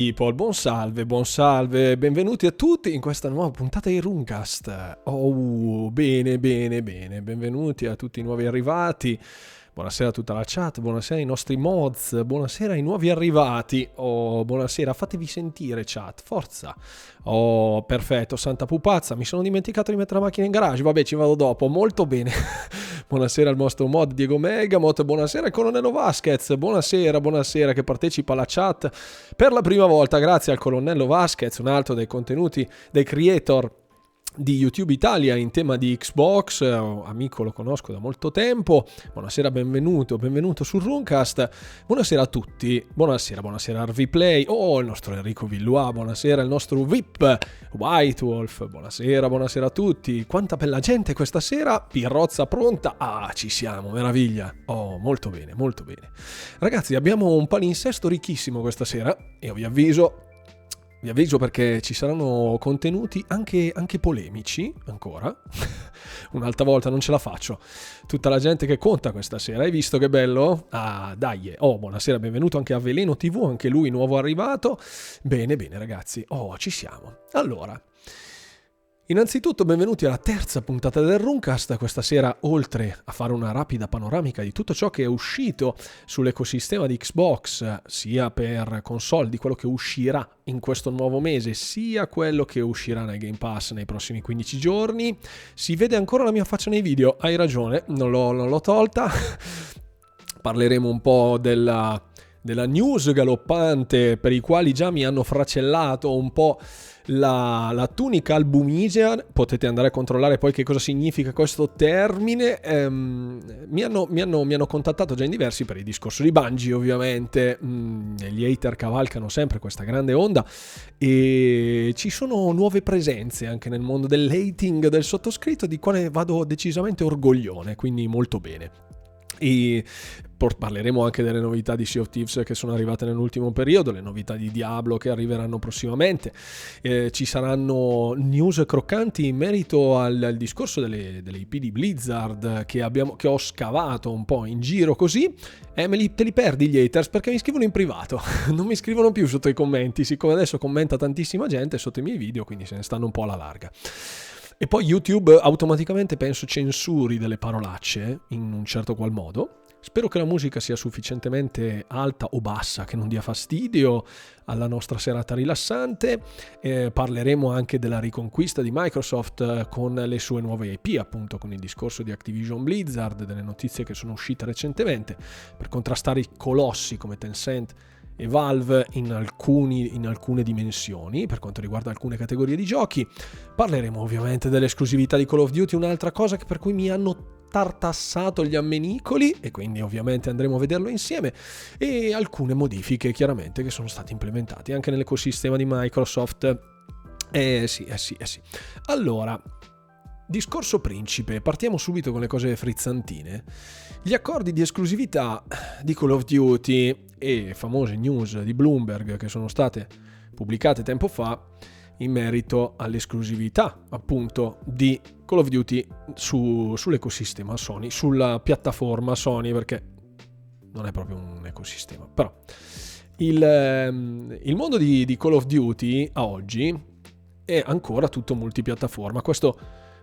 People, buon salve, buon salve, benvenuti a tutti in questa nuova puntata di Runcast. Oh, bene, bene, bene, benvenuti a tutti i nuovi arrivati. Buonasera a tutta la chat, buonasera ai nostri mods, buonasera ai nuovi arrivati. Oh, buonasera, fatevi sentire chat, forza. Oh, perfetto, santa pupazza, mi sono dimenticato di mettere la macchina in garage, vabbè ci vado dopo, molto bene. buonasera al nostro mod Diego Megamot, buonasera al colonnello Vasquez, buonasera, buonasera che partecipa alla chat per la prima volta, grazie al colonnello Vasquez, un altro dei contenuti dei creator di YouTube Italia in tema di Xbox, eh, amico lo conosco da molto tempo, buonasera, benvenuto, benvenuto sul Runcast, buonasera a tutti, buonasera, buonasera a RVPlay, oh il nostro Enrico Villua, buonasera il nostro VIP White Wolf, buonasera, buonasera a tutti, quanta bella gente questa sera, Pirrozza pronta, ah ci siamo, meraviglia, oh molto bene, molto bene. Ragazzi abbiamo un palinsesto ricchissimo questa sera e vi avviso vi avviso perché ci saranno contenuti anche, anche polemici, ancora. Un'altra volta non ce la faccio. Tutta la gente che conta questa sera, hai visto che bello? Ah, dai. Oh, buonasera, benvenuto anche a Veleno TV, anche lui nuovo arrivato. Bene, bene ragazzi. Oh, ci siamo. Allora, Innanzitutto benvenuti alla terza puntata del Runcast, questa sera oltre a fare una rapida panoramica di tutto ciò che è uscito sull'ecosistema di Xbox, sia per console di quello che uscirà in questo nuovo mese, sia quello che uscirà nel Game Pass nei prossimi 15 giorni, si vede ancora la mia faccia nei video, hai ragione, non l'ho, non l'ho tolta, parleremo un po' della, della news galoppante per i quali già mi hanno fracellato un po' la, la, tunica albumigea, potete andare a controllare poi che cosa significa questo termine, ehm, mi, hanno, mi, hanno, mi, hanno, contattato già in diversi per il discorso di Bungie ovviamente, mm, gli hater cavalcano sempre questa grande onda e ci sono nuove presenze anche nel mondo dell'hating del sottoscritto di quale vado decisamente orgoglione, quindi molto bene. E parleremo anche delle novità di Sea of Thieves che sono arrivate nell'ultimo periodo, le novità di Diablo che arriveranno prossimamente. Eh, ci saranno news croccanti in merito al, al discorso delle, delle, IP di Blizzard che, abbiamo, che, ho scavato un po' in giro così. Emily, te li perdi gli haters perché mi scrivono in privato, non mi scrivono più sotto i commenti, siccome adesso commenta tantissima gente sotto i miei video, quindi se ne stanno un po' alla larga. E poi YouTube automaticamente penso censuri delle parolacce in un certo qual modo. Spero che la musica sia sufficientemente alta o bassa, che non dia fastidio alla nostra serata rilassante. Eh, parleremo anche della riconquista di Microsoft eh, con le sue nuove IP, appunto con il discorso di Activision Blizzard, delle notizie che sono uscite recentemente, per contrastare i colossi come Tencent Valve in, alcuni, in, alcune dimensioni per quanto riguarda alcune categorie di giochi. Parleremo ovviamente dell'esclusività di Call of Duty, un'altra cosa per cui mi hanno tartassato gli ammenicoli e quindi ovviamente andremo a vederlo insieme e alcune modifiche chiaramente che sono state implementate anche nell'ecosistema di Microsoft. Eh sì, eh sì, eh sì. Allora, discorso principe, partiamo subito con le cose frizzantine. Gli accordi di esclusività di Call of Duty e famose news di Bloomberg che sono state pubblicate tempo fa in merito all'esclusività appunto di Call of Duty su, sull'ecosistema Sony, sulla piattaforma Sony perché non è proprio un ecosistema, però il, ehm, il mondo di, di, Call of Duty a oggi è ancora tutto multipiattaforma, questo,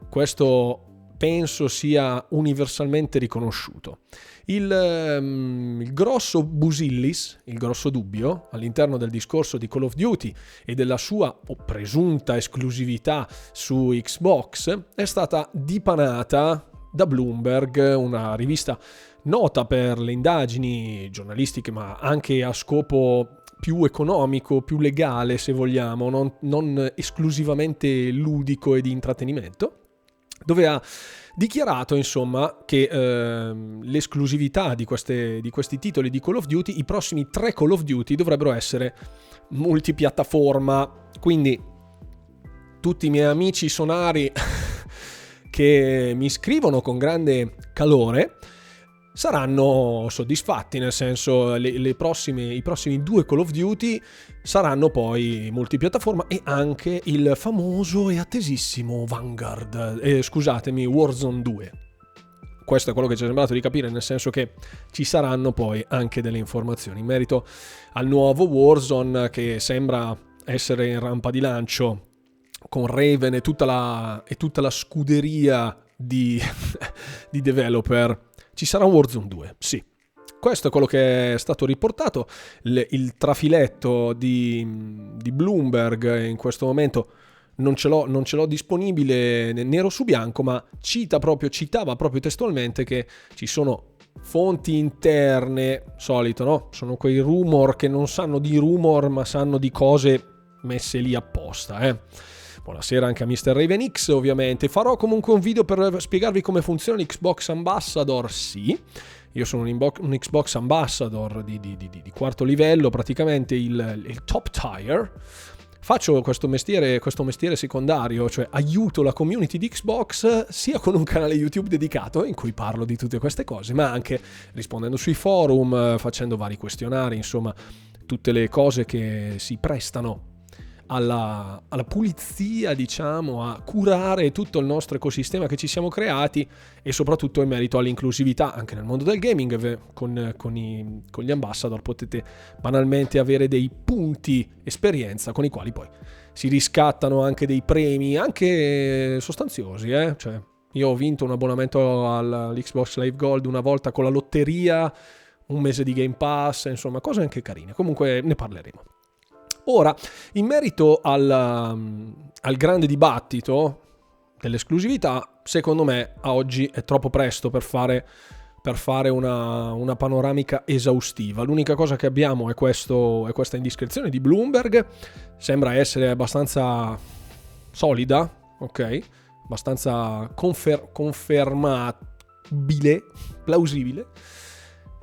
questo penso sia universalmente riconosciuto. Il, um, il, grosso busillis, il grosso dubbio all'interno del discorso di Call of Duty e della sua o presunta esclusività su Xbox è stata dipanata da Bloomberg, una rivista nota per le indagini giornalistiche ma anche a scopo più economico, più legale se vogliamo, non, non esclusivamente ludico e di intrattenimento, dove ha dichiarato insomma che eh, l'esclusività di, queste, di questi titoli di Call of Duty, i prossimi tre Call of Duty dovrebbero essere multipiattaforma, quindi tutti i miei amici sonari che mi scrivono con grande calore saranno soddisfatti, nel senso le, le prossime, i prossimi due Call of Duty saranno poi multipiattaforma e anche il famoso e attesissimo Vanguard, eh, scusatemi, Warzone 2 questo è quello che ci è sembrato di capire, nel senso che ci saranno poi anche delle informazioni in merito al nuovo Warzone che sembra essere in rampa di lancio con Raven e tutta la, e tutta la scuderia di, di developer. Ci sarà un Warzone 2, sì, questo è quello che è stato riportato. Il, il trafiletto di, di, Bloomberg in questo momento non ce, l'ho, non ce l'ho disponibile nero su bianco, ma cita proprio, citava proprio testualmente che ci sono fonti interne, solito, no? Sono quei rumor che non sanno di rumor, ma sanno di cose messe lì apposta, eh. Buonasera anche a Mr. Raven X, ovviamente. Farò comunque un video per spiegarvi come funziona l'Xbox Ambassador, sì. Io sono un, inbox, un Xbox Ambassador di, di, di, di, quarto livello, praticamente il, il top tier. Faccio questo mestiere, questo mestiere secondario, cioè aiuto la community di Xbox sia con un canale YouTube dedicato in cui parlo di tutte queste cose, ma anche rispondendo sui forum, facendo vari questionari, insomma, tutte le cose che si prestano alla, alla, pulizia, diciamo, a curare tutto il nostro ecosistema che ci siamo creati e soprattutto in merito all'inclusività anche nel mondo del gaming. Con, con, i, con gli ambassador potete banalmente avere dei punti esperienza con i quali poi si riscattano anche dei premi, anche sostanziosi. Eh? Cioè, io ho vinto un abbonamento all'Xbox Live Gold una volta con la lotteria, un mese di Game Pass, insomma, cose anche carine. Comunque ne parleremo. Ora, in merito al, um, al grande dibattito dell'esclusività, secondo me a oggi è troppo presto per fare, per fare una, una, panoramica esaustiva. L'unica cosa che abbiamo è, questo, è questa indiscrezione di Bloomberg, sembra essere abbastanza solida, ok? Abbastanza confer- confermabile, plausibile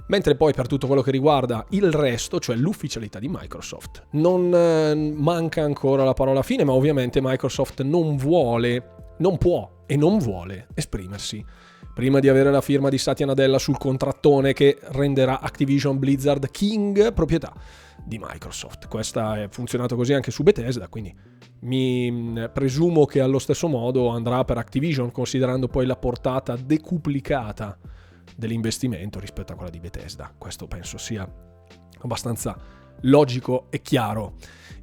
Mentre poi per tutto quello che riguarda il resto, cioè l'ufficialità di Microsoft, non eh, manca ancora la parola fine, ma ovviamente Microsoft non vuole, non può e non vuole esprimersi prima di avere la firma di Satya Nadella sul contrattone che renderà Activision Blizzard King proprietà di Microsoft. Questa è funzionato così anche su Bethesda, quindi mi mm, presumo che allo stesso modo andrà per Activision, considerando poi la portata decuplicata dell'investimento rispetto a quella di Bethesda. Questo penso sia abbastanza logico e chiaro.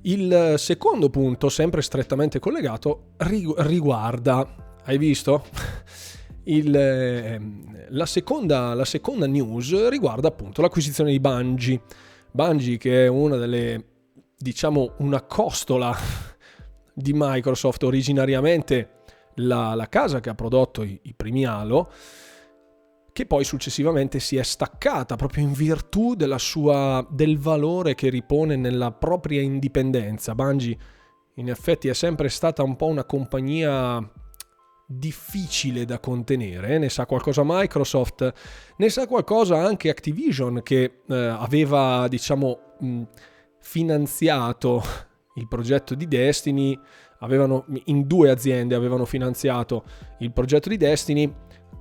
Il secondo punto, sempre strettamente collegato, riguarda, hai visto? Il, ehm, la, seconda, la seconda news riguarda appunto l'acquisizione di Bungie. Bungie che è una delle, diciamo, una costola di Microsoft, originariamente la, la casa che ha prodotto i, i primi Halo, che poi successivamente si è staccata proprio in virtù sua, del valore che ripone nella propria indipendenza. Bungie in effetti è sempre stata un po' una compagnia difficile da contenere, ne sa qualcosa Microsoft, ne sa qualcosa anche Activision che eh, aveva diciamo mh, finanziato il progetto di Destiny, avevano, in due aziende avevano finanziato il progetto di Destiny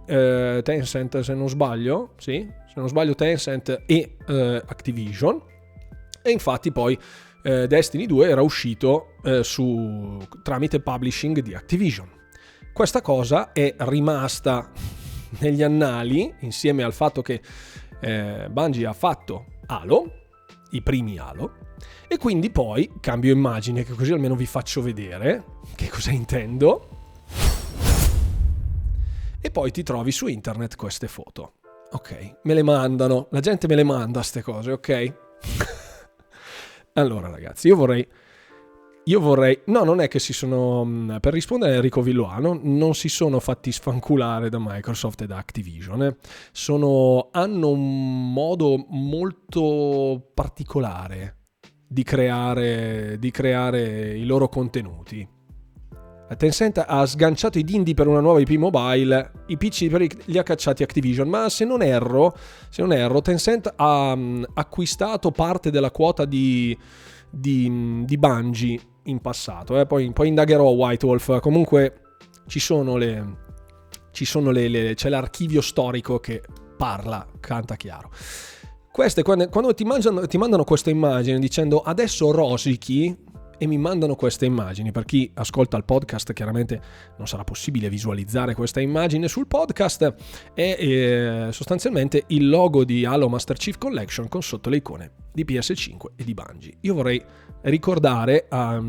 eh, Tencent se non sbaglio, sì, se non sbaglio Tencent e eh, Activision e infatti poi eh, Destiny 2 era uscito eh, su, tramite publishing di Activision. Questa cosa è rimasta negli annali insieme al fatto che eh, Bungie ha fatto Halo, i primi Halo, e quindi poi cambio immagine che così almeno vi faccio vedere che cosa intendo e poi ti trovi su internet queste foto. Ok, me le mandano, la gente me le manda queste cose, ok? allora ragazzi, io vorrei... Io vorrei... No, non è che si sono... Mm, per rispondere a Enrico Villuano, non si sono fatti sfanculare da Microsoft e da Activision. Eh. Sono... hanno un modo molto particolare di creare, di creare i loro contenuti Tencent ha sganciato i dindi per una nuova IP mobile, i PC li ha cacciati Activision, ma se non erro, se non erro Tencent ha um, acquistato parte della quota di, di, di Bungie in passato, eh? poi, poi, indagherò White Wolf, comunque ci sono le... Ci sono le, le, c'è l'archivio storico che parla, canta chiaro. Queste, quando, quando ti, mangiano, ti mandano questa immagine dicendo adesso rosichi, e mi mandano queste immagini. Per chi ascolta il podcast chiaramente non sarà possibile visualizzare questa immagine sul podcast, è eh, sostanzialmente il logo di Halo Master Chief Collection con sotto le icone di PS5 e di Bungie. Io vorrei ricordare a,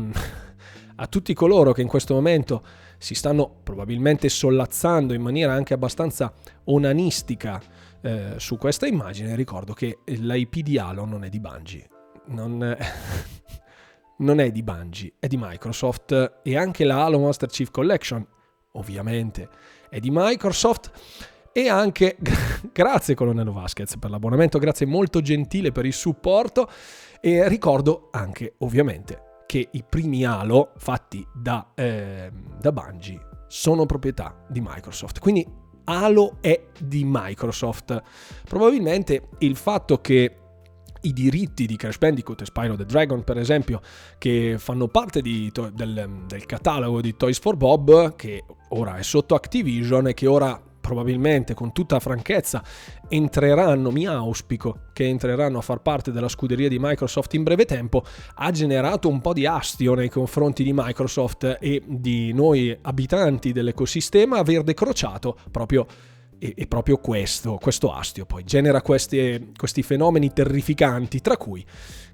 a tutti coloro che in questo momento si stanno probabilmente sollazzando in maniera anche abbastanza onanistica eh, su questa immagine, ricordo che l'IP di Halo non è di Bungie. Non, non è di Bungie, è di Microsoft e anche la Halo Master Chief Collection, ovviamente, è di Microsoft. E anche grazie Colonnello Vasquez per l'abbonamento, grazie molto gentile per il supporto e ricordo anche ovviamente che i primi Halo fatti da, eh, da Bungie sono proprietà di Microsoft. Quindi Halo è di Microsoft. Probabilmente il fatto che i diritti di Crash Bandicoot e Spyro the Dragon, per esempio, che fanno parte di, del, del catalogo di Toys for Bob, che ora è sotto Activision e che ora probabilmente con tutta franchezza entreranno, mi auspico che entreranno a far parte della scuderia di Microsoft in breve tempo, ha generato un po' di astio nei confronti di Microsoft e di noi abitanti dell'ecosistema aver decrociato proprio e, proprio questo, questo astio poi genera questi, questi fenomeni terrificanti, tra cui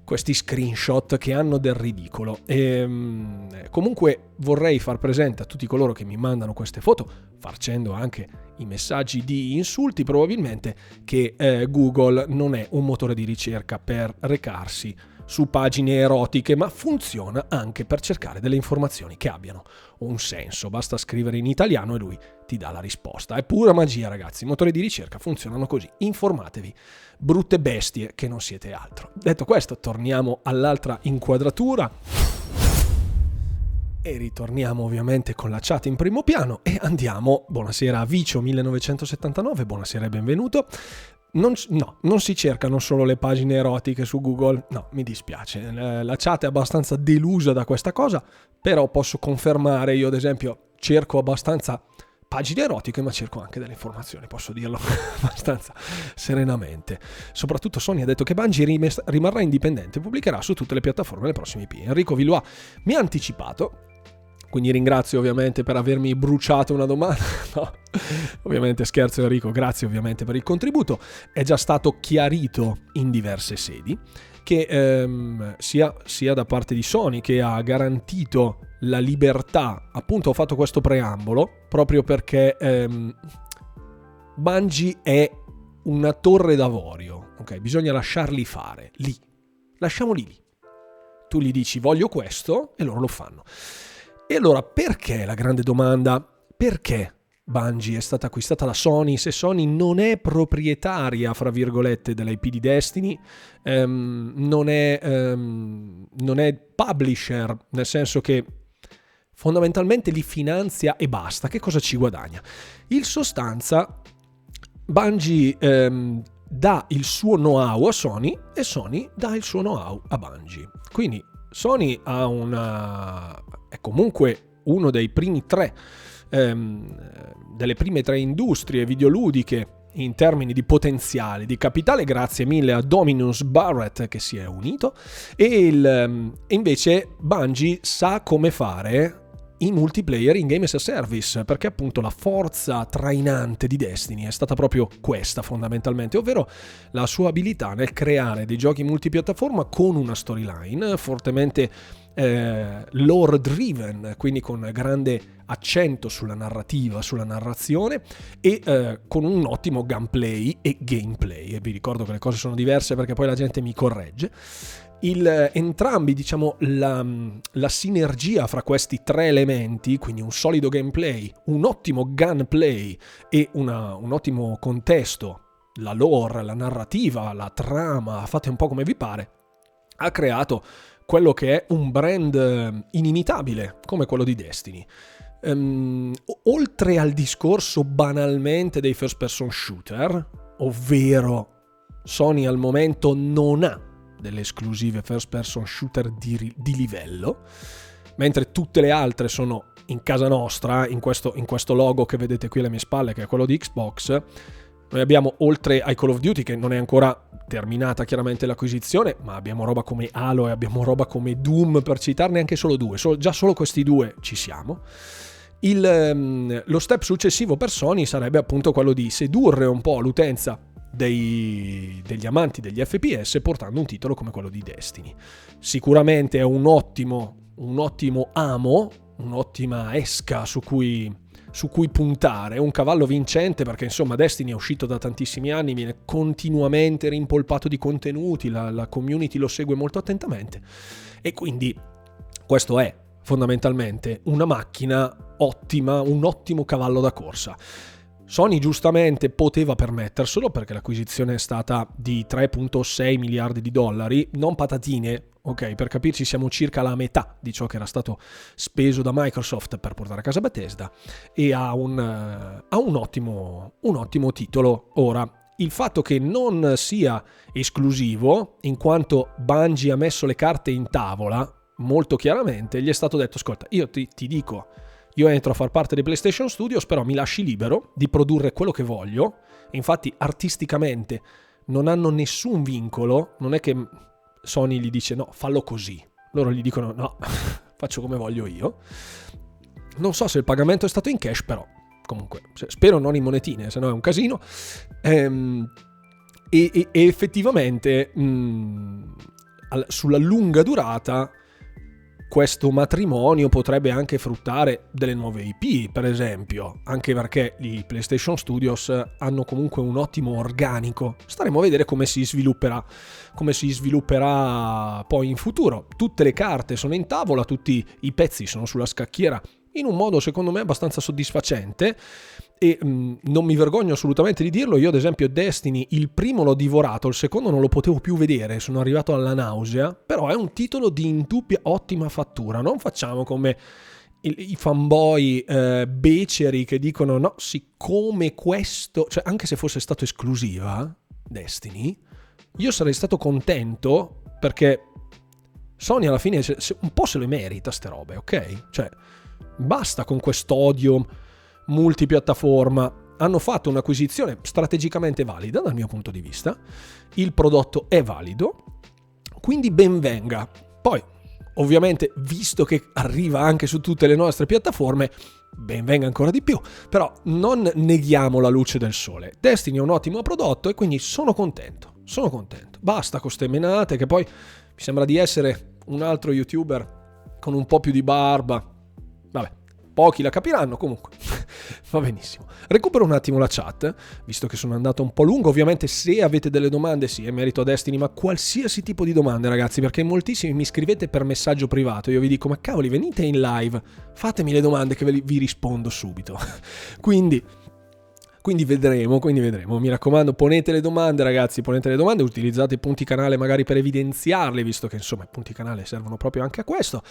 questi screenshot che hanno del ridicolo. E, ehm, comunque vorrei far presente a tutti coloro che mi mandano queste foto, facendo anche i messaggi di insulti, probabilmente che eh, Google non è un motore di ricerca per recarsi su pagine erotiche, ma funziona anche per cercare delle informazioni che abbiano un senso. Basta scrivere in italiano e lui ti dà la risposta. È pura magia, ragazzi. I motori di ricerca funzionano così. Informatevi, brutte bestie che non siete altro. Detto questo, torniamo all'altra inquadratura. E ritorniamo ovviamente con la chat in primo piano e andiamo, buonasera a Vicio 1979, buonasera e benvenuto. Non, no, non si cercano solo le pagine erotiche su Google, no, mi dispiace, la chat è abbastanza delusa da questa cosa, però posso confermare, io ad esempio cerco abbastanza pagine erotiche, ma cerco anche delle informazioni, posso dirlo abbastanza serenamente. Soprattutto Sony ha detto che Bungie rimarrà indipendente e pubblicherà su tutte le piattaforme le prossime IP. Enrico Villois mi ha anticipato quindi ringrazio ovviamente per avermi bruciato una domanda. No, ovviamente scherzo Enrico, grazie ovviamente per il contributo. È già stato chiarito in diverse sedi che ehm, sia, sia da parte di Sony che ha garantito la libertà, appunto ho fatto questo preambolo proprio perché ehm, Bungie è una torre d'avorio, ok? Bisogna lasciarli fare, lì. Lasciamoli lì. Tu gli dici voglio questo e loro lo fanno. E allora perché la grande domanda? Perché Bungie è stata acquistata da Sony se Sony non è proprietaria, fra virgolette, dell'IP di Destiny, um, non, è, um, non è publisher, nel senso che fondamentalmente li finanzia e basta. Che cosa ci guadagna? In sostanza, Bungie um, dà il suo know-how a Sony e Sony dà il suo know-how a Bungie. Quindi Sony ha una, è comunque uno dei primi tre, ehm, delle prime tre industrie videoludiche in termini di potenziale, di capitale, grazie mille a Dominus Barrett che si è unito, e il, ehm, invece Bungie sa come fare i multiplayer in Game as a Service, perché appunto la forza trainante di Destiny è stata proprio questa fondamentalmente, ovvero la sua abilità nel creare dei giochi multipiattaforma con una storyline fortemente eh, lore driven, quindi con grande accento sulla narrativa, sulla narrazione e eh, con un ottimo gameplay e gameplay. E vi ricordo che le cose sono diverse perché poi la gente mi corregge il, entrambi, diciamo, la, la, sinergia fra questi tre elementi, quindi un solido gameplay, un ottimo gunplay e una, un ottimo contesto, la lore, la narrativa, la trama, fate un po' come vi pare, ha creato quello che è un brand eh, inimitabile come quello di Destiny. Um, oltre al discorso banalmente dei first person shooter, ovvero Sony al momento non ha delle esclusive first person shooter di, di livello, mentre tutte le altre sono in casa nostra, in questo, in questo, logo che vedete qui alle mie spalle, che è quello di Xbox, Noi abbiamo, oltre ai Call of Duty, che non è ancora terminata chiaramente l'acquisizione, ma abbiamo roba come Halo e abbiamo roba come Doom, per citarne anche solo due. So, già solo questi due ci siamo. Il, um, lo step successivo per Sony sarebbe appunto quello di sedurre un po' l'utenza dei, degli amanti degli FPS portando un titolo come quello di Destiny. Sicuramente è un ottimo, un ottimo amo, un'ottima esca su cui, su cui puntare, un cavallo vincente perché insomma Destiny è uscito da tantissimi anni, viene continuamente rimpolpato di contenuti, la, la community lo segue molto attentamente e quindi questo è fondamentalmente una macchina ottima, un ottimo cavallo da corsa. Sony giustamente poteva permetterselo perché l'acquisizione è stata di 3.6 miliardi di dollari, non patatine, ok? Per capirci siamo circa la metà di ciò che era stato speso da Microsoft per portare a casa Bethesda e ha un, ha un, ottimo, un ottimo titolo. Ora, il fatto che non sia esclusivo, in quanto Bungie ha messo le carte in tavola, molto chiaramente gli è stato detto, ascolta, io ti, ti dico, io entro a far parte dei PlayStation Studios, però mi lasci libero di produrre quello che voglio, infatti artisticamente non hanno nessun vincolo, non è che Sony gli dice no, fallo così, loro gli dicono no, faccio come voglio io. Non so se il pagamento è stato in cash, però comunque spero non in monetine, se no è un casino. Ehm, e, e, effettivamente mh, mm, sulla lunga durata questo matrimonio potrebbe anche fruttare delle nuove IP, per esempio, anche perché i PlayStation Studios hanno comunque un ottimo organico. Staremo a vedere come si svilupperà, come si svilupperà poi in futuro. Tutte le carte sono in tavola, tutti i pezzi sono sulla scacchiera in un modo secondo me abbastanza soddisfacente e mh, mm, non mi vergogno assolutamente di dirlo, io ad esempio Destiny il primo l'ho divorato, il secondo non lo potevo più vedere, sono arrivato alla nausea, però è un titolo di indubbia ottima fattura, non facciamo come i, fanboy eh, beceri che dicono no, siccome questo, cioè anche se fosse stato esclusiva Destiny, io sarei stato contento perché Sony alla fine un po' se le merita ste robe, ok? Cioè basta con quest'odio multipiattaforma. Hanno fatto un'acquisizione strategicamente valida dal mio punto di vista, il prodotto è valido, quindi ben venga. Poi, ovviamente, visto che arriva anche su tutte le nostre piattaforme, ben venga ancora di più, però non neghiamo la luce del sole. Destiny è un ottimo prodotto e quindi sono contento, sono contento. Basta con ste menate che poi mi sembra di essere un altro youtuber con un po' più di barba. Pochi la capiranno comunque. Va benissimo. Recupero un attimo la chat, visto che sono andato un po' lungo. Ovviamente, se avete delle domande, sì, è merito a Destiny, ma qualsiasi tipo di domande, ragazzi, perché moltissimi mi scrivete per messaggio privato. Io vi dico, ma cavoli, venite in live, fatemi le domande che vi rispondo subito. Quindi quindi vedremo, quindi vedremo. Mi raccomando, ponete le domande, ragazzi, ponete le domande, utilizzate i punti canale magari per evidenziarle, visto che insomma i punti canale servono proprio anche a questo.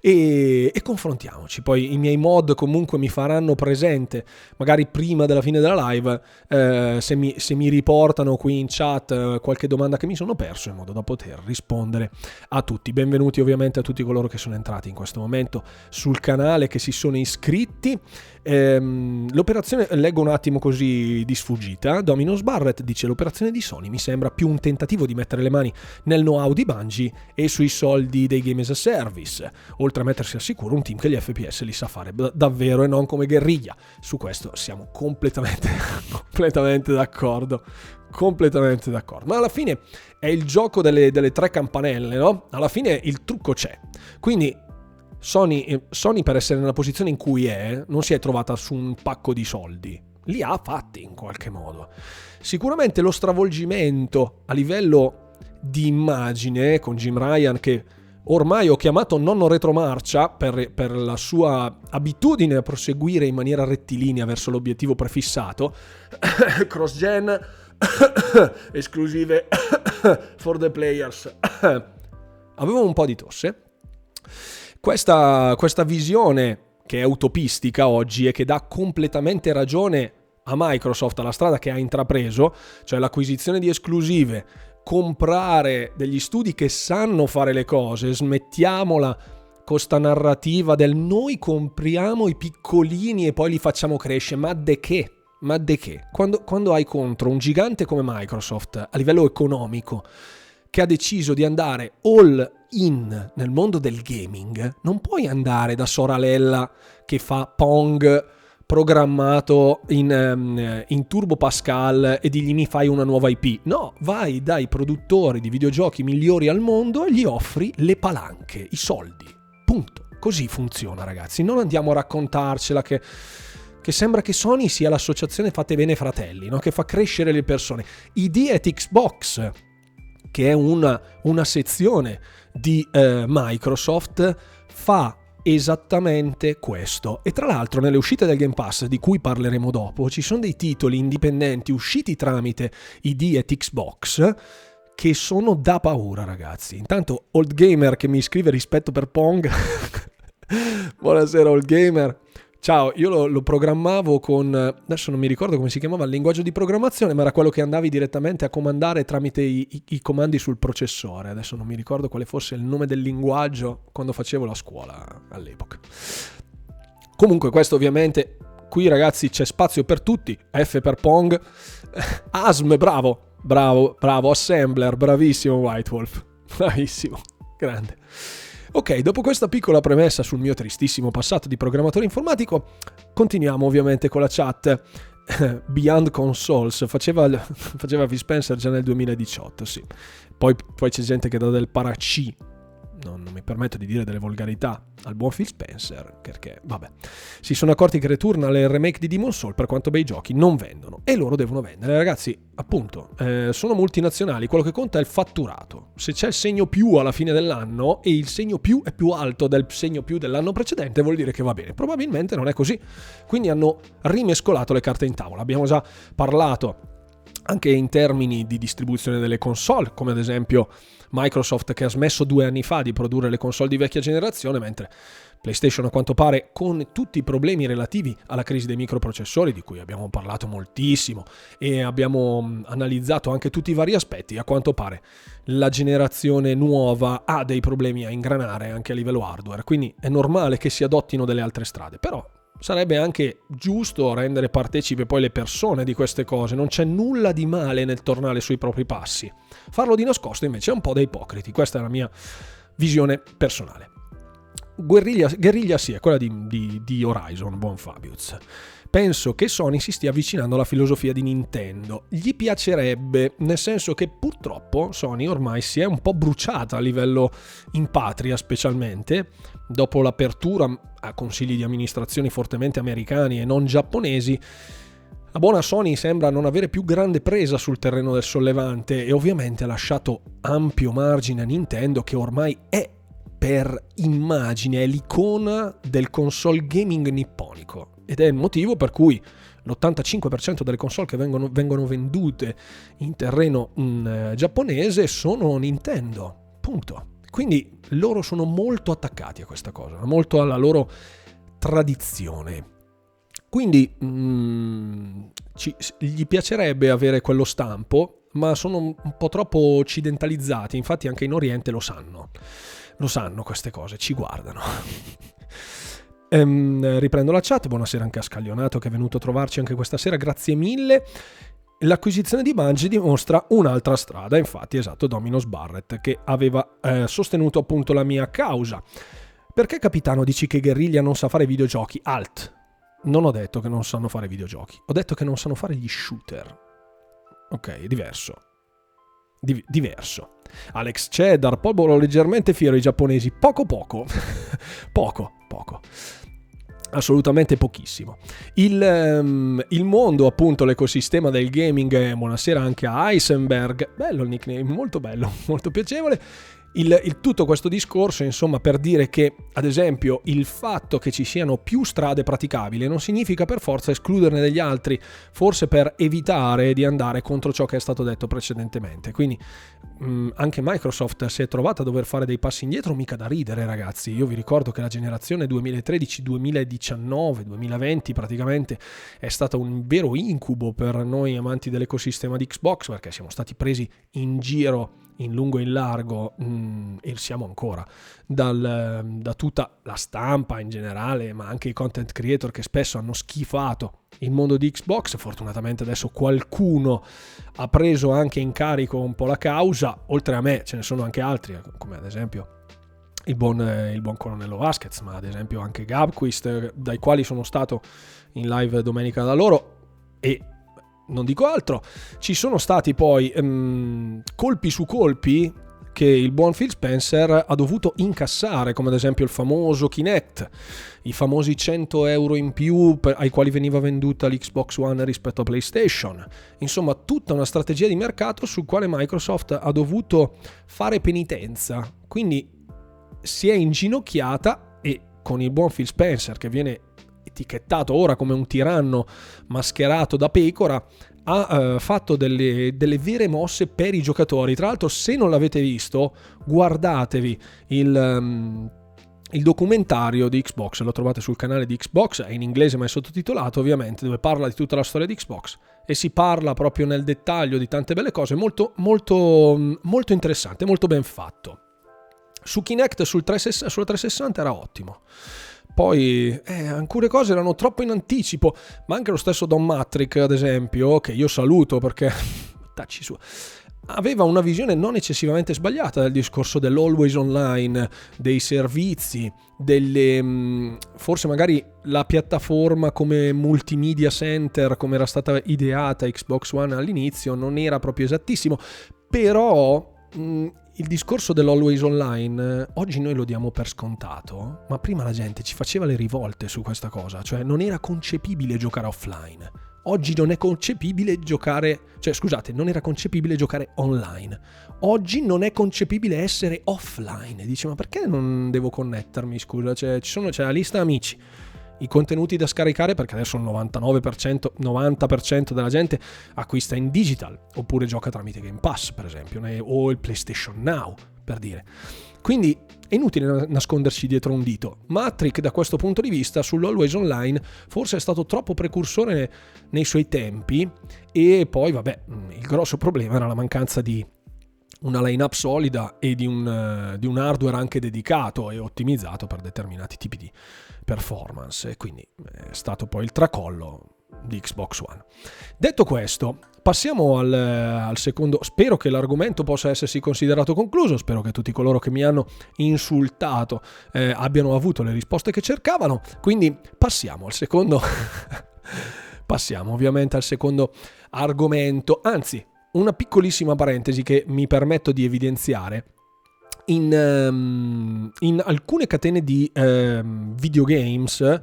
E, e confrontiamoci. Poi i miei mod comunque mi faranno presente, magari prima della fine della live, eh, se, mi, se, mi, riportano qui in chat eh, qualche domanda che mi sono perso, in modo da poter rispondere a tutti. Benvenuti ovviamente a tutti coloro che sono entrati in questo momento sul canale, che si sono iscritti. Ehm, l'operazione, leggo un attimo così di sfuggita, Dominos Barrett dice l'operazione di Sony mi sembra più un tentativo di mettere le mani nel know-how di Bungie e sui soldi dei game as a service, oltre a mettersi al sicuro un team che gli FPS li sa fare davvero e non come guerriglia. Su questo siamo completamente, completamente d'accordo completamente d'accordo. Ma alla fine è il gioco delle, delle, tre campanelle, no? Alla fine il trucco c'è. Quindi Sony, eh, Sony, per essere nella posizione in cui è, non si è trovata su un pacco di soldi. Li ha fatti in qualche modo. Sicuramente lo stravolgimento a livello di immagine con Jim Ryan che ormai ho chiamato nonno retromarcia per, per la sua abitudine a proseguire in maniera rettilinea verso l'obiettivo prefissato. Cross-gen, esclusive for the players. Avevo un po' di tosse questa, questa visione che è utopistica oggi e che dà completamente ragione a Microsoft, alla strada che ha intrapreso, cioè l'acquisizione di esclusive, comprare degli studi che sanno fare le cose, smettiamola con sta narrativa del noi compriamo i piccolini e poi li facciamo crescere, ma de che? Ma de che? Quando, quando hai contro un gigante come Microsoft a livello economico che ha deciso di andare all in nel mondo del gaming, non puoi andare da Soralella che fa Pong programmato in, um, in, Turbo Pascal e digli mi fai una nuova IP. No, vai dai produttori di videogiochi migliori al mondo e gli offri le palanche, i soldi. Punto. Così funziona, ragazzi. Non andiamo a raccontarcela che che sembra che Sony sia l'associazione Fate Bene Fratelli, no? che fa crescere le persone. ID at Xbox, che è una, una sezione di eh, Microsoft, fa esattamente questo. E tra l'altro nelle uscite del Game Pass, di cui parleremo dopo, ci sono dei titoli indipendenti usciti tramite ID e Xbox che sono da paura, ragazzi. Intanto Old Gamer che mi scrive rispetto per Pong. Buonasera Old Gamer. Ciao, io lo, lo, programmavo con, adesso non mi ricordo come si chiamava il linguaggio di programmazione, ma era quello che andavi direttamente a comandare tramite i, i, i, comandi sul processore. Adesso non mi ricordo quale fosse il nome del linguaggio quando facevo la scuola all'epoca. Comunque questo ovviamente, qui ragazzi c'è spazio per tutti, F per Pong, ASM, bravo, bravo, bravo, Assembler, bravissimo White Wolf, bravissimo, grande. Ok, dopo questa piccola premessa sul mio tristissimo passato di programmatore informatico, continuiamo ovviamente con la chat. Beyond Consoles faceva, faceva V. Spencer già nel 2018, sì. Poi, poi c'è gente che dà del parac non, non, mi permetto di dire delle volgarità al buon Phil Spencer, perché vabbè, si sono accorti che Returnal e il remake di Demon Soul, per quanto bei giochi, non vendono e loro devono vendere. Ragazzi, appunto, eh, sono multinazionali, quello che conta è il fatturato. Se c'è il segno più alla fine dell'anno e il segno più è più alto del segno più dell'anno precedente, vuol dire che va bene. Probabilmente non è così. Quindi hanno rimescolato le carte in tavola. Abbiamo già parlato anche in termini di distribuzione delle console, come ad esempio Microsoft che ha smesso due anni fa di produrre le console di vecchia generazione, mentre PlayStation a quanto pare con tutti i problemi relativi alla crisi dei microprocessori, di cui abbiamo parlato moltissimo e abbiamo analizzato anche tutti i vari aspetti, a quanto pare la generazione nuova ha dei problemi a ingranare anche a livello hardware, quindi è normale che si adottino delle altre strade, però sarebbe anche giusto rendere partecipe poi le persone di queste cose, non c'è nulla di male nel tornare sui propri passi. Farlo di nascosto invece è un po' da ipocriti, questa è la mia visione personale. Guerriglia, guerriglia sì, è quella di, di, di Horizon, buon Fabius penso che Sony si stia avvicinando alla filosofia di Nintendo. Gli piacerebbe, nel senso che purtroppo Sony ormai si è un po' bruciata a livello in patria specialmente, dopo l'apertura a consigli di amministrazione fortemente americani e non giapponesi. La buona Sony sembra non avere più grande presa sul terreno del sollevante e ovviamente ha lasciato ampio margine a Nintendo che ormai è per immagine, è l'icona del console gaming nipponico ed è il motivo per cui l'85% delle console che vengono, vengono vendute in terreno mh, mm, giapponese sono Nintendo. Punto. Quindi loro sono molto attaccati a questa cosa, molto alla loro tradizione. Quindi mh, mm, ci, gli piacerebbe avere quello stampo, ma sono un po' troppo occidentalizzati, infatti anche in Oriente lo sanno. Lo sanno queste cose, ci guardano. Ehm, riprendo la chat, buonasera anche a Scaglionato che è venuto a trovarci anche questa sera, grazie mille. L'acquisizione di Bungie dimostra un'altra strada, infatti esatto Dominos Barrett che aveva eh, sostenuto appunto la mia causa. Perché capitano dici che Guerriglia non sa fare videogiochi? Alt. Non ho detto che non sanno fare videogiochi, ho detto che non sanno fare gli shooter. Ok, è diverso. Di- diverso. Alex Cheddar, popolo leggermente fiero i giapponesi, poco poco. poco, poco assolutamente pochissimo. Il, um, il, mondo, appunto, l'ecosistema del gaming, buonasera anche a Heisenberg, bello il nickname, molto bello, molto piacevole. Il, il, tutto questo discorso, insomma, per dire che, ad esempio, il fatto che ci siano più strade praticabili non significa per forza escluderne degli altri, forse per evitare di andare contro ciò che è stato detto precedentemente. Quindi mh, mm, anche Microsoft si è trovata a dover fare dei passi indietro, mica da ridere, ragazzi. Io vi ricordo che la generazione 2013-2019, 2020 praticamente è stata un vero incubo per noi amanti dell'ecosistema di Xbox, perché siamo stati presi in giro in lungo e in largo, mh, mm, e siamo ancora, dal, da tutta la stampa in generale, ma anche i content creator che spesso hanno schifato il mondo di Xbox. Fortunatamente adesso qualcuno ha preso anche in carico un po' la causa, oltre a me ce ne sono anche altri, come ad esempio il buon, il buon colonnello Vasquez, ma ad esempio anche Gabquist, dai quali sono stato in live domenica da loro. E non dico altro. Ci sono stati poi um, colpi su colpi che il buon Phil Spencer ha dovuto incassare, come ad esempio il famoso Kinect, i famosi 100 euro in più per, ai quali veniva venduta l'Xbox One rispetto a PlayStation. Insomma, tutta una strategia di mercato sul quale Microsoft ha dovuto fare penitenza. Quindi si è inginocchiata e con il buon Phil Spencer che viene etichettato ora come un tiranno mascherato da pecora, ha uh, fatto delle, delle, vere mosse per i giocatori. Tra l'altro, se non l'avete visto, guardatevi il. Um, il documentario di Xbox, lo trovate sul canale di Xbox, è in inglese ma è sottotitolato ovviamente, dove parla di tutta la storia di Xbox e si parla proprio nel dettaglio di tante belle cose, molto, molto, molto interessante, molto ben fatto. Su Kinect sul 360, sulla 360 era ottimo. Poi eh, alcune cose erano troppo in anticipo, ma anche lo stesso Don Matrick, ad esempio, che io saluto perché tacci su aveva una visione non eccessivamente sbagliata del discorso dell'always online, dei servizi, delle, mm, forse magari la piattaforma come multimedia center, come era stata ideata Xbox One all'inizio, non era proprio esattissimo, però mm, il discorso dell'always online, oggi noi lo diamo per scontato, ma prima la gente ci faceva le rivolte su questa cosa, cioè non era concepibile giocare offline. Oggi non è concepibile giocare, cioè scusate, non era concepibile giocare online. Oggi non è concepibile essere offline. Dice, ma perché non devo connettermi? Scusa, cioè, ci sono, c'è la lista amici i contenuti da scaricare perché adesso il 99%, 90% della gente acquista in digital oppure gioca tramite Game Pass per esempio o il PlayStation Now per dire. Quindi è inutile nascondersi dietro un dito. Matrix da questo punto di vista sull'Always Online forse è stato troppo precursore nei suoi tempi e poi vabbè il grosso problema era la mancanza di una line-up solida e di un, di un, hardware anche dedicato e ottimizzato per determinati tipi di performance e quindi è stato poi il tracollo di Xbox One. Detto questo, passiamo al, al, secondo. Spero che l'argomento possa essersi considerato concluso. Spero che tutti coloro che mi hanno insultato eh, abbiano avuto le risposte che cercavano. Quindi passiamo al secondo. passiamo ovviamente al secondo argomento. Anzi, una piccolissima parentesi che mi permetto di evidenziare. In, um, in alcune catene di um, videogames,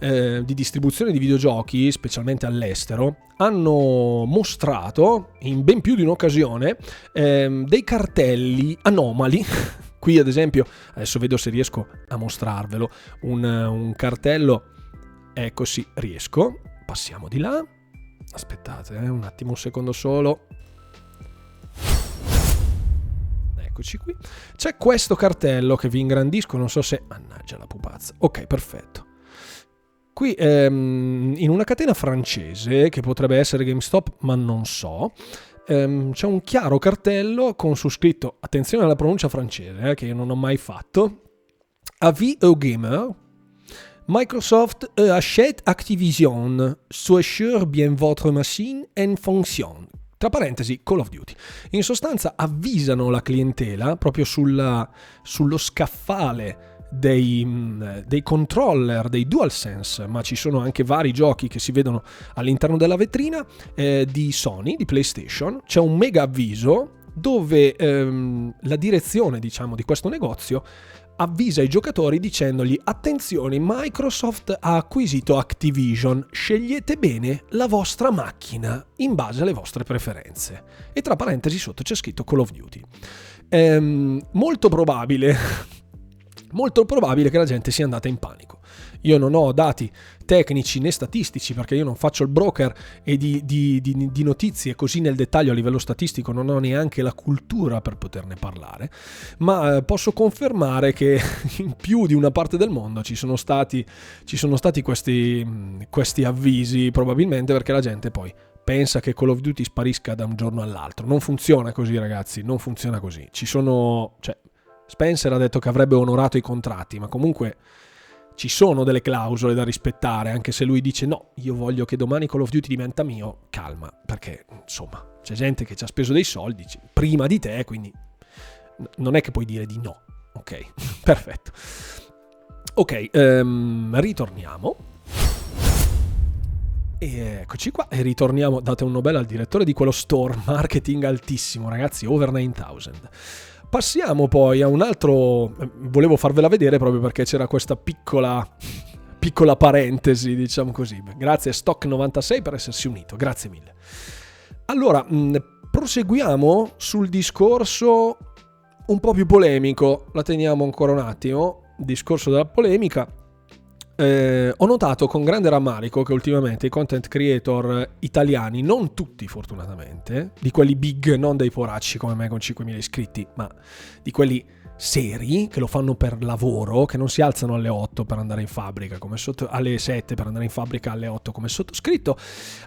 eh, di distribuzione di videogiochi, specialmente all'estero, hanno mostrato in ben più di un'occasione eh, dei cartelli anomali. Qui, ad esempio, adesso vedo se riesco a mostrarvelo. Un, un cartello, ecco sì, riesco. Passiamo di là. Aspettate eh, un attimo, un secondo solo. Eccoci qui. C'è questo cartello che vi ingrandisco, non so se... Mannaggia la pupazza. Ok, perfetto. Qui ehm, in una catena francese, che potrebbe essere GameStop, ma non so, ehm, c'è un chiaro cartello con su scritto, attenzione alla pronuncia francese, eh, che io non ho mai fatto, Avis au gamer, Microsoft achète Activision, sois bien votre machine en fonction. Tra parentesi, Call of Duty. In sostanza avvisano la clientela proprio sulla, sullo scaffale dei, mm, dei, controller, dei DualSense, ma ci sono anche vari giochi che si vedono all'interno della vetrina eh, di Sony, di PlayStation. C'è un mega avviso dove ehm, la direzione, diciamo, di questo negozio avvisa i giocatori dicendogli attenzione Microsoft ha acquisito Activision, scegliete bene la vostra macchina in base alle vostre preferenze. E tra parentesi sotto c'è scritto Call of Duty. Ehm, molto probabile, molto probabile che la gente sia andata in panico. Io non ho dati tecnici né statistici perché io non faccio il broker e di, di, di, di, notizie così nel dettaglio a livello statistico non ho neanche la cultura per poterne parlare, ma eh, posso confermare che in più di una parte del mondo ci sono stati, ci sono stati questi, questi avvisi probabilmente perché la gente poi pensa che Call of Duty sparisca da un giorno all'altro. Non funziona così, ragazzi, non funziona così. Ci sono, cioè, Spencer ha detto che avrebbe onorato i contratti, ma comunque ci sono delle clausole da rispettare, anche se lui dice no, io voglio che domani Call of Duty diventa mio, calma, perché insomma, c'è gente che ci ha speso dei soldi prima di te, quindi non è che puoi dire di no. Ok, perfetto. Ok, um, ritorniamo. E eccoci qua e ritorniamo, date un Nobel al direttore di quello store, marketing altissimo ragazzi, over 9000. Passiamo poi a un altro, volevo farvela vedere proprio perché c'era questa piccola, piccola parentesi, diciamo così. Grazie Stock96 per essersi unito, grazie mille. Allora, proseguiamo sul discorso un po' più polemico, la teniamo ancora un attimo, discorso della polemica eh, ho notato con grande rammarico che ultimamente i content creator italiani, non tutti fortunatamente, di quelli big, non dei poracci come me con 5.000 iscritti, ma di quelli seri che lo fanno per lavoro, che non si alzano alle 8 per andare in fabbrica sotto, alle 7 per andare in fabbrica alle 8 come sottoscritto,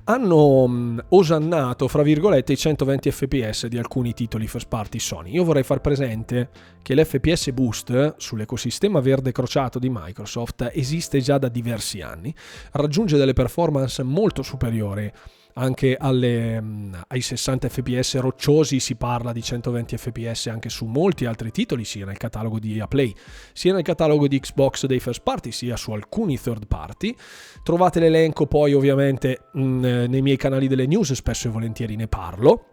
hanno mh, osannato, fra virgolette, i 120 fps di alcuni titoli first party Sony. Io vorrei far presente che l'FPS Boost sull'ecosistema verde crociato di Microsoft esiste già da diversi anni, raggiunge delle performance molto superiori anche alle, mm, ai 60 fps rocciosi si parla di 120 fps anche su molti altri titoli sia nel catalogo di EA Play sia nel catalogo di Xbox dei first party sia su alcuni third party. Trovate l'elenco poi ovviamente mh, mm, nei miei canali delle news spesso e volentieri ne parlo.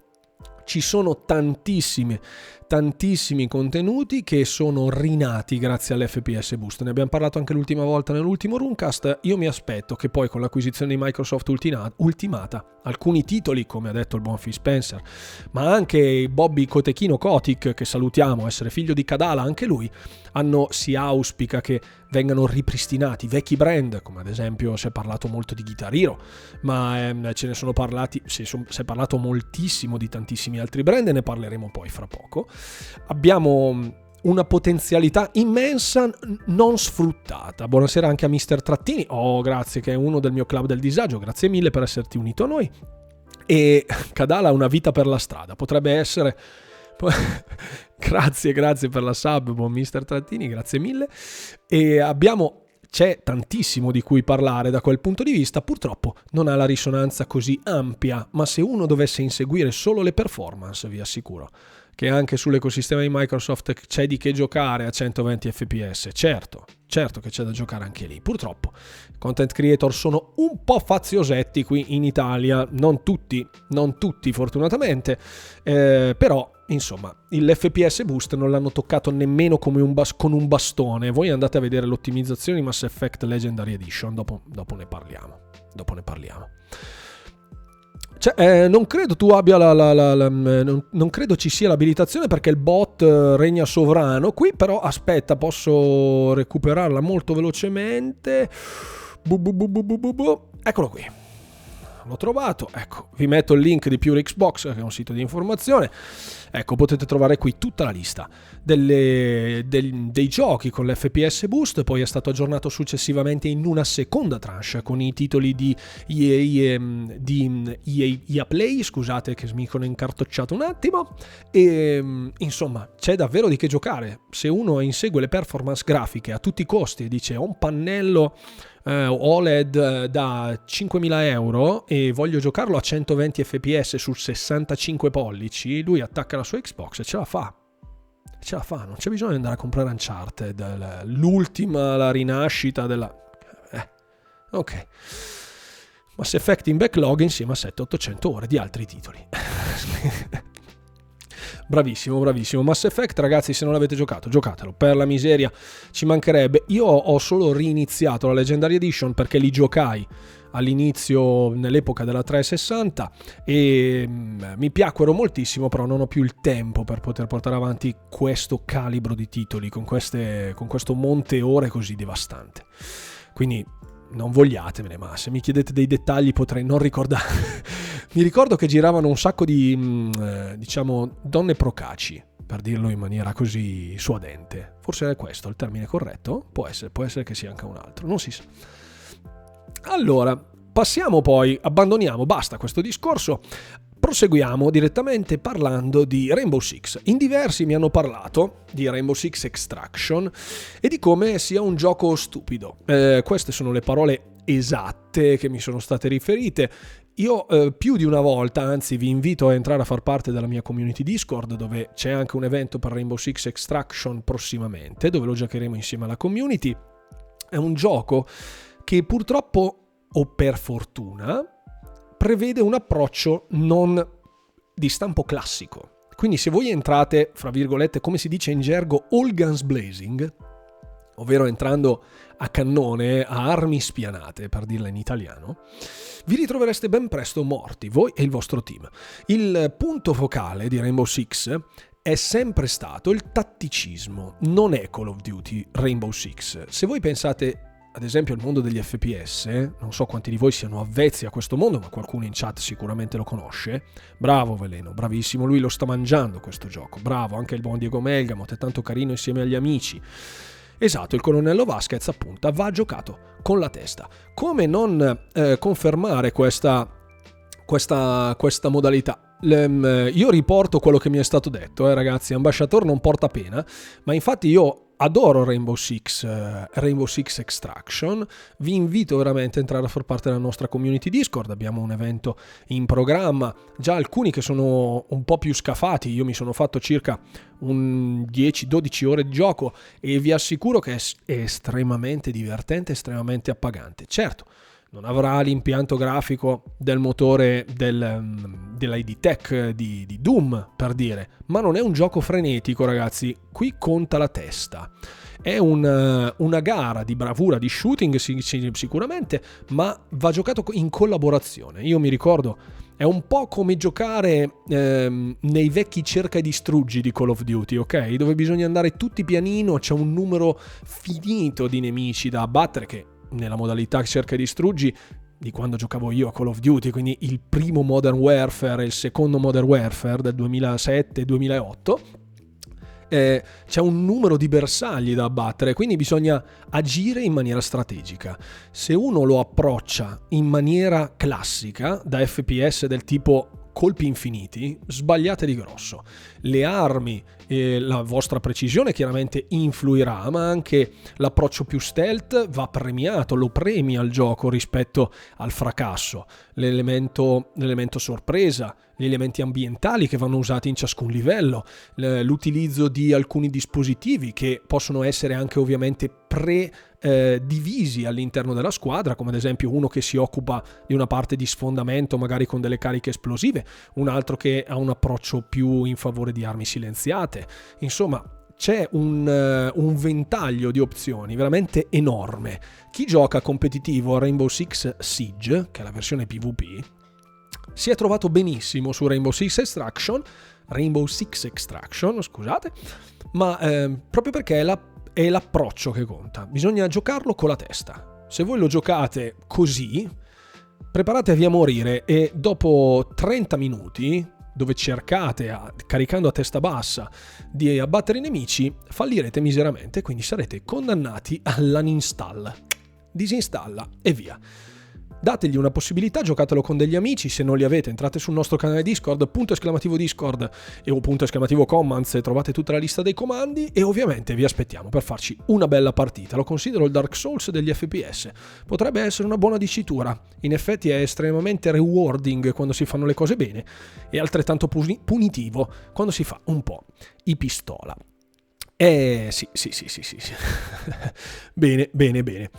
Ci sono tantissime tantissimi contenuti che sono rinati grazie all'FPS Boost. Ne abbiamo parlato anche l'ultima volta nell'ultimo Runecast. Io mi aspetto che poi con l'acquisizione di Microsoft ultimata, alcuni titoli, come ha detto il buon Phil Spencer, ma anche Bobby Cotechino Kotick, che salutiamo, essere figlio di Kadala, anche lui, hanno, si auspica che vengano ripristinati vecchi brand, come ad esempio si è parlato molto di Guitar Hero, ma ehm, ce ne sono parlati, si, si è parlato moltissimo di tantissimi altri brand e ne parleremo poi fra poco abbiamo una potenzialità immensa non sfruttata. Buonasera anche a Mister Trattini. Oh, grazie, che è uno del mio club del disagio. Grazie mille per esserti unito a noi. E Kadala ha una vita per la strada. Potrebbe essere. grazie, grazie per la sub, buon Mister Trattini, grazie mille. E abbiamo c'è tantissimo di cui parlare da quel punto di vista, purtroppo non ha la risonanza così ampia, ma se uno dovesse inseguire solo le performance, vi assicuro che anche sull'ecosistema di Microsoft c'è di che giocare a 120 fps. Certo, certo che c'è da giocare anche lì. Purtroppo i content creator sono un po' faziosetti qui in Italia, non tutti, non tutti fortunatamente, eh, però insomma l'FPS Boost non l'hanno toccato nemmeno un bas- con un bastone. Voi andate a vedere l'ottimizzazione di Mass Effect Legendary Edition, dopo, dopo ne parliamo. Dopo ne parliamo. Cioè, eh, non credo tu abbia la, la, la, la mm, non, non, credo ci sia l'abilitazione perché il bot eh, regna sovrano. Qui però aspetta, posso recuperarla molto velocemente. Bu, bu, bu, Eccolo qui l'ho trovato. Ecco, vi metto il link di Pure Xbox, che è un sito di informazione. Ecco, potete trovare qui tutta la lista delle, del, dei giochi con l'FPS Boost, poi è stato aggiornato successivamente in una seconda tranche con i titoli di EA, ehm, di EA, EA Play, scusate che mi sono incartocciato un attimo, e ehm, insomma c'è davvero di che giocare. Se uno insegue le performance grafiche a tutti i costi e dice ho un pannello eh, OLED eh, da 5.000 euro e voglio giocarlo a 120 fps su 65 pollici, lui attacca la sua Xbox e ce la fa. Ce la fa, non c'è bisogno di andare a comprare Uncharted, l'ultima, la rinascita della... Eh, ok. Mass Effect in backlog insieme a 700-800 ore di altri titoli. Bravissimo, bravissimo. Mass Effect, ragazzi, se non l'avete giocato, giocatelo. Per la miseria, ci mancherebbe. Io ho solo riniziato la Legendary Edition perché li giocai all'inizio nell'epoca della 360 e mm, mi piacquero moltissimo però non ho più il tempo per poter portare avanti questo calibro di titoli con, queste, con questo monte ore così devastante quindi non vogliatemene, ma se mi chiedete dei dettagli potrei non ricordare. mi ricordo che giravano un sacco di, mm, eh, diciamo, donne procaci, per dirlo in maniera così suadente. Forse è questo il termine corretto? Può essere, può essere che sia anche un altro, non si sa. Allora, passiamo poi, abbandoniamo, basta questo discorso, proseguiamo direttamente parlando di Rainbow Six. In diversi mi hanno parlato di Rainbow Six Extraction e di come sia un gioco stupido. Eh, queste sono le parole esatte che mi sono state riferite. Io eh, più di una volta, anzi vi invito a entrare a far parte della mia community Discord dove c'è anche un evento per Rainbow Six Extraction prossimamente, dove lo giocheremo insieme alla community. È un gioco che purtroppo o per fortuna prevede un approccio non di stampo classico. Quindi se voi entrate, fra virgolette, come si dice in gergo, all guns blazing, ovvero entrando a cannone, a armi spianate, per dirla in italiano, vi ritrovereste ben presto morti, voi e il vostro team. Il punto focale di Rainbow Six è sempre stato il tatticismo, non è Call of Duty Rainbow Six. Se voi pensate ad esempio al mondo degli FPS, non so quanti di voi siano avvezzi a questo mondo, ma qualcuno in chat sicuramente lo conosce. Bravo Veleno, bravissimo, lui lo sta mangiando questo gioco. Bravo, anche il buon Diego Melgamot, è tanto carino insieme agli amici. Esatto, il colonnello Vasquez appunto va giocato con la testa. Come non eh, confermare questa, questa, questa modalità? Le, io riporto quello che mi è stato detto, eh, ragazzi, ambasciatore non porta pena, ma infatti io adoro Rainbow Six, uh, Rainbow Six Extraction. Vi invito veramente a entrare a far parte della nostra community Discord. Abbiamo un evento in programma. Già alcuni che sono un po' più scafati. Io mi sono fatto circa 10-12 ore di gioco e vi assicuro che è estremamente divertente, estremamente appagante. Certo non avrà l'impianto grafico del motore del, mm, dell'ID Tech di, di, Doom, per dire, ma non è un gioco frenetico, ragazzi. Qui conta la testa. È un, eh, una gara di bravura, di shooting sicuramente, ma va giocato in collaborazione. Io mi ricordo, è un po' come giocare ehm, nei vecchi cerca e distruggi di Call of Duty, ok? Dove bisogna andare tutti pianino, c'è un numero finito di nemici da abbattere che nella modalità cerca e distruggi di quando giocavo io a Call of Duty, quindi il primo Modern Warfare e il secondo Modern Warfare del 2007-2008, eh, c'è un numero di bersagli da abbattere, quindi bisogna agire in maniera strategica. Se uno lo approccia in maniera classica, da FPS del tipo colpi infiniti, sbagliate di grosso. Le armi e la vostra precisione chiaramente influirà, ma anche l'approccio più stealth va premiato, lo premia il gioco rispetto al fracasso. L'elemento, l'elemento sorpresa, gli elementi ambientali che vanno usati in ciascun livello, l'utilizzo di alcuni dispositivi che possono essere anche ovviamente pre eh, divisi all'interno della squadra, come ad esempio uno che si occupa di una parte di sfondamento magari con delle cariche esplosive, un altro che ha un approccio più in favore di armi silenziate. Insomma, c'è un, uh, un, ventaglio di opzioni veramente enorme. Chi gioca competitivo a Rainbow Six Siege, che è la versione PvP, si è trovato benissimo su Rainbow Six Extraction, Rainbow Six Extraction, scusate, ma eh, proprio perché è la è l'approccio che conta. Bisogna giocarlo con la testa. Se voi lo giocate così, preparatevi a morire e dopo 30 minuti, dove cercate, a, caricando a testa bassa, di abbattere i nemici, fallirete miseramente, quindi sarete condannati all'uninstall. Disinstalla e via. Dategli una possibilità, giocatelo con degli amici, se non li avete entrate sul nostro canale Discord, punto esclamativo Discord e o punto esclamativo commands e trovate tutta la lista dei comandi e ovviamente vi aspettiamo per farci una bella partita. Lo considero il Dark Souls degli FPS. Potrebbe essere una buona dicitura, in effetti è estremamente rewarding quando si fanno le cose bene e altrettanto punitivo quando si fa un po' i pistola. Eh sì, sì, sì, sì, sì. bene, bene, bene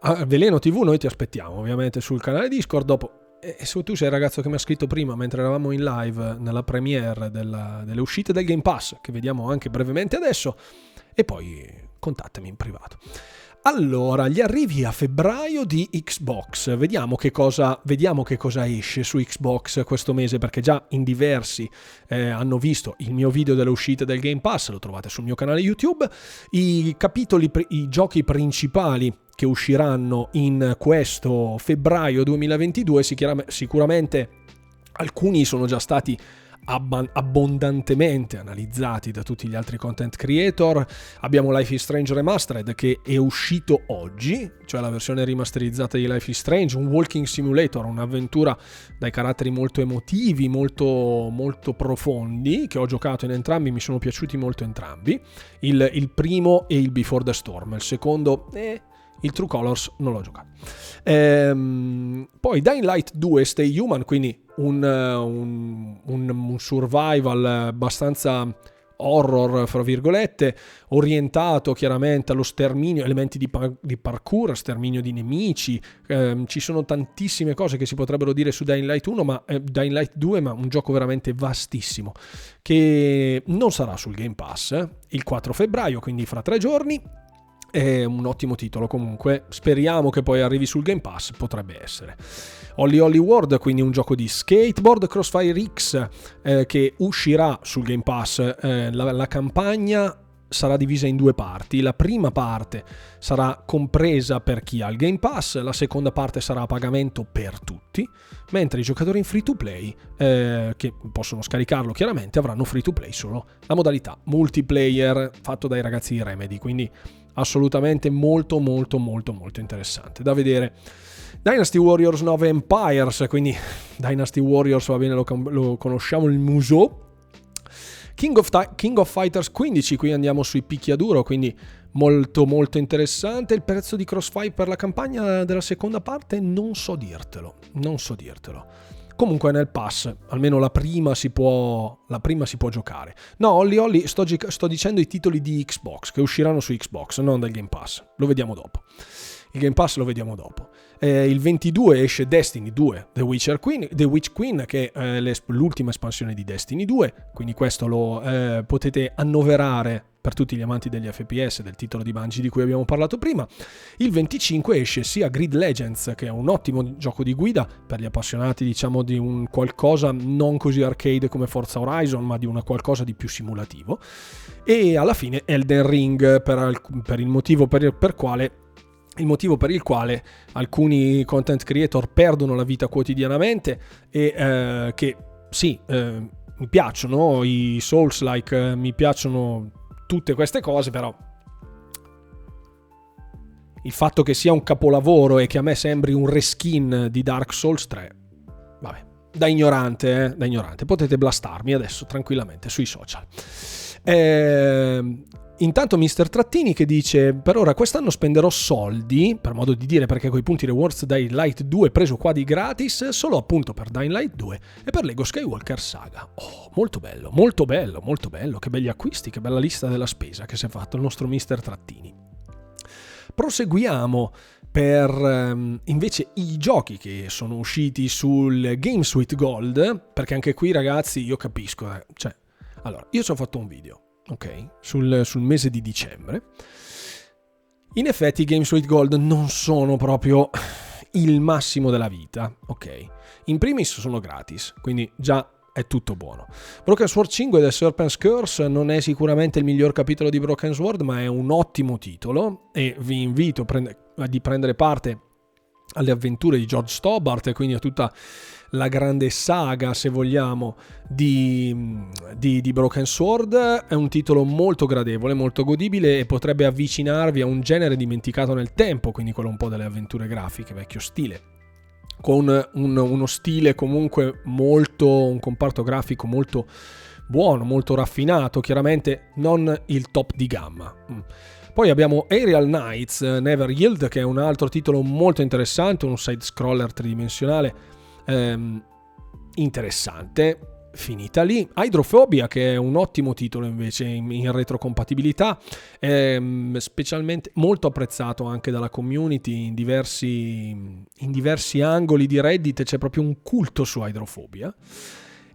a Veleno TV noi ti aspettiamo ovviamente sul canale Discord dopo e se tu sei il ragazzo che mi ha scritto prima mentre eravamo in live nella premiere della, delle uscite del Game Pass che vediamo anche brevemente adesso e poi contattami in privato allora, gli arrivi a febbraio di Xbox. Vediamo che cosa, vediamo che cosa esce su Xbox questo mese, perché già in diversi eh, hanno visto il mio video delle uscite del Game Pass, lo trovate sul mio canale YouTube. I capitoli, i giochi principali che usciranno in questo febbraio 2022, sicuramente alcuni sono già stati abbondantemente analizzati da tutti gli altri content creator. Abbiamo Life is Strange Remastered che è uscito oggi, cioè la versione rimasterizzata di Life is Strange, un walking simulator, un'avventura dai caratteri molto emotivi, molto, molto profondi, che ho giocato in entrambi, mi sono piaciuti molto entrambi. Il, il primo è il Before the Storm, il secondo... Eh, il True Colors non l'ho giocato. Ehm, poi Dying Light 2 Stay Human, quindi un, un, un, un survival abbastanza horror, fra virgolette, orientato chiaramente allo sterminio, elementi di, par- di parkour, sterminio di nemici. Eh, ci sono tantissime cose che si potrebbero dire su Dying Light 1, ma eh, Dying Light 2, ma un gioco veramente vastissimo che non sarà sul Game Pass eh, il 4 febbraio, quindi fra tre giorni è un ottimo titolo comunque, speriamo che poi arrivi sul Game Pass, potrebbe essere. Holly Holly World, quindi un gioco di skateboard, Crossfire X eh, che uscirà sul Game Pass, eh, la, la campagna sarà divisa in due parti. La prima parte sarà compresa per chi ha il Game Pass, la seconda parte sarà a pagamento per tutti, mentre i giocatori in free to play, eh, che possono scaricarlo chiaramente, avranno free to play solo la modalità multiplayer fatto dai ragazzi di Remedy. Quindi assolutamente molto molto molto molto interessante da vedere. Dynasty Warriors 9 Empires, quindi Dynasty Warriors va bene, lo, lo conosciamo, il Musou. King of, King of, Fighters 15, qui andiamo sui picchiaduro, quindi molto molto interessante. Il prezzo di Crossfire per la campagna della seconda parte non so dirtelo, non so dirtelo. Comunque nel pass, almeno la prima si può, prima si può giocare. No, Olli Olli, sto, sto dicendo i titoli di Xbox che usciranno su Xbox, non del Game Pass. Lo vediamo dopo. Il Game Pass lo vediamo dopo. Eh, il 22 esce Destiny 2, The, Queen, The Witch Queen, che è l'ultima espansione di Destiny 2, quindi questo lo eh, potete annoverare per tutti gli amanti degli FPS del titolo di Bungie di cui abbiamo parlato prima. Il 25 esce sia Grid Legends, che è un ottimo gioco di guida per gli appassionati, diciamo, di un qualcosa non così arcade come Forza Horizon, ma di una qualcosa di più simulativo. E alla fine Elden Ring, per, il motivo per, per quale il motivo per il quale alcuni content creator perdono la vita quotidianamente e eh, che sì, eh, mi piacciono i Souls like, eh, mi piacciono tutte queste cose, però il fatto che sia un capolavoro e che a me sembri un reskin di Dark Souls 3, vabbè, da ignorante, eh? da ignorante. Potete blastarmi adesso tranquillamente sui social. Eh, Intanto Mr. Trattini che dice per ora quest'anno spenderò soldi, per modo di dire perché coi punti rewards Dying Light 2 preso qua di gratis, solo appunto per Dying Light 2 e per Lego Skywalker Saga. Oh, molto bello, molto bello, molto bello, che belli acquisti, che bella lista della spesa che si è fatto il nostro Mr. Trattini. Proseguiamo per um, invece i giochi che sono usciti sul Game Suite Gold, perché anche qui ragazzi io capisco, eh, cioè, allora, io ci ho fatto un video ok? Sul, sul mese di dicembre. In effetti i Games with Gold non sono proprio il massimo della vita, ok? In primis sono gratis, quindi già è tutto buono. Broken Sword 5 The Serpent's Curse non è sicuramente il miglior capitolo di Broken Sword, ma è un ottimo titolo e vi invito a, prendere parte alle avventure di George Stobart e quindi a tutta la grande saga, se vogliamo, di, di, di, Broken Sword. È un titolo molto gradevole, molto godibile e potrebbe avvicinarvi a un genere dimenticato nel tempo, quindi quello un po' delle avventure grafiche, vecchio stile. Con un, uno stile comunque molto, un comparto grafico molto buono, molto raffinato, chiaramente non il top di gamma. Mm. Poi abbiamo Aerial Knights Never Yield, che è un altro titolo molto interessante, un side scroller tridimensionale ehm, interessante. Finita lì. Hydrophobia, che è un ottimo titolo invece in, in retrocompatibilità, ehm, specialmente molto apprezzato anche dalla community in diversi, in diversi angoli di Reddit, c'è proprio un culto su Hydrophobia.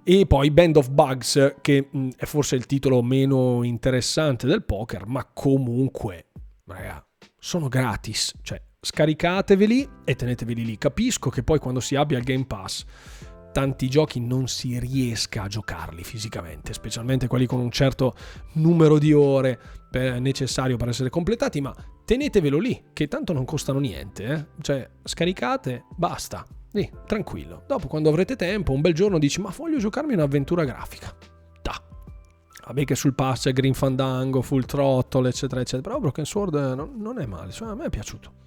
E poi Band of Bugs, che mh, è forse il titolo meno interessante del poker, ma comunque, raga, sono gratis. Cioè, scaricateveli e teneteveli lì. Capisco che poi quando si abbia il Game Pass tanti giochi non si riesca a giocarli fisicamente, specialmente quelli con un certo numero di ore per, necessario per essere completati, ma tenetevelo lì, che tanto non costano niente, eh? cioè scaricate, basta Lì, tranquillo. Dopo, quando avrete tempo, un bel giorno dici, ma voglio giocarmi un'avventura grafica. Da. Vabbè che sul pass c'è Green Fandango, Full Throttle, eccetera, eccetera. Però Broken Sword non, non è male, cioè, a me è piaciuto.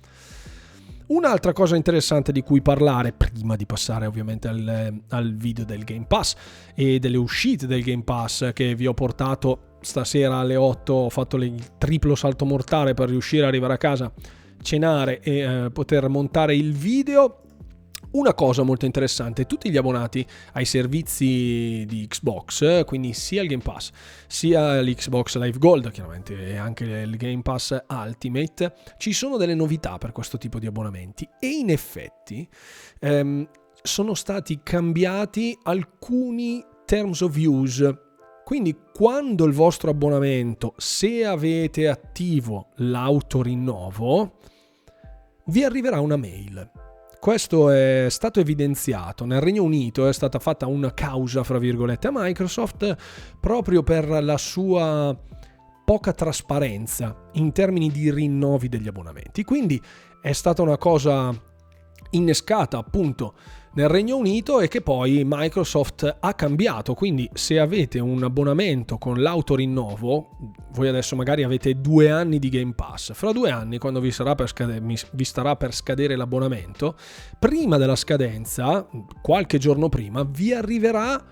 Un'altra cosa interessante di cui parlare, prima di passare ovviamente al, al, video del Game Pass e delle uscite del Game Pass che vi ho portato stasera alle 8, ho fatto il triplo salto mortale per riuscire ad arrivare a casa, cenare e eh, poter montare il video. Una cosa molto interessante, tutti gli abbonati ai servizi di Xbox, quindi sia il Game Pass, sia l'Xbox Live Gold, chiaramente, e anche il Game Pass Ultimate, ci sono delle novità per questo tipo di abbonamenti e in effetti ehm, sono stati cambiati alcuni terms of use. Quindi quando il vostro abbonamento, se avete attivo l'autorinnovo, vi arriverà una mail questo è stato evidenziato. Nel Regno Unito è stata fatta una causa, fra virgolette, a Microsoft proprio per la sua poca trasparenza in termini di rinnovi degli abbonamenti. Quindi è stata una cosa innescata appunto nel Regno Unito e che poi Microsoft ha cambiato. Quindi se avete un abbonamento con l'autorinnovo, voi adesso magari avete due anni di Game Pass, fra due anni quando vi, scade- vi starà per scadere l'abbonamento, prima della scadenza, qualche giorno prima, vi arriverà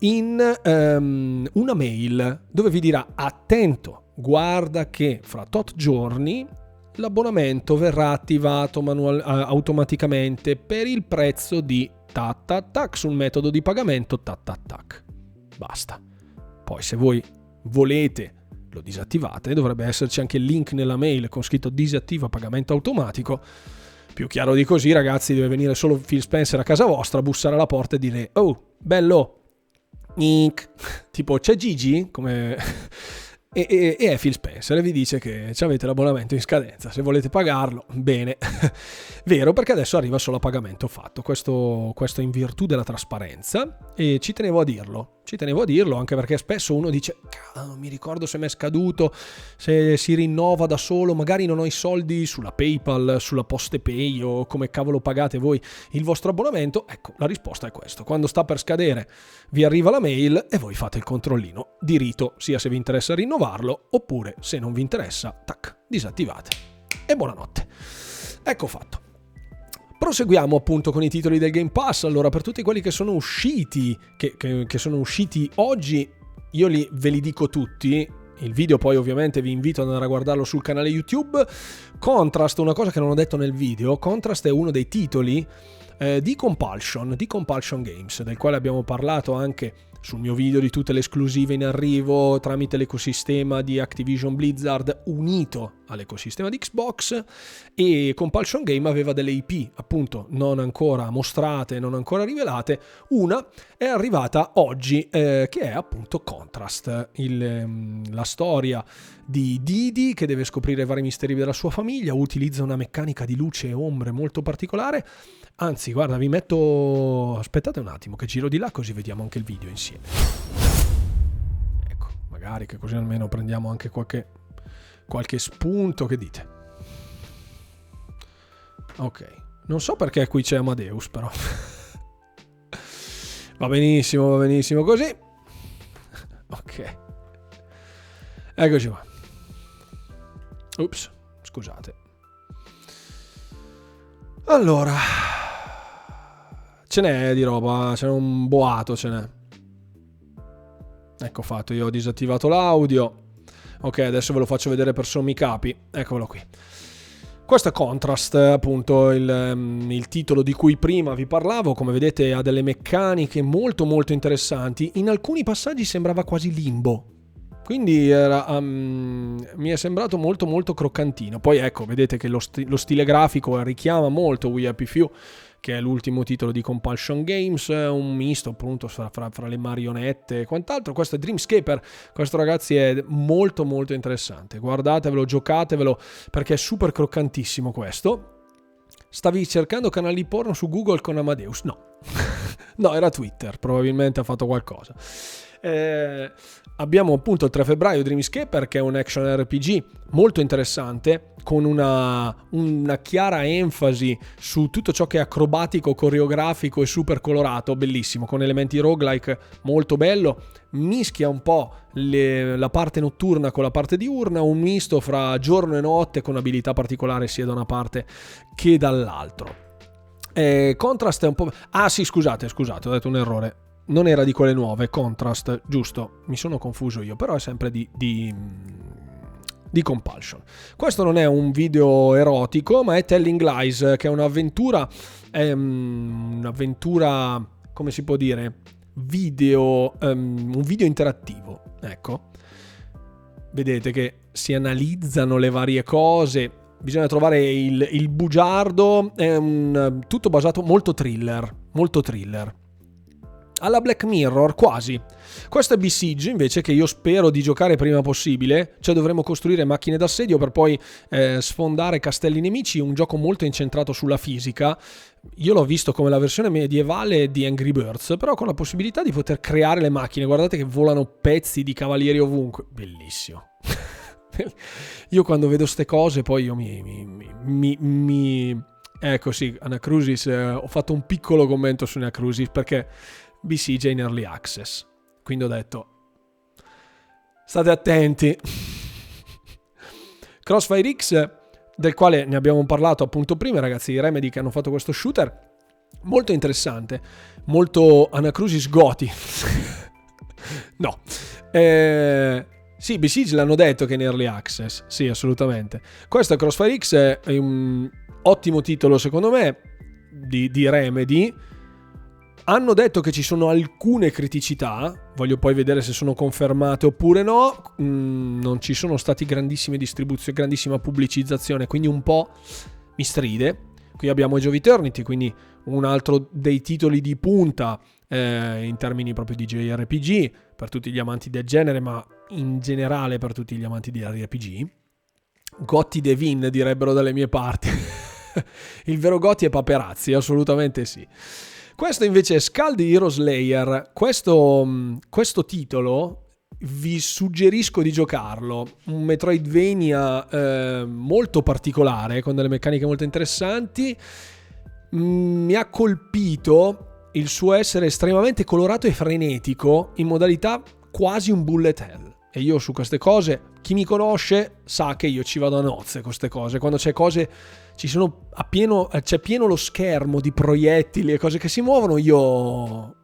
in um, una mail dove vi dirà attento, guarda che fra tot giorni l'abbonamento verrà attivato manual- automaticamente per il prezzo di tac tac tac sul metodo di pagamento tac tac tac. Basta. Poi se voi volete lo disattivate, dovrebbe esserci anche il link nella mail con scritto disattiva pagamento automatico. Più chiaro di così, ragazzi, deve venire solo Phil Spencer a casa vostra, bussare alla porta e dire "Oh, bello". Nick. tipo c'è Gigi come e, e, e, è Phil Spencer e vi dice che avete l'abbonamento in scadenza, se volete pagarlo, bene. Vero, perché adesso arriva solo a pagamento fatto, questo, questo in virtù della trasparenza e ci tenevo a dirlo. Ci tenevo a dirlo anche perché spesso uno dice, non mi ricordo se mi è scaduto, se si rinnova da solo, magari non ho i soldi sulla PayPal, sulla PostePay o come cavolo pagate voi il vostro abbonamento. Ecco, la risposta è questa. Quando sta per scadere vi arriva la mail e voi fate il controllino di rito, sia se vi interessa rinnovarlo oppure se non vi interessa, tac, disattivate. E buonanotte. Ecco fatto. Proseguiamo appunto con i titoli del Game Pass. Allora, per tutti quelli che sono usciti, che, che, che sono usciti oggi, io li, ve li dico tutti. Il video poi ovviamente vi invito ad andare a guardarlo sul canale YouTube. Contrast, una cosa che non ho detto nel video, Contrast è uno dei titoli eh, di Compulsion, di Compulsion Games, del quale abbiamo parlato anche sul mio video di tutte le esclusive in arrivo tramite l'ecosistema di Activision Blizzard unito all'ecosistema di Xbox e Compulsion Game aveva delle IP appunto non ancora mostrate, non ancora rivelate. Una è arrivata oggi eh, che è appunto Contrast, il, ehm, la storia di Didi che deve scoprire vari misteri della sua famiglia, utilizza una meccanica di luce e ombre molto particolare Anzi, guarda, vi metto... Aspettate un attimo che giro di là così vediamo anche il video insieme. Ecco, magari che così almeno prendiamo anche qualche, qualche spunto. Che dite? Ok. Non so perché qui c'è Amadeus, però. va benissimo, va benissimo così. ok. Eccoci qua. Ups, scusate. Allora, Ce n'è di roba, ce n'è un boato, ce n'è. Ecco fatto, io ho disattivato l'audio. Ok, adesso ve lo faccio vedere per sommi capi. Eccolo qui. Questo è Contrast, appunto il, ehm, il, titolo di cui prima vi parlavo, come vedete ha delle meccaniche molto molto interessanti, in alcuni passaggi sembrava quasi limbo, quindi era, um, mi è sembrato molto molto croccantino. Poi ecco, vedete che lo, st- lo stile grafico richiama molto We Happy Few che è l'ultimo titolo di Compulsion Games, un misto appunto fra, fra, fra, le marionette e quant'altro. Questo è Dreamscaper, questo ragazzi è molto molto interessante, guardatevelo, giocatevelo perché è super croccantissimo questo. Stavi cercando canali porno su Google con Amadeus? No, no era Twitter, probabilmente ha fatto qualcosa. Eh, abbiamo appunto il 3 febbraio Dreamscaper che è un action RPG molto interessante con una, una, chiara enfasi su tutto ciò che è acrobatico, coreografico e super colorato, bellissimo, con elementi roguelike molto bello, mischia un po' le, la parte notturna con la parte diurna, un misto fra giorno e notte con abilità particolari sia da una parte che dall'altro. Eh, contrast è un po'... Ah sì, scusate, scusate, ho detto un errore non era di quelle nuove, Contrast, giusto, mi sono confuso io, però è sempre di, di, di, Compulsion. Questo non è un video erotico, ma è Telling Lies, che è un'avventura, è un'avventura, come si può dire, video, um, un video interattivo, ecco. Vedete che si analizzano le varie cose, bisogna trovare il, il bugiardo, è un, tutto basato molto thriller, molto thriller alla Black Mirror, quasi. Questo è Besiege invece che io spero di giocare prima possibile, cioè dovremo costruire macchine d'assedio per poi eh, sfondare castelli nemici, un gioco molto incentrato sulla fisica. Io l'ho visto come la versione medievale di Angry Birds, però con la possibilità di poter creare le macchine. Guardate che volano pezzi di cavalieri ovunque. Bellissimo. io quando vedo queste cose poi io mi... mi, mi, mi... Ecco sì, Anacrusis, eh, ho fatto un piccolo commento su Anacrusis perché BCJ in Early Access. Quindi ho detto, state attenti. Crossfire X, del quale ne abbiamo parlato appunto prima, ragazzi, i Remedy che hanno fatto questo shooter, molto interessante, molto Anacrusis Goti. no. Eh, sì, Besiege l'hanno detto che è in Early Access, sì, assolutamente. Questo Crossfire X è un ottimo titolo secondo me di, di Remedy hanno detto che ci sono alcune criticità, voglio poi vedere se sono confermate oppure no. Mm, non ci sono stati grandissime distribuzioni, grandissima pubblicizzazione, quindi un po' mi stride. Qui abbiamo Age Eternity, quindi un altro dei titoli di punta eh, in termini proprio di JRPG per tutti gli amanti del genere, ma in generale per tutti gli amanti di RPG. Gotti Devin direbbero dalle mie parti. Il vero Gotti è Paperazzi, assolutamente sì. Questo invece è Scaldi Hero Slayer. Questo, mm, questo titolo vi suggerisco di giocarlo. Un Metroidvania eh, molto particolare, con delle meccaniche molto interessanti. Mm, mi ha colpito il suo essere estremamente colorato e frenetico in modalità quasi un bullet hell. E io su queste cose, chi mi conosce sa che io ci vado a nozze queste cose. Quando c'è cose ci sono a pieno, eh, c'è pieno lo schermo di proiettili e cose che si muovono, io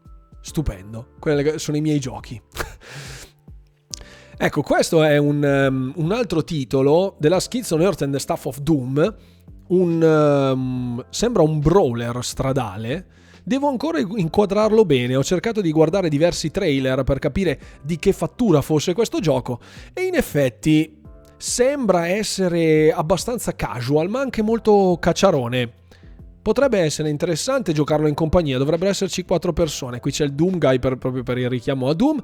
stupendo. Quelli sono i miei giochi. ecco, questo è un, um, un, altro titolo della Skids on Earth and the Stuff of Doom. Un, um, sembra un brawler stradale. Devo ancora inquadrarlo bene, ho cercato di guardare diversi trailer per capire di che fattura fosse questo gioco e in effetti sembra essere abbastanza casual, ma anche molto cacciarone. Potrebbe essere interessante giocarlo in compagnia, dovrebbero esserci quattro persone. Qui c'è il Doom Guy per, proprio per il richiamo a Doom.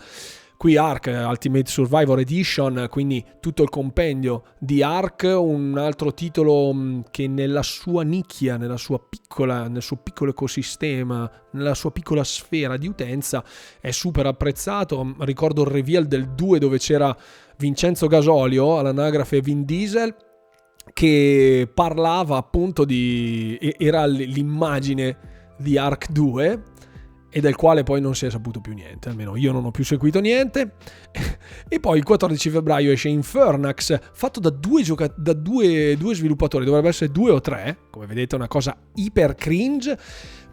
Qui Ark Ultimate Survivor Edition, quindi tutto il compendio di Ark, un altro titolo mm, che nella sua nicchia, nella sua piccola, nel suo piccolo ecosistema, nella sua piccola sfera di utenza è super apprezzato. Ricordo il reveal del 2 dove c'era Vincenzo Gasolio all'anagrafe Vin Diesel che parlava appunto di... era l'immagine di Arc 2 e del quale poi non si è saputo più niente, almeno io non ho più seguito niente. e poi il 14 febbraio esce Infernax, fatto da, due, gioca- da due, due sviluppatori, dovrebbe essere due o tre, come vedete è una cosa iper cringe,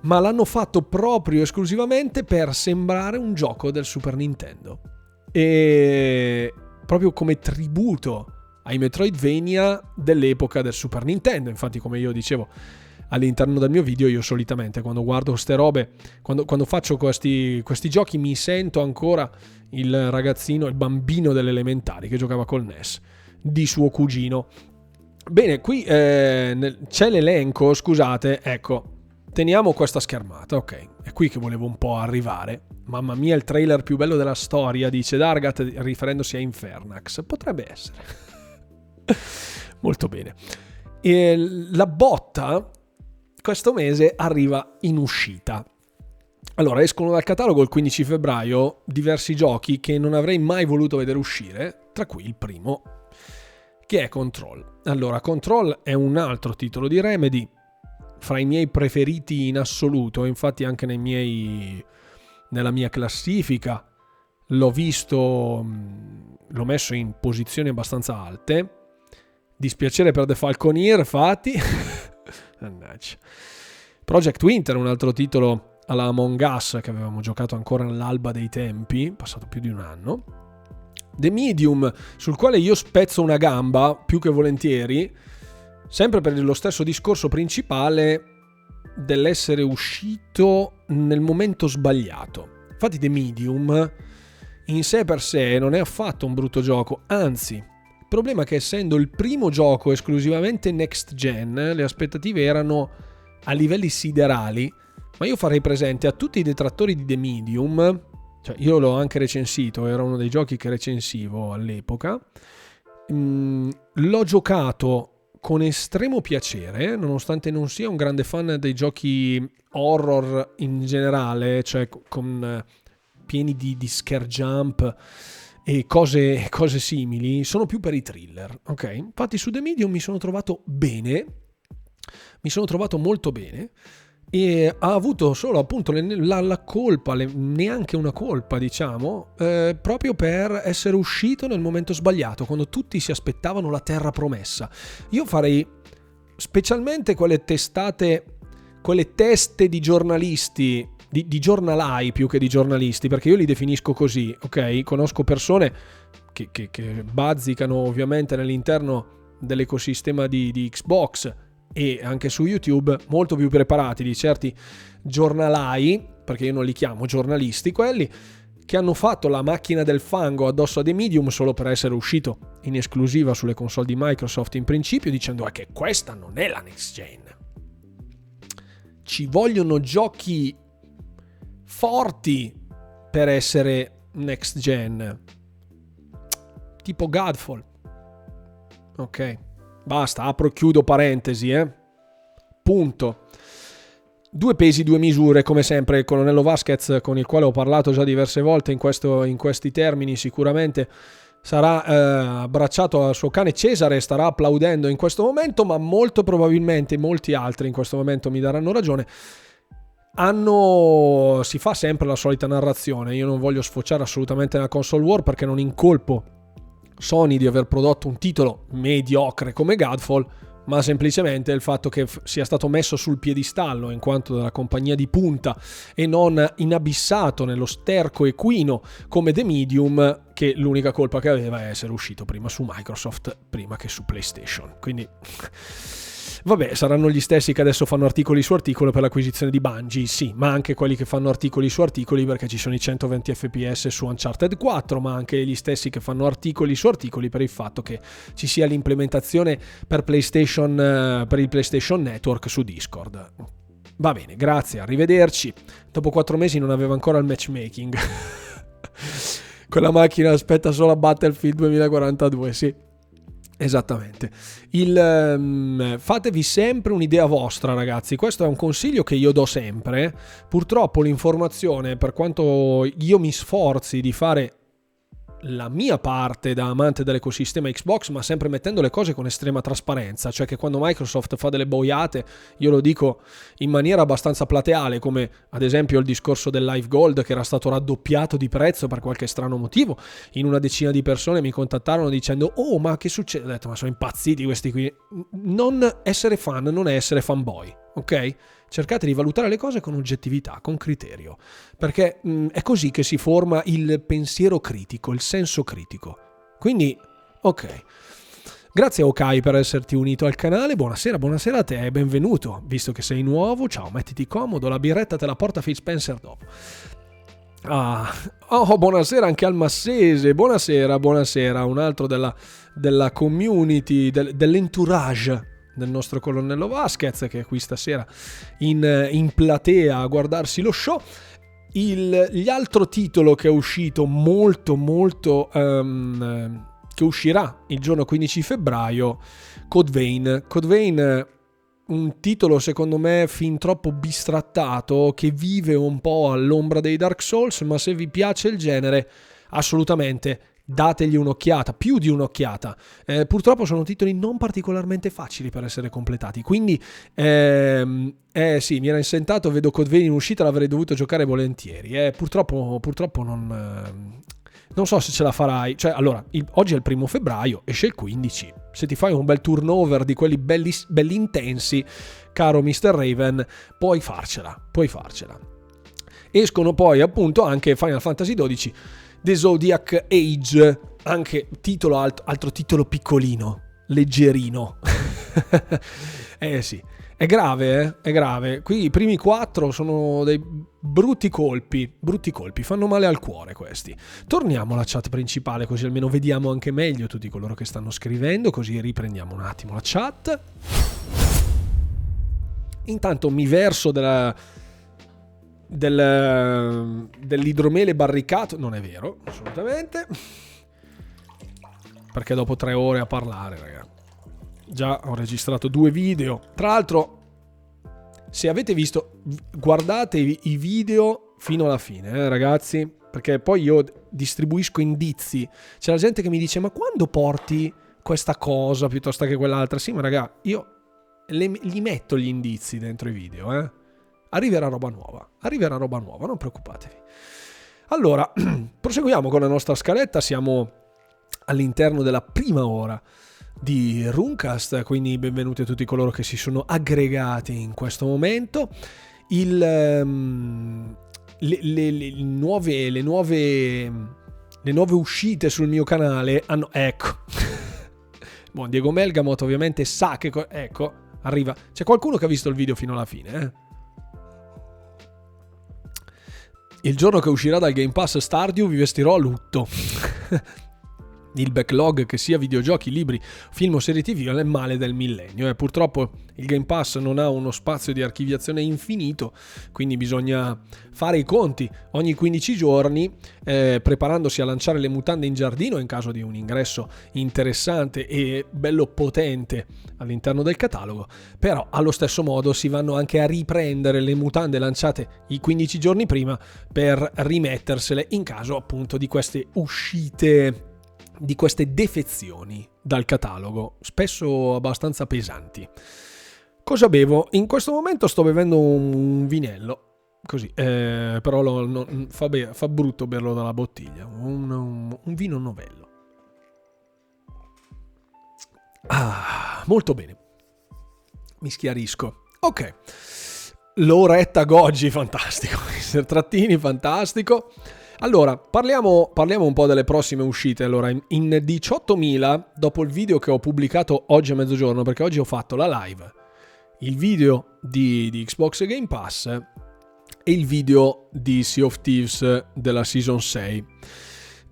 ma l'hanno fatto proprio esclusivamente per sembrare un gioco del Super Nintendo. E, proprio come tributo ai Metroidvania dell'epoca del Super Nintendo. Infatti, come io dicevo all'interno del mio video, io solitamente quando guardo queste robe, quando, quando faccio questi, questi, giochi, mi sento ancora il ragazzino, il bambino delle elementari che giocava col NES di suo cugino. Bene, qui eh, nel, c'è l'elenco, scusate, ecco, teniamo questa schermata, ok, è qui che volevo un po' arrivare. Mamma mia, il trailer più bello della storia, dice Dargat riferendosi a Infernax. Potrebbe essere. Molto bene. E la botta questo mese arriva in uscita. Allora, escono dal catalogo il 15 febbraio diversi giochi che non avrei mai voluto vedere uscire, tra cui il primo, che è Control. Allora, Control è un altro titolo di Remedy, fra i miei preferiti in assoluto, infatti anche miei, nella mia classifica l'ho visto, l'ho messo in posizioni abbastanza alte. Dispiacere per The Falconeer, infatti. Project Winter, un altro titolo alla Among Us che avevamo giocato ancora nell'alba dei tempi, passato più di un anno. The Medium, sul quale io spezzo una gamba più che volentieri, sempre per lo stesso discorso principale dell'essere uscito nel momento sbagliato. Infatti The Medium in sé per sé non è affatto un brutto gioco, anzi, il problema è che essendo il primo gioco esclusivamente next gen, le aspettative erano a livelli siderali, ma io farei presente a tutti i detrattori di The Medium, cioè io l'ho anche recensito, era uno dei giochi che recensivo all'epoca, mm, l'ho giocato con estremo piacere, nonostante non sia un grande fan dei giochi horror in generale, cioè con pieni di, di scare jump e cose, cose simili, sono più per i thriller, ok? Infatti su The Medium mi sono trovato bene, mi sono trovato molto bene e ha avuto solo appunto la, la colpa, le, neanche una colpa diciamo, eh, proprio per essere uscito nel momento sbagliato, quando tutti si aspettavano la terra promessa. Io farei specialmente quelle testate, quelle teste di giornalisti di, di, giornalai più che di giornalisti, perché io li definisco così, ok? Conosco persone che, che, che bazzicano ovviamente all'interno dell'ecosistema di, di Xbox e anche su YouTube molto più preparati di certi giornalai, perché io non li chiamo giornalisti quelli, che hanno fatto la macchina del fango addosso a The Medium solo per essere uscito in esclusiva sulle console di Microsoft in principio, dicendo che questa non è la next gen. Ci vogliono giochi forti per essere next gen. Tipo Godfall. Ok. Basta, apro e chiudo parentesi, eh. Punto. Due pesi, due misure, come sempre il colonnello Vasquez, con il quale ho parlato già diverse volte in, questo, in questi termini, sicuramente sarà eh, abbracciato al suo cane Cesare, starà applaudendo in questo momento, ma molto probabilmente molti altri in questo momento mi daranno ragione hanno, si fa sempre la solita narrazione. Io non voglio sfociare assolutamente nella console war perché non incolpo Sony di aver prodotto un titolo mediocre come Godfall, ma semplicemente il fatto che sia stato messo sul piedistallo in quanto della compagnia di punta e non inabissato nello sterco equino come The Medium, che l'unica colpa che aveva è essere uscito prima su Microsoft prima che su PlayStation. Quindi Vabbè, saranno gli stessi che adesso fanno articoli su articolo per l'acquisizione di Bungie, sì, ma anche quelli che fanno articoli su articoli perché ci sono i 120 fps su Uncharted 4, ma anche gli stessi che fanno articoli su articoli per il fatto che ci sia l'implementazione per PlayStation eh, per il PlayStation Network su Discord. Va bene, grazie, arrivederci. Dopo quattro mesi non aveva ancora il matchmaking. Quella macchina aspetta solo a Battlefield 2042, sì. Esattamente. Il, um, fatevi sempre un'idea vostra, ragazzi. Questo è un consiglio che io do sempre. Purtroppo l'informazione, per quanto io mi sforzi di fare la mia parte da amante dell'ecosistema Xbox, ma sempre mettendo le cose con estrema trasparenza, cioè che quando Microsoft fa delle boiate, io lo dico in maniera abbastanza plateale, come ad esempio il discorso del Live Gold che era stato raddoppiato di prezzo per qualche strano motivo, in una decina di persone mi contattarono dicendo "Oh, ma che succede?" Ho detto "Ma sono impazziti questi qui". Non essere fan non è essere fanboy, ok? Cercate di valutare le cose con oggettività, con criterio, perché mh, mm, è così che si forma il pensiero critico, il senso critico. Quindi, ok. Grazie Okai per esserti unito al canale, buonasera, buonasera a te e benvenuto, visto che sei nuovo, ciao, mettiti comodo, la birretta te la porta Phil Spencer dopo. Ah, oh, buonasera anche al Massese, buonasera, buonasera, un altro della, della community, del, dell'entourage del nostro colonnello Vasquez che è qui stasera in, in platea a guardarsi lo show. Il, l'altro titolo che è uscito molto molto um, che uscirà il giorno 15 febbraio Code Vein Code Vein un titolo secondo me fin troppo bistrattato che vive un po' all'ombra dei Dark Souls, ma se vi piace il genere, assolutamente dategli un'occhiata, più di un'occhiata. Eh, purtroppo sono titoli non particolarmente facili per essere completati, quindi ehm, eh sì, mi era insentato, vedo Code Vein in uscita, l'avrei dovuto giocare volentieri. Eh, purtroppo, purtroppo non, eh, non so se ce la farai. Cioè, allora, il, oggi è il primo febbraio, esce il 15. Se ti fai un bel turnover di quelli belli, belli intensi, caro Mr. Raven, puoi farcela, puoi farcela. Escono poi appunto anche Final Fantasy XII, The Zodiac Age, anche titolo alt- altro titolo piccolino, leggerino. eh sì. È grave, eh? È grave. Qui i primi quattro sono dei brutti colpi, brutti colpi, fanno male al cuore questi. Torniamo alla chat principale così almeno vediamo anche meglio tutti coloro che stanno scrivendo, così riprendiamo un attimo la chat. Intanto mi verso della, del, dell'idromele barricato, non è vero, assolutamente. Perché dopo tre ore a parlare, ragazzi già ho registrato due video. Tra l'altro, se avete visto, guardate i video fino alla fine, eh, ragazzi, perché poi io distribuisco indizi. C'è la gente che mi dice, ma quando porti questa cosa piuttosto che quell'altra? Sì, ma raga, io le, li metto gli indizi dentro i video, eh. Arriverà roba nuova, arriverà roba nuova, non preoccupatevi. Allora, proseguiamo con la nostra scaletta, siamo all'interno della prima ora di Runcast, quindi benvenuti a tutti coloro che si sono aggregati in questo momento. Il, um, le, le, le, nuove, le, nuove, le nuove uscite sul mio canale hanno... Ecco. Buon Diego Melgamot ovviamente sa che... ecco, arriva. C'è qualcuno che ha visto il video fino alla fine, eh? Il giorno che uscirà dal Game Pass Stardew vi vestirò a lutto. il backlog che sia videogiochi, libri, film o serie tv è il male del millennio. Eh. Purtroppo il Game Pass non ha uno spazio di archiviazione infinito, quindi bisogna fare i conti ogni 15 giorni, eh, preparandosi a lanciare le mutande in giardino in caso di un ingresso interessante e bello potente all'interno del catalogo, però allo stesso modo si vanno anche a riprendere le mutande lanciate i 15 giorni prima per rimettersele in caso appunto di queste uscite di queste defezioni dal catalogo, spesso abbastanza pesanti. Cosa bevo? In questo momento sto bevendo un vinello, così, eh, però lo, no, fa, be- fa, brutto berlo dalla bottiglia, un, un, un vino novello. Ah, molto bene. Mi schiarisco. Ok. L'oretta Goggi, fantastico. Mister Trattini, fantastico. Allora, parliamo, parliamo, un po' delle prossime uscite. Allora, in, in 18.000, dopo il video che ho pubblicato oggi a mezzogiorno, perché oggi ho fatto la live, il video di, di Xbox Game Pass e il video di Sea of Thieves della Season 6.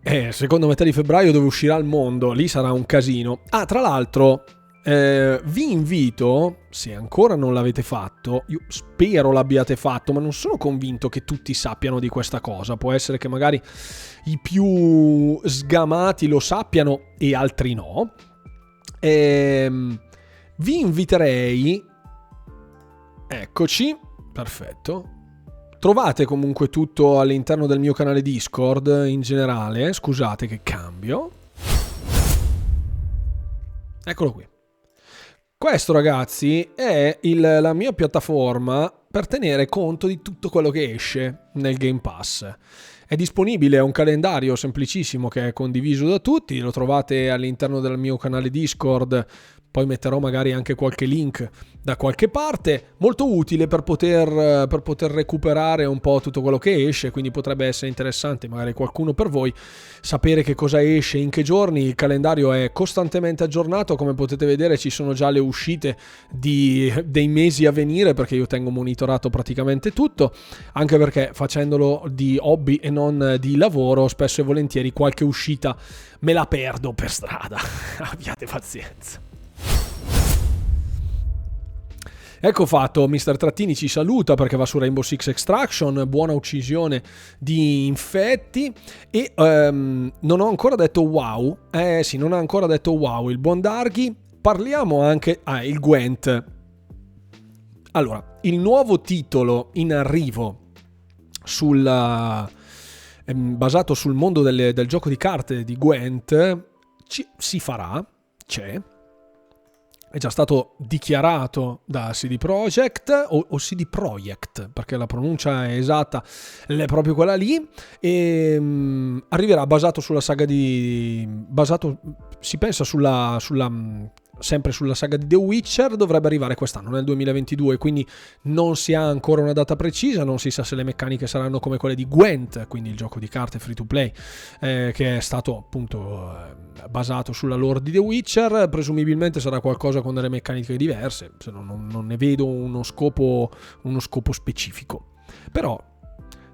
Eh, secondo metà di febbraio dove uscirà il mondo, lì sarà un casino. Ah, tra l'altro, eh, vi invito, se ancora non l'avete fatto, io spero l'abbiate fatto, ma non sono convinto che tutti sappiano di questa cosa. Può essere che magari i più sgamati lo sappiano e altri no. Eh, vi inviterei... Eccoci, perfetto. Trovate comunque tutto all'interno del mio canale Discord in generale. Scusate che cambio. Eccolo qui. Questo ragazzi è il, la mia piattaforma per tenere conto di tutto quello che esce nel Game Pass. È disponibile un calendario semplicissimo che è condiviso da tutti, lo trovate all'interno del mio canale Discord poi metterò magari anche qualche link da qualche parte, molto utile per poter, per poter, recuperare un po' tutto quello che esce, quindi potrebbe essere interessante magari qualcuno per voi sapere che cosa esce, in che giorni, il calendario è costantemente aggiornato, come potete vedere ci sono già le uscite di, dei mesi a venire perché io tengo monitorato praticamente tutto, anche perché facendolo di hobby e non di lavoro spesso e volentieri qualche uscita me la perdo per strada, abbiate pazienza. Ecco fatto, Mr. Trattini ci saluta perché va su Rainbow Six Extraction, buona uccisione di infetti. E um, non ho ancora detto wow, eh sì, non ha ancora detto wow il buon Darghi, parliamo anche, ah il Gwent, Allora, il nuovo titolo in arrivo sulla, ehm, basato sul mondo delle, del gioco di carte di Gwent ci, si farà, c'è, è già stato dichiarato da CD Projekt o, o, CD Projekt perché la pronuncia è esatta è proprio quella lì e um, arriverà basato sulla saga di basato si pensa sulla, sulla sempre sulla saga di The Witcher, dovrebbe arrivare quest'anno, nel 2022, quindi non si ha ancora una data precisa, non si sa se le meccaniche saranno come quelle di Gwent, quindi il gioco di carte free to play, eh, che è stato appunto eh, basato sulla lore di The Witcher, presumibilmente sarà qualcosa con delle meccaniche diverse, se no non, non ne vedo uno scopo, uno scopo specifico. Però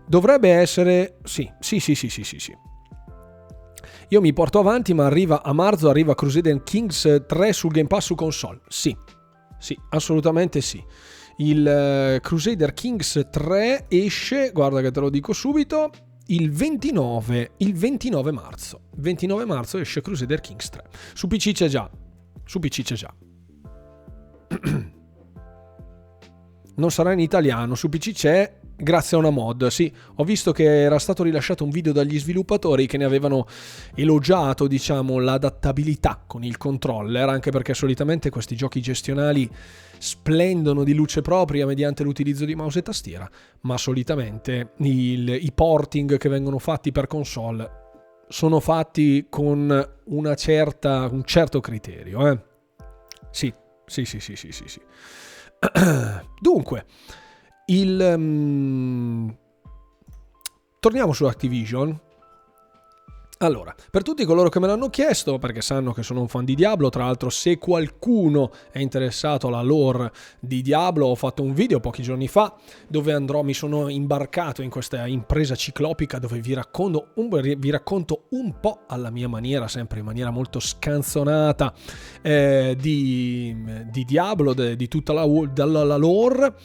dovrebbe essere... Sì, sì, sì, sì, sì, sì. sì io mi porto avanti, ma arriva a marzo, arriva Crusader Kings 3 sul Game Pass su console. Sì, sì, assolutamente sì. Il uh, Crusader Kings 3 esce, guarda che te lo dico subito, il 29, il 29 marzo. 29 marzo esce Crusader Kings 3. Su PC c'è già. Su PC c'è già. non sarà in italiano, su PC c'è grazie a una mod. Sì, ho visto che era stato rilasciato un video dagli sviluppatori che ne avevano elogiato, diciamo, l'adattabilità con il controller, anche perché solitamente questi giochi gestionali splendono di luce propria mediante l'utilizzo di mouse e tastiera, ma solitamente il, i porting che vengono fatti per console sono fatti con certa, un certo criterio. Eh? Sì, sì, sì, sì, sì, sì. sì. Dunque, il... Um... Torniamo su Activision. Allora, per tutti coloro che me l'hanno chiesto, perché sanno che sono un fan di Diablo, tra l'altro se qualcuno è interessato alla lore di Diablo, ho fatto un video pochi giorni fa dove andrò, mi sono imbarcato in questa impresa ciclopica dove vi racconto un, vi racconto un po' alla mia maniera, sempre in maniera molto scanzonata, eh, di, di, Diablo, de, di tutta la, la, la lore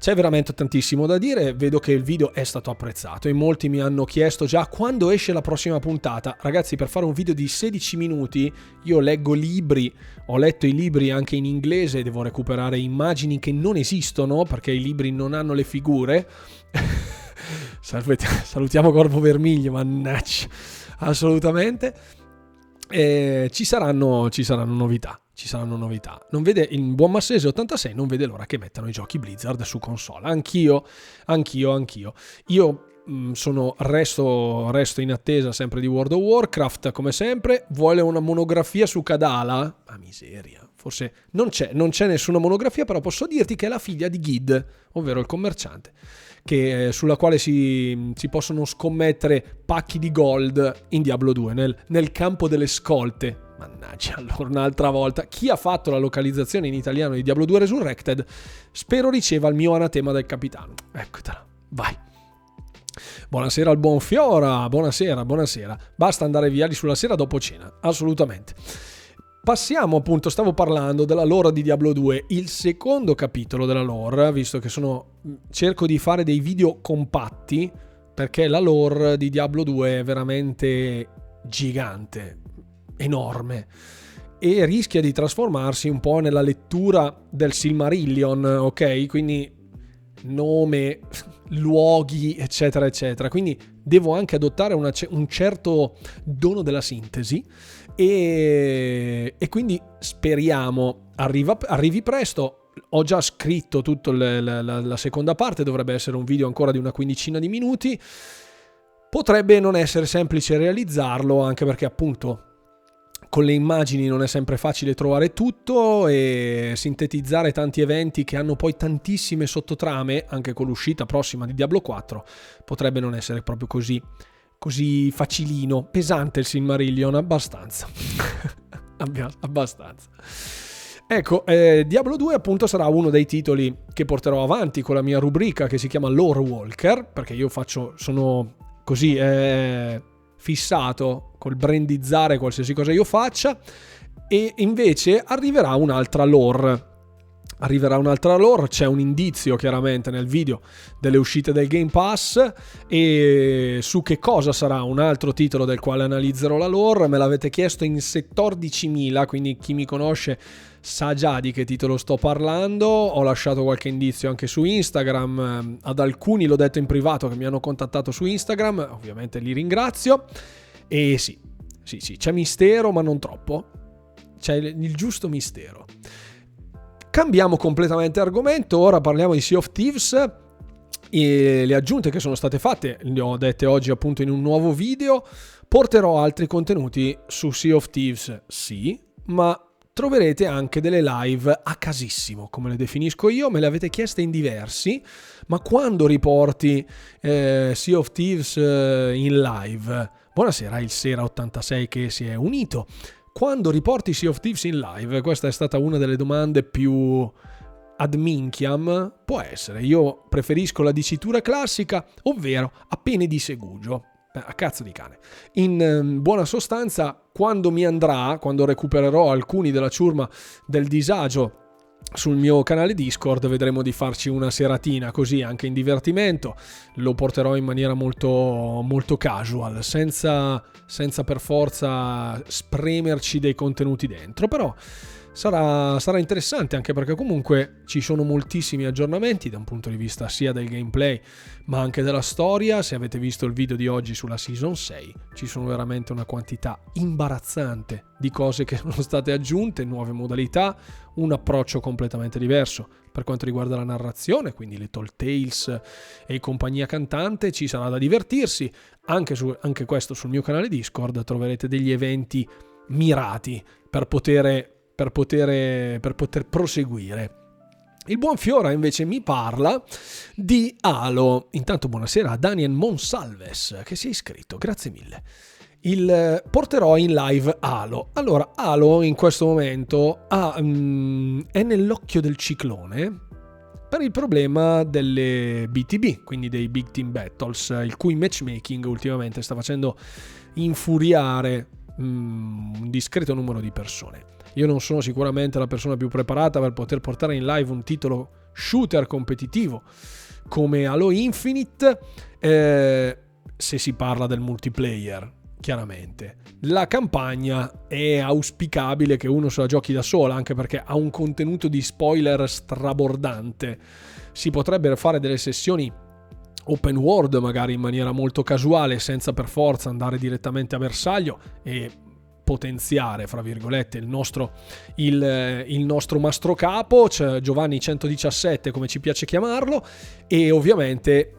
c'è veramente tantissimo da dire, vedo che il video è stato apprezzato e molti mi hanno chiesto già quando esce la prossima puntata. Ragazzi, per fare un video di 16 minuti io leggo libri, ho letto i libri anche in inglese, devo recuperare immagini che non esistono perché i libri non hanno le figure. Salutiamo Corvo Vermiglio, mannaggia, assolutamente. E ci saranno, ci saranno novità ci saranno novità. Non vede, in buon Massese 86 non vede l'ora che mettano i giochi Blizzard su console. Anch'io, anch'io, anch'io. Io mm, sono, resto, resto, in attesa sempre di World of Warcraft, come sempre. Vuole una monografia su Kadala? Ah, miseria. Forse non c'è, non c'è nessuna monografia, però posso dirti che è la figlia di Gid, ovvero il commerciante, che, eh, sulla quale si, si, possono scommettere pacchi di gold in Diablo 2, nel, nel campo delle scolte Mannaggia, allora un'altra volta. Chi ha fatto la localizzazione in italiano di Diablo 2 Resurrected, spero riceva il mio anatema del capitano. Eccotela, vai. Buonasera al buon Fiora, buonasera, buonasera. Basta andare via di sulla sera dopo cena, assolutamente. Passiamo appunto, stavo parlando della lore di Diablo 2, il secondo capitolo della lore, visto che sono cerco di fare dei video compatti perché la lore di Diablo 2 è veramente gigante, enorme e rischia di trasformarsi un po' nella lettura del Silmarillion, ok? Quindi nome, luoghi, eccetera, eccetera. Quindi devo anche adottare una, un certo dono della sintesi e, e quindi speriamo arriva, arrivi presto. Ho già scritto tutta la, la, la seconda parte, dovrebbe essere un video ancora di una quindicina di minuti. Potrebbe non essere semplice realizzarlo, anche perché appunto con le immagini non è sempre facile trovare tutto e sintetizzare tanti eventi che hanno poi tantissime sottotrame, anche con l'uscita prossima di Diablo 4, potrebbe non essere proprio così, così facilino. Pesante il Silmarillion, abbastanza. abbastanza. Ecco, eh, Diablo 2 appunto sarà uno dei titoli che porterò avanti con la mia rubrica che si chiama Lore Walker, perché io faccio, sono così, eh, fissato col brandizzare qualsiasi cosa io faccia e invece arriverà un'altra lore. Arriverà un'altra lore, c'è un indizio chiaramente nel video delle uscite del Game Pass e su che cosa sarà un altro titolo del quale analizzerò la lore, me l'avete chiesto in 14.000, quindi chi mi conosce sa già di che titolo sto parlando, ho lasciato qualche indizio anche su Instagram, ad alcuni l'ho detto in privato che mi hanno contattato su Instagram, ovviamente li ringrazio. E sì, sì, sì, c'è mistero ma non troppo, c'è il giusto mistero. Cambiamo completamente argomento, ora parliamo di Sea of Thieves. E le aggiunte che sono state fatte, le ho dette oggi appunto in un nuovo video, porterò altri contenuti su Sea of Thieves, sì, ma troverete anche delle live a casissimo, come le definisco io, me le avete chieste in diversi, ma quando riporti eh, Sea of Thieves eh, in live, buonasera il Sera 86 che si è unito, quando riporti Sea of Thieves in live? Questa è stata una delle domande più ad minchiam. Può essere, io preferisco la dicitura classica, ovvero a pene di segugio. a cazzo di cane. In ehm, buona sostanza, quando mi andrà, quando recupererò alcuni della ciurma del disagio sul mio canale Discord vedremo di farci una seratina così anche in divertimento. Lo porterò in maniera molto, molto casual, senza, senza per forza spremerci dei contenuti dentro. Però Sarà, sarà, interessante anche perché comunque ci sono moltissimi aggiornamenti da un punto di vista sia del gameplay ma anche della storia. Se avete visto il video di oggi sulla Season 6 ci sono veramente una quantità imbarazzante di cose che sono state aggiunte, nuove modalità, un approccio completamente diverso per quanto riguarda la narrazione, quindi le Tall Tales e compagnia cantante, ci sarà da divertirsi. Anche, su, anche questo sul mio canale Discord troverete degli eventi mirati per poter per poter, per poter proseguire. Il buon Fiora invece mi parla di Halo. Intanto buonasera a Daniel Monsalves che si è iscritto, grazie mille. Il, porterò in live Halo. Allora, Halo in questo momento ha, um, è nell'occhio del ciclone per il problema delle BTB, quindi dei Big Team Battles, il cui matchmaking ultimamente sta facendo infuriare um, un discreto numero di persone. Io non sono sicuramente la persona più preparata per poter portare in live un titolo shooter competitivo come Halo Infinite eh, se si parla del multiplayer chiaramente. La campagna è auspicabile che uno se la giochi da sola, anche perché ha un contenuto di spoiler strabordante. Si potrebbero fare delle sessioni open world magari in maniera molto casuale, senza per forza andare direttamente a bersaglio e potenziare, fra virgolette, il nostro, il, il nostro mastrocapo, cioè Giovanni 117 come ci piace chiamarlo, e ovviamente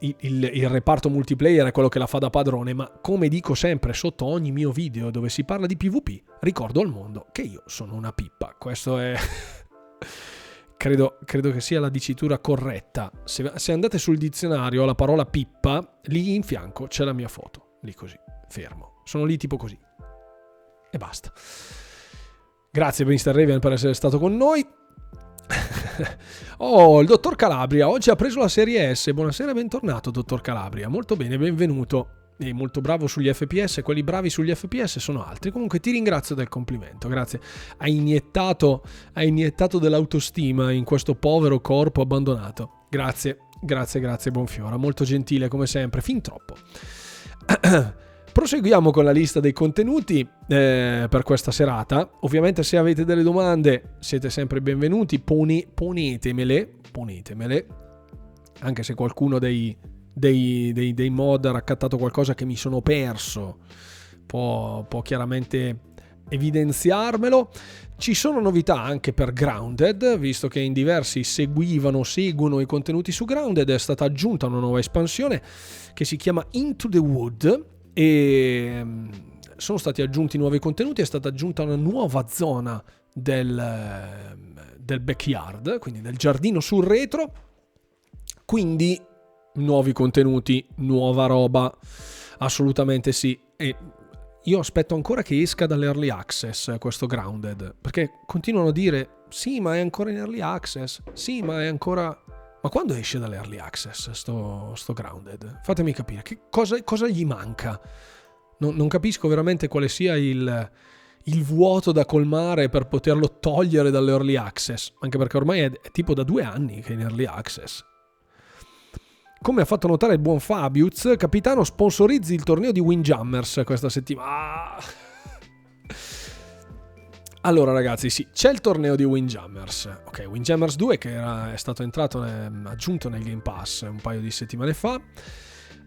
il, il, il, reparto multiplayer è quello che la fa da padrone, ma come dico sempre sotto ogni mio video dove si parla di PvP, ricordo al mondo che io sono una pippa. Questo è... credo, credo, che sia la dicitura corretta. Se, se andate sul dizionario la parola pippa, lì in fianco c'è la mia foto, lì così, fermo. Sono lì tipo così. E basta. Grazie Mr. Raven per essere stato con noi. oh, il dottor Calabria oggi ha preso la serie S. Buonasera, bentornato, dottor Calabria. Molto bene, benvenuto. E molto bravo sugli FPS. Quelli bravi sugli FPS sono altri. Comunque ti ringrazio del complimento. Grazie. Hai iniettato, hai iniettato dell'autostima in questo povero corpo abbandonato. Grazie, grazie, grazie, Buonfiora. Molto gentile come sempre. Fin troppo. Proseguiamo con la lista dei contenuti eh, per questa serata. Ovviamente se avete delle domande siete sempre benvenuti, Pone, ponetemele, ponetemele, anche se qualcuno dei, dei, dei, dei, mod ha raccattato qualcosa che mi sono perso, può, può chiaramente evidenziarmelo. Ci sono novità anche per Grounded, visto che in diversi seguivano, seguono i contenuti su Grounded, è stata aggiunta una nuova espansione che si chiama Into the Wood e mm, sono stati aggiunti nuovi contenuti, è stata aggiunta una nuova zona del, del backyard, quindi del giardino sul retro, quindi nuovi contenuti, nuova roba, assolutamente sì. E io aspetto ancora che esca dall'early access questo Grounded, perché continuano a dire sì, ma è ancora in early access, sì, ma è ancora... Ma quando esce dall'early access sto, sto Grounded? Fatemi capire, che cosa, cosa gli manca? Non, non, capisco veramente quale sia il, il, vuoto da colmare per poterlo togliere dall'early access, anche perché ormai è, è tipo da due anni che è in early access. Come ha fatto notare il buon Fabius, capitano sponsorizzi il torneo di Windjammers questa settimana. Allora ragazzi, sì, c'è il torneo di Windjammers. Ok, Windjammers 2 che era, è stato entrato, aggiunto nel Game Pass un paio di settimane fa.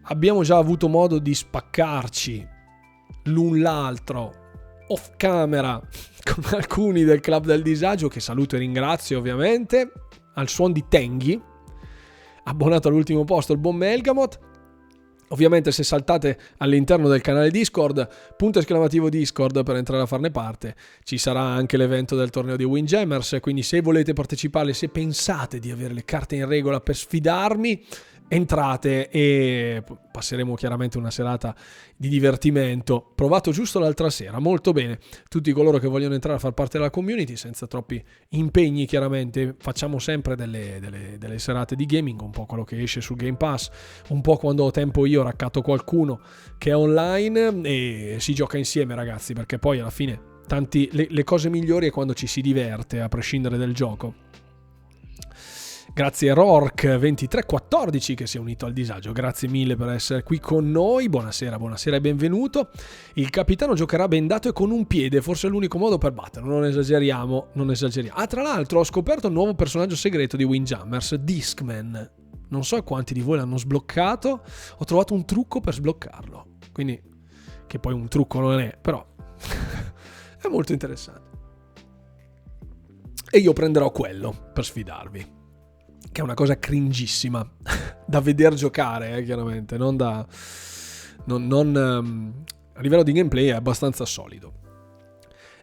Abbiamo già avuto modo di spaccarci l'un l'altro off camera con alcuni del club del disagio che saluto e ringrazio ovviamente al suon di Tenghi abbonato all'ultimo posto il buon Melgamot Ovviamente se saltate all'interno del canale Discord, punto esclamativo Discord per entrare a farne parte, ci sarà anche l'evento del torneo di Windjammers, quindi se volete partecipare, se pensate di avere le carte in regola per sfidarmi, entrate e passeremo chiaramente una serata di divertimento. Provato giusto l'altra sera, molto bene. Tutti coloro che vogliono entrare a far parte della community, senza troppi impegni chiaramente, facciamo sempre delle, delle, delle serate di gaming, un po' quello che esce sul Game Pass, un po' quando ho tempo io raccatto qualcuno che è online e si gioca insieme ragazzi, perché poi alla fine tanti, le, le cose migliori è quando ci si diverte, a prescindere dal gioco. Grazie a Rork2314 che si è unito al disagio. Grazie mille per essere qui con noi. Buonasera, buonasera e benvenuto. Il capitano giocherà bendato e con un piede, forse è l'unico modo per batterlo. Non esageriamo, non esageriamo. Ah, tra l'altro ho scoperto un nuovo personaggio segreto di Windjammers, Discman. Non so quanti di voi l'hanno sbloccato. Ho trovato un trucco per sbloccarlo. Quindi, che poi un trucco non è, però è molto interessante. E io prenderò quello per sfidarvi che è una cosa cringissima da vedere giocare, eh, chiaramente, non da... Non, non, um, a livello di gameplay è abbastanza solido.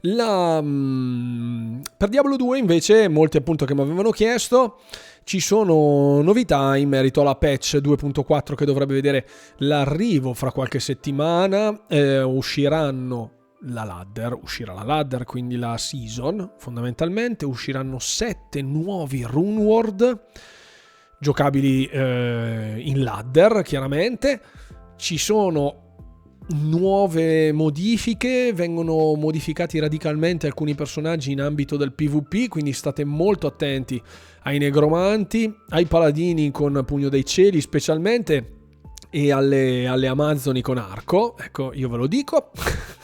La, um, per Diablo 2 invece, molti appunto che mi avevano chiesto, ci sono novità in merito alla patch 2.4 che dovrebbe vedere l'arrivo fra qualche settimana, eh, usciranno la ladder, uscirà la ladder, quindi la season fondamentalmente, usciranno sette nuovi rune world giocabili eh, in ladder chiaramente, ci sono nuove modifiche, vengono modificati radicalmente alcuni personaggi in ambito del PvP, quindi state molto attenti ai negromanti, ai paladini con pugno dei cieli specialmente e alle, alle amazzoni con arco, ecco io ve lo dico.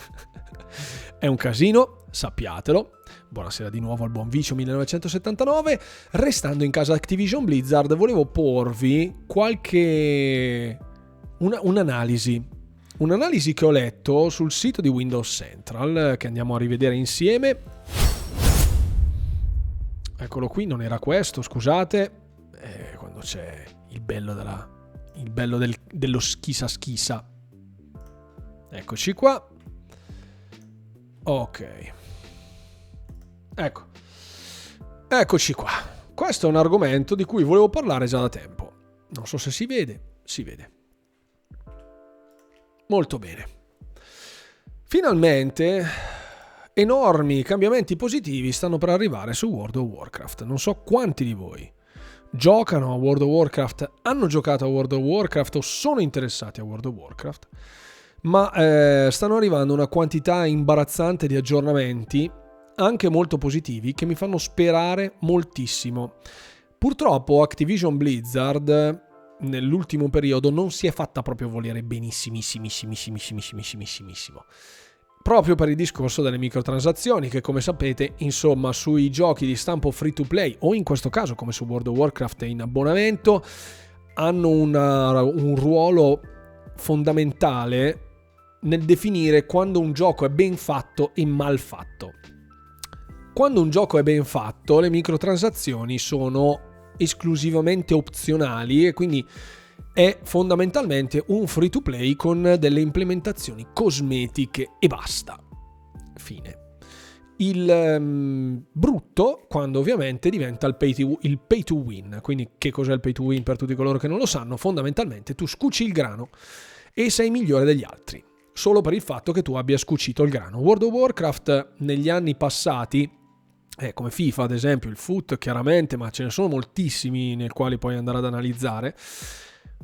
È un casino, sappiatelo. Buonasera di nuovo al buon Vicio 1979. Restando in casa Activision Blizzard, volevo porvi qualche. Una, un'analisi. Un'analisi che ho letto sul sito di Windows Central, che andiamo a rivedere insieme. Eccolo qui, non era questo, scusate. Eh, quando c'è il bello, della, il bello del, dello schisa schisa. Eccoci qua. Ok. Ecco. Eccoci qua. Questo è un argomento di cui volevo parlare già da tempo. Non so se si vede. Si vede. Molto bene. Finalmente enormi cambiamenti positivi stanno per arrivare su World of Warcraft. Non so quanti di voi giocano a World of Warcraft, hanno giocato a World of Warcraft o sono interessati a World of Warcraft ma eh, stanno arrivando una quantità imbarazzante di aggiornamenti, anche molto positivi, che mi fanno sperare moltissimo. Purtroppo Activision Blizzard nell'ultimo periodo non si è fatta proprio volere benissimissimissimissimissimo. Proprio per il discorso delle microtransazioni che come sapete, insomma, sui giochi di stampo free to play o in questo caso come su World of Warcraft in abbonamento hanno una, un ruolo fondamentale nel definire quando un gioco è ben fatto e mal fatto. Quando un gioco è ben fatto, le microtransazioni sono esclusivamente opzionali e quindi è fondamentalmente un free to play con delle implementazioni cosmetiche e basta. Fine. Il um, brutto quando ovviamente diventa il pay, to, il pay to win. Quindi che cos'è il pay to win per tutti coloro che non lo sanno? Fondamentalmente tu scuci il grano e sei migliore degli altri solo per il fatto che tu abbia scucito il grano. World of Warcraft negli anni passati, eh, come FIFA ad esempio, il foot chiaramente, ma ce ne sono moltissimi nel quali puoi andare ad analizzare.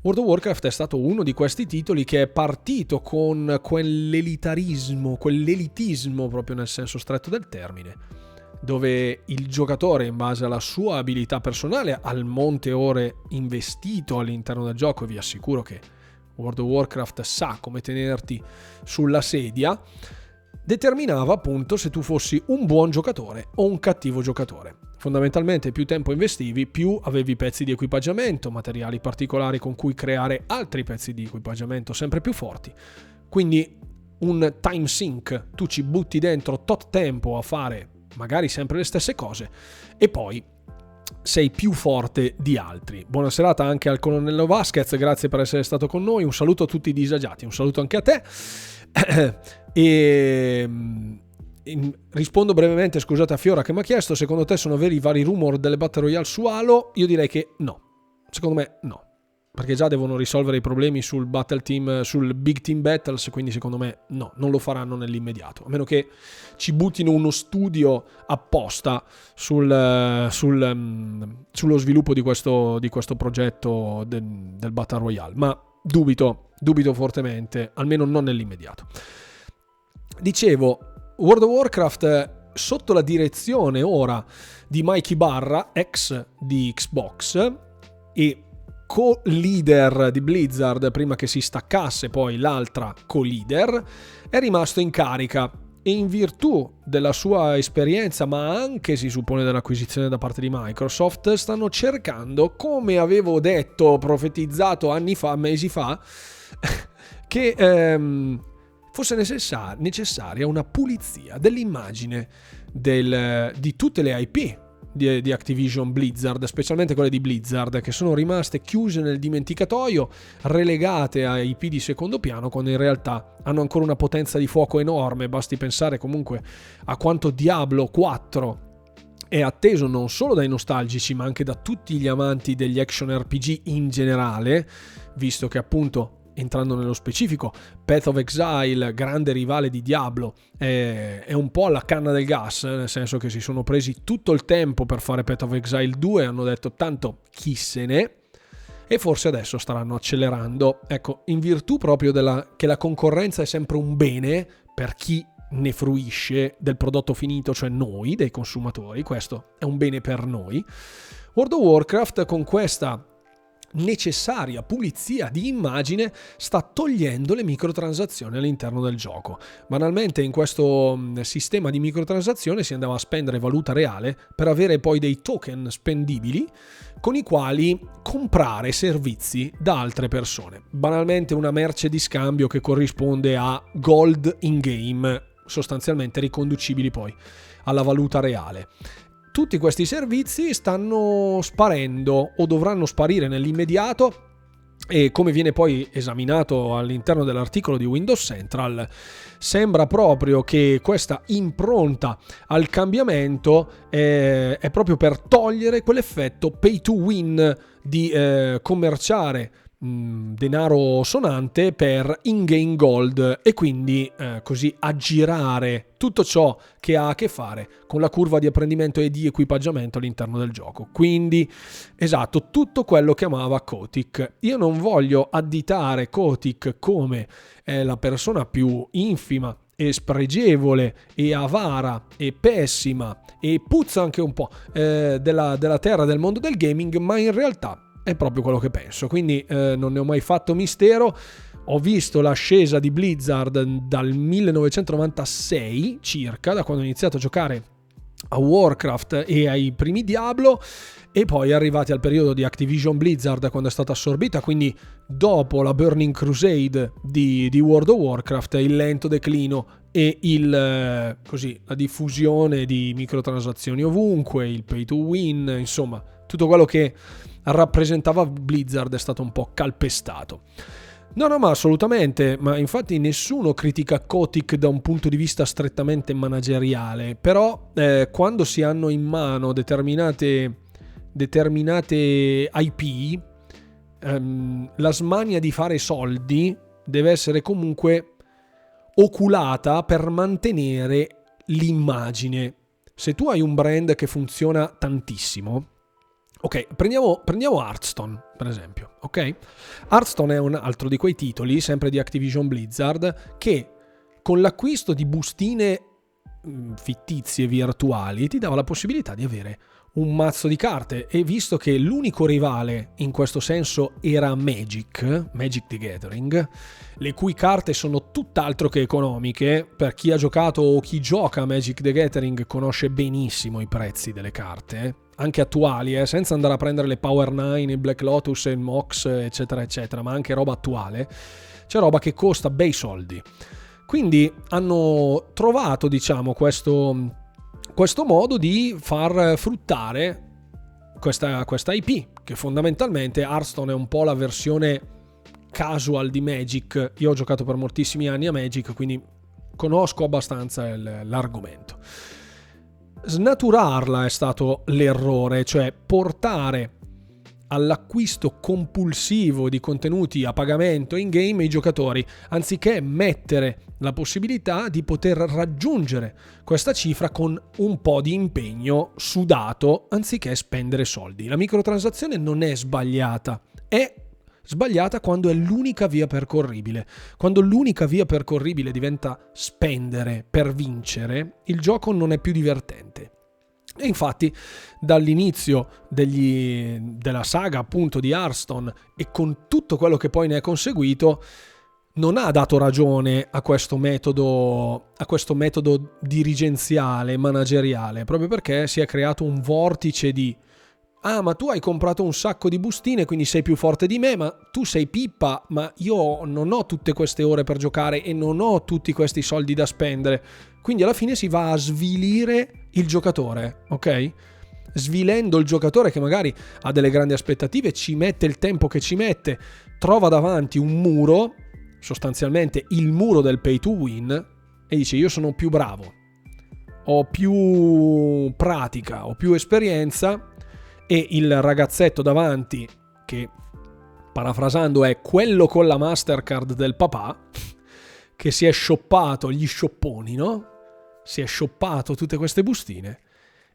World of Warcraft è stato uno di questi titoli che è partito con quell'elitarismo, quell'elitismo proprio nel senso stretto del termine, dove il giocatore in base alla sua abilità personale, al monte ore investito all'interno del gioco, vi assicuro che World of Warcraft sa come tenerti sulla sedia, determinava appunto se tu fossi un buon giocatore o un cattivo giocatore. Fondamentalmente più tempo investivi, più avevi pezzi di equipaggiamento, materiali particolari con cui creare altri pezzi di equipaggiamento sempre più forti. Quindi un time sink, tu ci butti dentro tot tempo a fare magari sempre le stesse cose e poi sei più forte di altri. Buona serata anche al colonnello Vasquez, grazie per essere stato con noi, un saluto a tutti i disagiati, un saluto anche a te. e mm, rispondo brevemente, scusate a Fiora che mi ha chiesto, secondo te sono veri i vari rumor delle Battle Royale su Halo? Io direi che no. Secondo me no perché già devono risolvere i problemi sul battle team, sul big team battles, quindi secondo me no, non lo faranno nell'immediato, a meno che ci buttino uno studio apposta sul, sul, mm, sullo sviluppo di questo, di questo progetto de, del Battle Royale, ma dubito, dubito fortemente, almeno non nell'immediato. Dicevo, World of Warcraft sotto la direzione ora di Mikey Barra, ex di Xbox, e co-leader di Blizzard prima che si staccasse poi l'altra co-leader, è rimasto in carica. E in virtù della sua esperienza, ma anche si suppone dell'acquisizione da parte di Microsoft, stanno cercando, come avevo detto, profetizzato anni fa, mesi fa, che ehm, fosse necessaria una pulizia dell'immagine del, di tutte le IP di, di, Activision Blizzard, specialmente quelle di Blizzard, che sono rimaste chiuse nel dimenticatoio, relegate a IP di secondo piano, quando in realtà hanno ancora una potenza di fuoco enorme. Basti pensare comunque a quanto Diablo 4 è atteso non solo dai nostalgici, ma anche da tutti gli amanti degli action RPG in generale, visto che appunto entrando nello specifico, Path of Exile, grande rivale di Diablo, è, un po' alla canna del gas, nel senso che si sono presi tutto il tempo per fare Path of Exile 2 hanno detto tanto chi se ne e forse adesso staranno accelerando. Ecco, in virtù proprio della, che la concorrenza è sempre un bene per chi ne fruisce del prodotto finito, cioè noi, dei consumatori, questo è un bene per noi. World of Warcraft con questa necessaria pulizia di immagine sta togliendo le microtransazioni all'interno del gioco. Banalmente in questo mm, sistema di microtransazione si andava a spendere valuta reale per avere poi dei token spendibili con i quali comprare servizi da altre persone. Banalmente una merce di scambio che corrisponde a gold in game, sostanzialmente riconducibili poi alla valuta reale tutti questi servizi stanno sparendo o dovranno sparire nell'immediato e come viene poi esaminato all'interno dell'articolo di Windows Central, sembra proprio che questa impronta al cambiamento è, è proprio per togliere quell'effetto pay to win di eh, commerciare Mm, denaro sonante per in-game gold e quindi eh, così aggirare tutto ciò che ha a che fare con la curva di apprendimento e di equipaggiamento all'interno del gioco. Quindi, esatto, tutto quello che amava Kotick. Io non voglio additare Kotick come eh, la persona più infima e spregevole e avara e pessima e puzza anche un po' eh, della, della terra del mondo del gaming, ma in realtà è proprio quello che penso. Quindi eh, non ne ho mai fatto mistero. Ho visto l'ascesa di Blizzard dal 1996 circa, da quando ho iniziato a giocare a Warcraft e ai primi Diablo e poi arrivati al periodo di Activision Blizzard quando è stata assorbita, quindi dopo la Burning Crusade di, di World of Warcraft, il lento declino e il, eh, così, la diffusione di microtransazioni ovunque, il pay to win, insomma, tutto quello che rappresentava Blizzard è stato un po' calpestato. No, no, ma assolutamente, ma infatti nessuno critica Kotick da un punto di vista strettamente manageriale, però eh, quando si hanno in mano determinate, determinate IP, ehm, la smania di fare soldi deve essere comunque oculata per mantenere l'immagine. Se tu hai un brand che funziona tantissimo, Ok, prendiamo, prendiamo Hearthstone, per esempio. Ok? Hearthstone è un altro di quei titoli, sempre di Activision Blizzard, che con l'acquisto di bustine mm, fittizie virtuali ti dava la possibilità di avere un mazzo di carte e visto che l'unico rivale in questo senso era Magic, Magic the Gathering, le cui carte sono tutt'altro che economiche, per chi ha giocato o chi gioca a Magic the Gathering conosce benissimo i prezzi delle carte, anche attuali, eh, senza andare a prendere le Power 9, il Black Lotus, il Mox, eccetera, eccetera, ma anche roba attuale, c'è roba che costa bei soldi. Quindi hanno trovato, diciamo, questo questo modo di far fruttare questa, questa IP, che fondamentalmente Hearthstone è un po' la versione casual di Magic. Io ho giocato per moltissimi anni a Magic, quindi conosco abbastanza l'argomento. Snaturarla è stato l'errore, cioè portare all'acquisto compulsivo di contenuti a pagamento in game i giocatori, anziché mettere la possibilità di poter raggiungere questa cifra con un po' di impegno sudato anziché spendere soldi. La microtransazione non è sbagliata, è sbagliata quando è l'unica via percorribile. Quando l'unica via percorribile diventa spendere per vincere, il gioco non è più divertente. E infatti dall'inizio degli, della saga appunto di Hearthstone e con tutto quello che poi ne è conseguito, non ha dato ragione a questo metodo, a questo metodo dirigenziale, manageriale, proprio perché si è creato un vortice di Ah, ma tu hai comprato un sacco di bustine, quindi sei più forte di me, ma tu sei pippa, ma io non ho tutte queste ore per giocare e non ho tutti questi soldi da spendere. Quindi alla fine si va a svilire il giocatore, ok? Svilendo il giocatore che magari ha delle grandi aspettative, ci mette il tempo che ci mette, trova davanti un muro, sostanzialmente il muro del pay to win, e dice io sono più bravo, ho più pratica, ho più esperienza e il ragazzetto davanti, che parafrasando è quello con la Mastercard del papà, che si è shoppato gli shopponi, no? Si è shoppato tutte queste bustine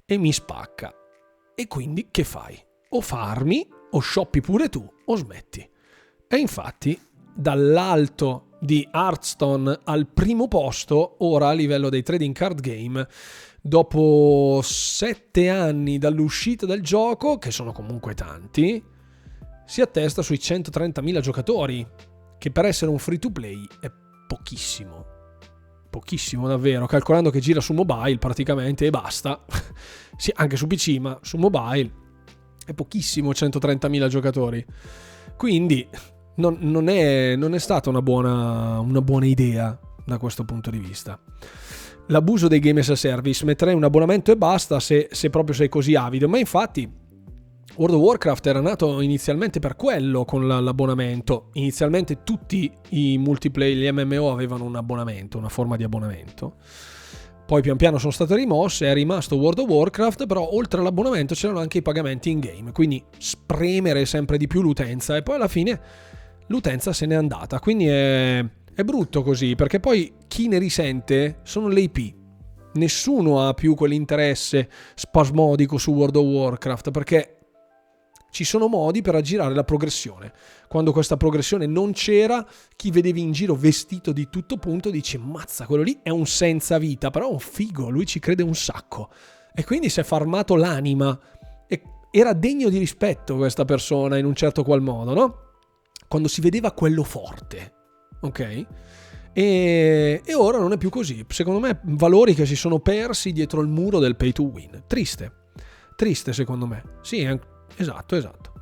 e mi spacca. E quindi che fai? O farmi, o shoppi pure tu, o smetti. E infatti, dall'alto di Hearthstone al primo posto, ora a livello dei trading card game, dopo sette anni dall'uscita del gioco, che sono comunque tanti, si attesta sui 130.000 giocatori, che per essere un free to play è pochissimo. Pochissimo davvero, calcolando che gira su mobile praticamente e basta. sì, anche su PC, ma su mobile è pochissimo 130.000 giocatori. Quindi non, non, è, non è, stata una buona, una buona idea da questo punto di vista l'abuso dei game as a service, metterei un abbonamento e basta se, se proprio sei così avido, ma infatti World of Warcraft era nato inizialmente per quello con l'abbonamento. Inizialmente tutti i multiplayer, gli MMO avevano un abbonamento, una forma di abbonamento. Poi pian piano sono state rimosse, è rimasto World of Warcraft, però oltre all'abbonamento c'erano anche i pagamenti in game, quindi spremere sempre di più l'utenza e poi alla fine l'utenza se n'è andata. Quindi è, è brutto così, perché poi chi ne risente sono le IP. Nessuno ha più quell'interesse spasmodico su World of Warcraft, perché ci sono modi per aggirare la progressione. Quando questa progressione non c'era, chi vedevi in giro vestito di tutto punto dice mazza, quello lì è un senza vita, però è un figo, lui ci crede un sacco. E quindi si è farmato l'anima. Era degno di rispetto questa persona in un certo qual modo, no? Quando si vedeva quello forte ok? E, e, ora non è più così. Secondo me, valori che si sono persi dietro il muro del pay to win. Triste. Triste, secondo me. Sì, esatto, esatto.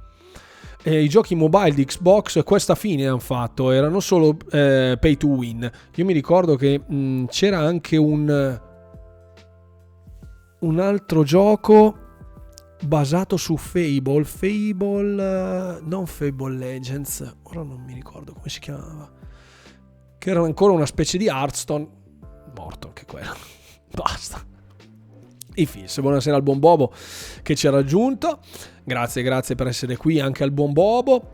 E I giochi mobile di Xbox questa fine hanno fatto, erano solo eh, pay to win. Io mi ricordo che mh, c'era anche un, un altro gioco basato su Fable, Fable, non Fable Legends, ora non mi ricordo come si chiamava che era ancora una specie di Hearthstone. Morto anche quello. Basta. I Fils, buonasera al buon Bobo che ci ha raggiunto. Grazie, grazie per essere qui anche al buon Bobo.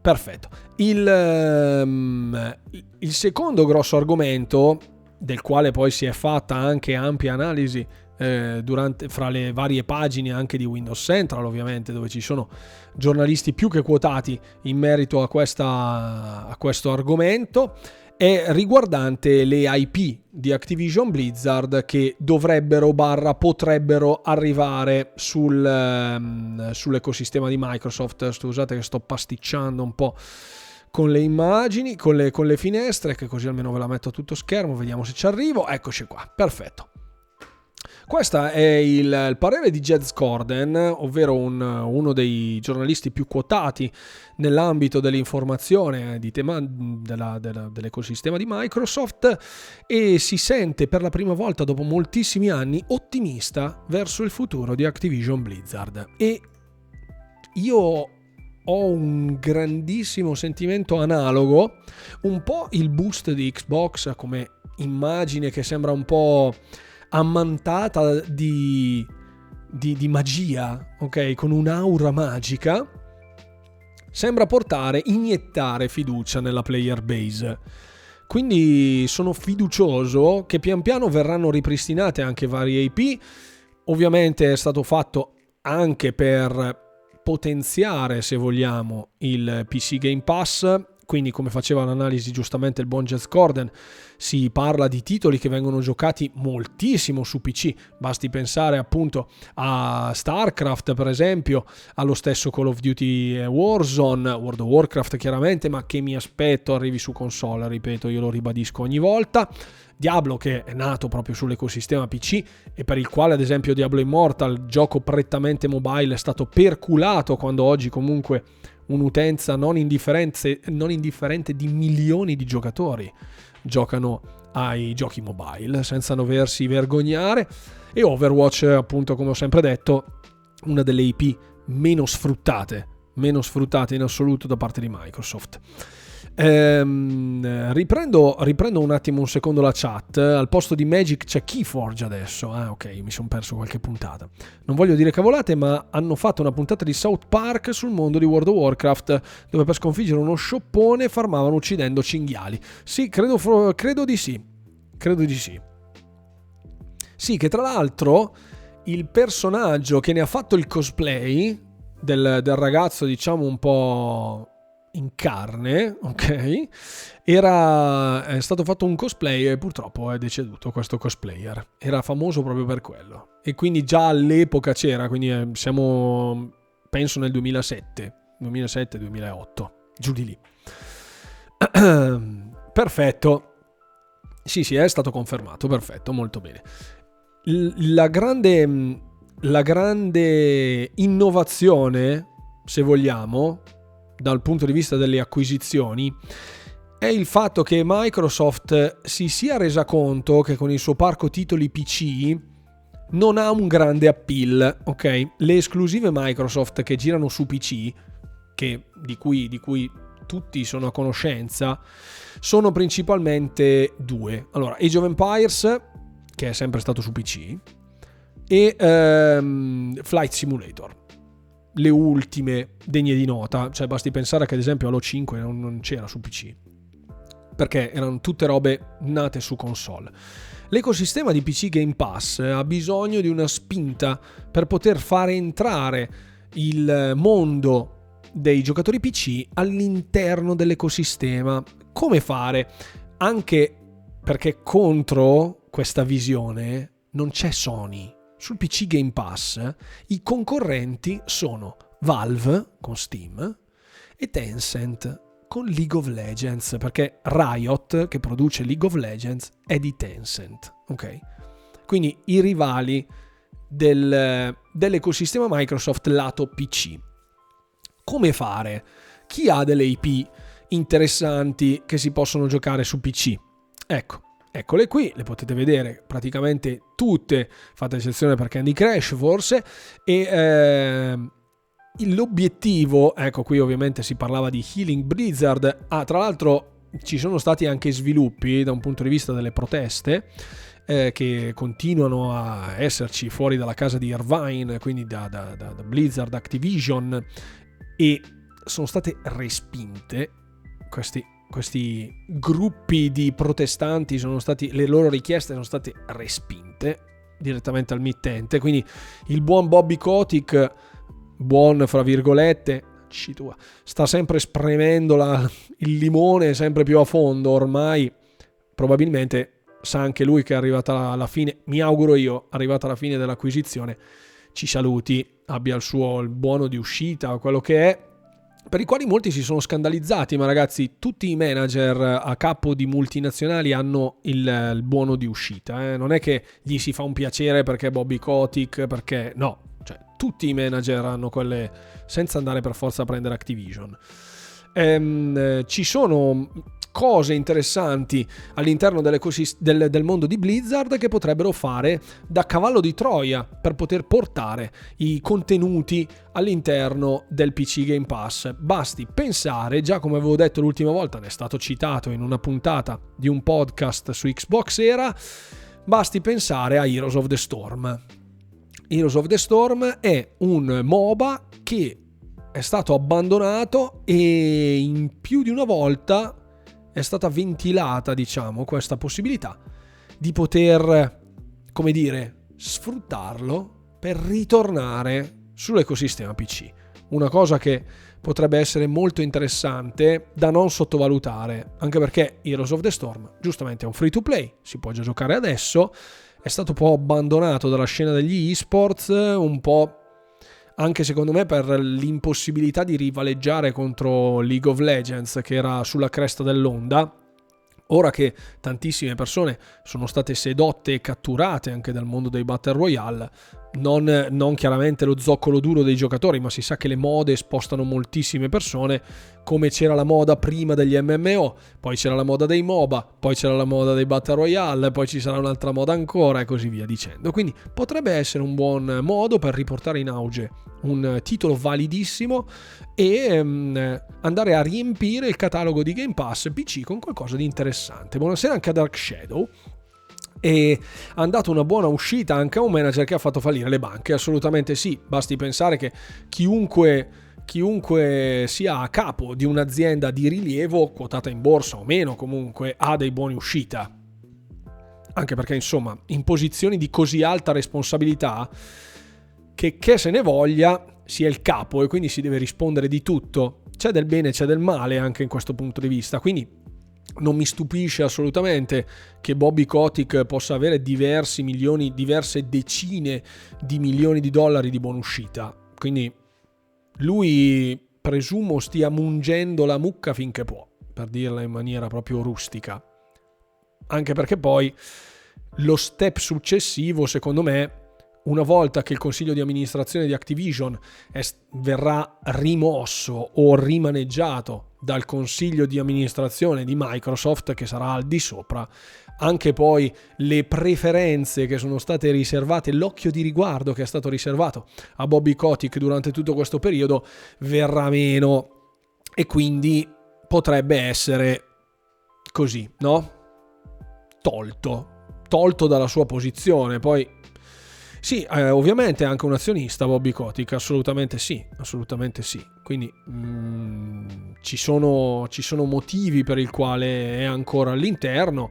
Perfetto. Il, um, il secondo grosso argomento, del quale poi si è fatta anche ampia analisi eh, durante, fra le varie pagine anche di Windows Central, ovviamente, dove ci sono giornalisti più che quotati in merito a, questa, a questo argomento, è riguardante le IP di Activision Blizzard che dovrebbero barra potrebbero arrivare sul, um, sull'ecosistema di Microsoft. Scusate che sto pasticciando un po' con le immagini, con le, con le finestre, che così almeno ve la metto a tutto schermo, vediamo se ci arrivo. Eccoci qua, perfetto. Questo è il, il, parere di Jed Scorden, ovvero un, uno dei giornalisti più quotati nell'ambito dell'informazione di tema della, della, dell'ecosistema di Microsoft e si sente per la prima volta dopo moltissimi anni ottimista verso il futuro di Activision Blizzard. E io ho un grandissimo sentimento analogo, un po' il boost di Xbox come immagine che sembra un po' ammantata di, di, di magia, ok? Con un'aura magica, sembra portare, iniettare fiducia nella player base. Quindi sono fiducioso che pian piano verranno ripristinate anche varie IP. Ovviamente è stato fatto anche per potenziare, se vogliamo, il PC Game Pass quindi come faceva l'analisi giustamente il buon Jazz Corden, si parla di titoli che vengono giocati moltissimo su PC, basti pensare appunto a StarCraft per esempio, allo stesso Call of Duty Warzone, World of Warcraft chiaramente, ma che mi aspetto arrivi su console, ripeto, io lo ribadisco ogni volta. Diablo che è nato proprio sull'ecosistema PC e per il quale ad esempio Diablo Immortal, gioco prettamente mobile, è stato perculato quando oggi comunque un'utenza non non indifferente di milioni di giocatori giocano ai giochi mobile senza doversi vergognare. E Overwatch appunto come ho sempre detto una delle IP meno sfruttate meno sfruttate in assoluto da parte di Microsoft Ehm, riprendo, riprendo, un attimo un secondo la chat. Al posto di Magic c'è Keyforge adesso. Ah, ok, mi sono perso qualche puntata. Non voglio dire cavolate, ma hanno fatto una puntata di South Park sul mondo di World of Warcraft, dove per sconfiggere uno scioppone farmavano uccidendo cinghiali. Sì, credo, credo di sì. Credo di sì. Sì, che tra l'altro il personaggio che ne ha fatto il cosplay del, del ragazzo, diciamo un po' in carne, ok? Era è stato fatto un cosplay e purtroppo è deceduto questo cosplayer. Era famoso proprio per quello. E quindi già all'epoca c'era, quindi eh, siamo penso nel 2007, 2007-2008, giù di lì. perfetto. Sì, sì, è stato confermato, perfetto, molto bene. La grande, la grande innovazione, se vogliamo, dal punto di vista delle acquisizioni è il fatto che Microsoft si sia resa conto che con il suo parco titoli PC non ha un grande appeal, ok? Le esclusive Microsoft che girano su PC, che, di, cui, di cui tutti sono a conoscenza, sono principalmente due. Allora, Age of Empires, che è sempre stato su PC, e ehm, Flight Simulator le ultime degne di nota, cioè basti pensare che ad esempio Halo 5 non, non c'era su PC, perché erano tutte robe nate su console. L'ecosistema di PC Game Pass ha bisogno di una spinta per poter fare entrare il mondo dei giocatori PC all'interno dell'ecosistema. Come fare? Anche perché contro questa visione non c'è Sony, sul PC Game Pass i concorrenti sono Valve con Steam e Tencent con League of Legends, perché Riot, che produce League of Legends, è di Tencent, ok? Quindi i rivali del, dell'ecosistema Microsoft lato PC. Come fare? Chi ha delle IP interessanti che si possono giocare su PC? Ecco, Eccole qui, le potete vedere praticamente tutte, fate eccezione per Candy Crash forse, e eh, l'obiettivo, ecco qui ovviamente si parlava di Healing Blizzard, ah tra l'altro ci sono stati anche sviluppi da un punto di vista delle proteste, eh, che continuano a esserci fuori dalla casa di Irvine, quindi da, da, da, da Blizzard Activision, e sono state respinte questi questi gruppi di protestanti sono stati, le loro richieste sono state respinte direttamente al mittente, quindi il buon Bobby Kotick, buon fra virgolette, sta sempre spremendo la, il limone sempre più a fondo ormai probabilmente sa anche lui che è arrivata alla fine mi auguro io arrivata alla fine dell'acquisizione ci saluti abbia il suo il buono di uscita o quello che è per i quali molti si sono scandalizzati, ma ragazzi, tutti i manager a capo di multinazionali hanno il, il buono di uscita. Eh? Non è che gli si fa un piacere perché Bobby Kotick, perché no, cioè tutti i manager hanno quelle senza andare per forza a prendere Activision. Ehm, ci sono cose interessanti all'interno del, del, mondo di Blizzard che potrebbero fare da cavallo di Troia per poter portare i contenuti all'interno del PC Game Pass. Basti pensare, già come avevo detto l'ultima volta, ne è stato citato in una puntata di un podcast su Xbox Era, basti pensare a Heroes of the Storm. Heroes of the Storm è un MOBA che è stato abbandonato e in più di una volta è stata ventilata, diciamo, questa possibilità di poter, come dire, sfruttarlo per ritornare sull'ecosistema PC. Una cosa che potrebbe essere molto interessante da non sottovalutare, anche perché Heroes of the Storm giustamente è un free to play, si può già giocare adesso, è stato un po' abbandonato dalla scena degli esports, un po' anche secondo me per l'impossibilità di rivaleggiare contro League of Legends che era sulla cresta dell'onda. Ora che tantissime persone sono state sedotte e catturate anche dal mondo dei Battle Royale, non, non, chiaramente lo zoccolo duro dei giocatori, ma si sa che le mode spostano moltissime persone, come c'era la moda prima degli MMO, poi c'era la moda dei MOBA, poi c'era la moda dei Battle Royale, poi ci sarà un'altra moda ancora e così via dicendo. Quindi potrebbe essere un buon modo per riportare in auge un titolo validissimo e um, andare a riempire il catalogo di Game Pass PC con qualcosa di interessante. Buonasera anche a Dark Shadow e ha dato una buona uscita anche a un manager che ha fatto fallire le banche, assolutamente sì, basti pensare che chiunque, chiunque sia a capo di un'azienda di rilievo, quotata in borsa o meno comunque, ha dei buoni uscita. Anche perché insomma, in posizioni di così alta responsabilità, che che se ne voglia, sia il capo e quindi si deve rispondere di tutto. C'è del bene, c'è del male anche in questo punto di vista, quindi non mi stupisce assolutamente che Bobby Kotick possa avere diversi milioni, diverse decine di milioni di dollari di buonuscita. Quindi lui presumo stia mungendo la mucca finché può, per dirla in maniera proprio rustica. Anche perché poi lo step successivo, secondo me, una volta che il consiglio di amministrazione di Activision è, verrà rimosso o rimaneggiato dal consiglio di amministrazione di Microsoft che sarà al di sopra, anche poi le preferenze che sono state riservate, l'occhio di riguardo che è stato riservato a Bobby Kotick durante tutto questo periodo verrà meno e quindi potrebbe essere così, no? Tolto, tolto dalla sua posizione. Poi sì, eh, ovviamente è anche un azionista Bobby Kotick, assolutamente sì, assolutamente sì. Quindi mm, ci, sono, ci sono motivi per il quale è ancora all'interno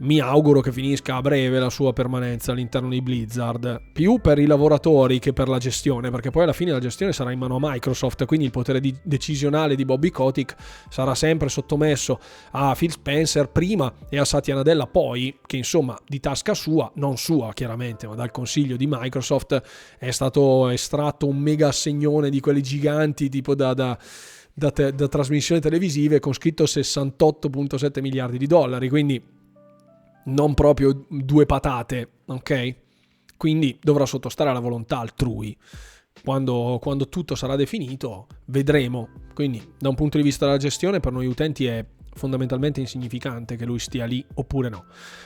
mi auguro che finisca a breve la sua permanenza all'interno di Blizzard, più per i lavoratori che per la gestione, perché poi alla fine la gestione sarà in mano a Microsoft, quindi il potere di decisionale di Bobby Kotick sarà sempre sottomesso a Phil Spencer prima e a Satya Nadella poi, che insomma di tasca sua, non sua chiaramente, ma dal consiglio di Microsoft è stato estratto un mega assegnone di quelli giganti tipo da, da da, te, da, trasmissioni televisive con scritto 68.7 miliardi di dollari. Quindi non proprio due patate, ok? Quindi dovrà sottostare alla volontà altrui. Quando, quando, tutto sarà definito, vedremo. Quindi, da un punto di vista della gestione, per noi utenti è fondamentalmente insignificante che lui stia lì oppure no.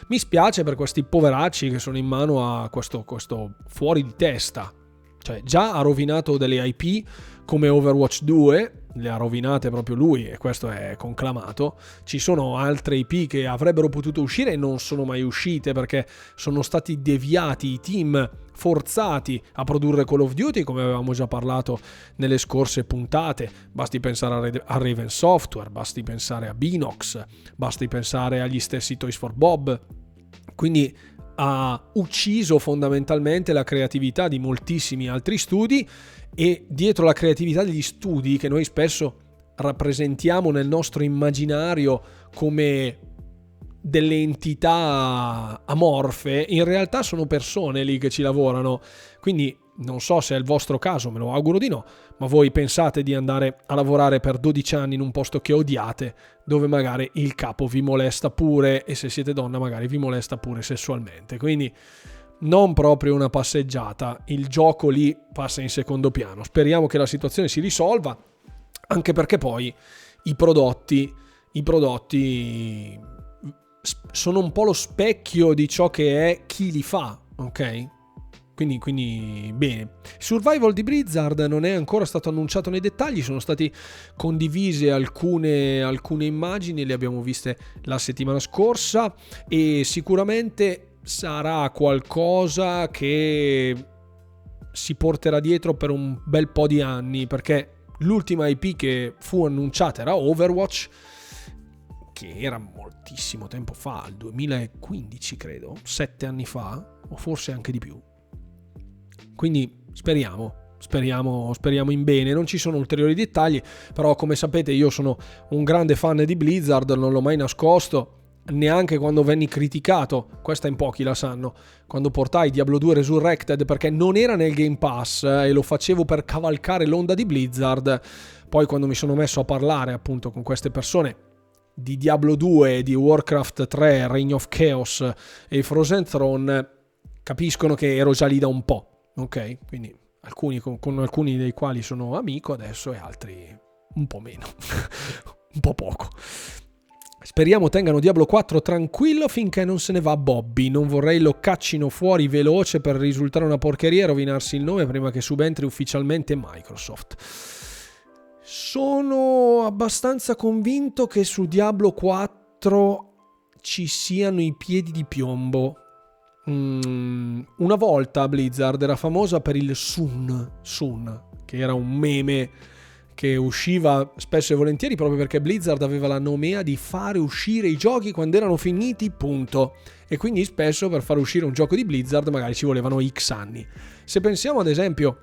Mi spiace per questi poveracci che sono in mano a questo, questo fuori di testa. Cioè, già ha rovinato delle IP come Overwatch 2, le ha rovinate proprio lui e questo è conclamato. Ci sono altre IP che avrebbero potuto uscire e non sono mai uscite perché sono stati deviati i team forzati a produrre Call of Duty come avevamo già parlato nelle scorse puntate. Basti pensare a Raven Software, basti pensare a Binox, basti pensare agli stessi Toys for Bob. Quindi ha ucciso fondamentalmente la creatività di moltissimi altri studi e dietro la creatività degli studi che noi spesso rappresentiamo nel nostro immaginario come delle entità amorfe, in realtà sono persone lì che ci lavorano. Quindi non so se è il vostro caso, me lo auguro di no, ma voi pensate di andare a lavorare per 12 anni in un posto che odiate, dove magari il capo vi molesta pure e se siete donna magari vi molesta pure sessualmente. Quindi non proprio una passeggiata, il gioco lì passa in secondo piano. Speriamo che la situazione si risolva, anche perché poi i prodotti, i prodotti sono un po' lo specchio di ciò che è chi li fa, ok? Quindi, quindi, bene. Survival di Blizzard non è ancora stato annunciato nei dettagli, sono state condivise alcune, alcune immagini, le abbiamo viste la settimana scorsa e sicuramente sarà qualcosa che si porterà dietro per un bel po' di anni perché l'ultima IP che fu annunciata era Overwatch che era moltissimo tempo fa, il 2015 credo, sette anni fa o forse anche di più quindi speriamo, speriamo, speriamo in bene. Non ci sono ulteriori dettagli, però come sapete io sono un grande fan di Blizzard, non l'ho mai nascosto neanche quando venni criticato, questa in pochi la sanno, quando portai Diablo 2 Resurrected perché non era nel Game Pass eh, e lo facevo per cavalcare l'onda di Blizzard, poi quando mi sono messo a parlare appunto con queste persone di Diablo 2, di Warcraft 3, Reign of Chaos e Frozen Throne, capiscono che ero già lì da un po' ok? Quindi alcuni, con, con alcuni dei quali sono amico adesso e altri un po' meno, un po' poco. Speriamo tengano Diablo 4 tranquillo finché non se ne va Bobby. Non vorrei lo caccino fuori veloce per risultare una porcheria e rovinarsi il nome prima che subentri ufficialmente Microsoft. Sono abbastanza convinto che su Diablo 4 ci siano i piedi di piombo Mm, una volta Blizzard era famosa per il Sun, Sun, che era un meme che usciva spesso e volentieri proprio perché Blizzard aveva la nomea di fare uscire i giochi quando erano finiti, punto. E quindi spesso per far uscire un gioco di Blizzard magari ci volevano X anni. Se pensiamo ad esempio,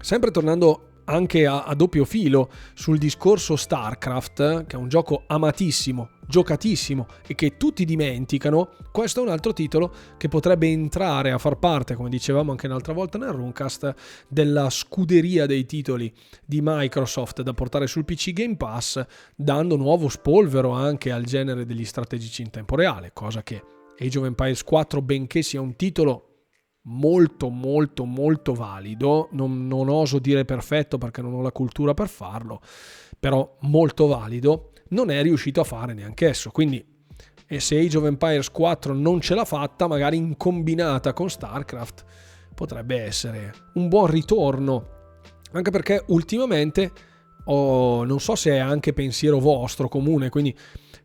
sempre tornando anche a, a, doppio filo sul discorso StarCraft, che è un gioco amatissimo, giocatissimo e che tutti dimenticano, questo è un altro titolo che potrebbe entrare a far parte, come dicevamo anche un'altra volta nel Runcast, della scuderia dei titoli di Microsoft da portare sul PC Game Pass, dando nuovo spolvero anche al genere degli strategici in tempo reale, cosa che Age of Empires 4, benché sia un titolo molto molto molto valido, non, non, oso dire perfetto perché non ho la cultura per farlo, però molto valido, non è riuscito a fare neanche esso, quindi e se Age of Empires 4 non ce l'ha fatta, magari in combinata con StarCraft potrebbe essere un buon ritorno, anche perché ultimamente ho, non so se è anche pensiero vostro comune, quindi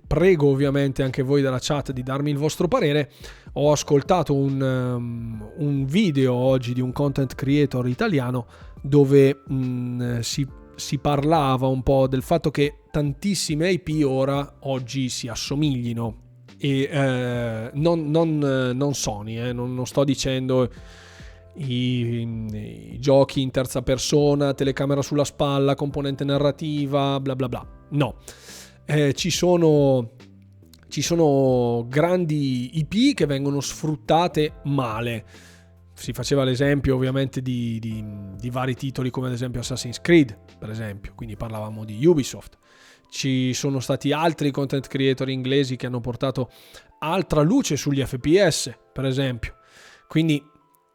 prego ovviamente anche voi della chat di darmi il vostro parere. Ho ascoltato un, um, un video oggi di un content creator italiano dove um, si, si, parlava un po' del fatto che tantissime IP ora oggi si assomiglino. E eh, non, non, non, Sony, eh, non, non, sto dicendo i, i giochi in terza persona, telecamera sulla spalla, componente narrativa, bla bla bla. No eh, ci, sono, ci sono grandi IP che vengono sfruttate male. Si faceva l'esempio ovviamente di, di, di vari titoli come ad esempio Assassin's Creed, per esempio, quindi parlavamo di Ubisoft. Ci sono stati altri content creator inglesi che hanno portato altra luce sugli FPS, per esempio. Quindi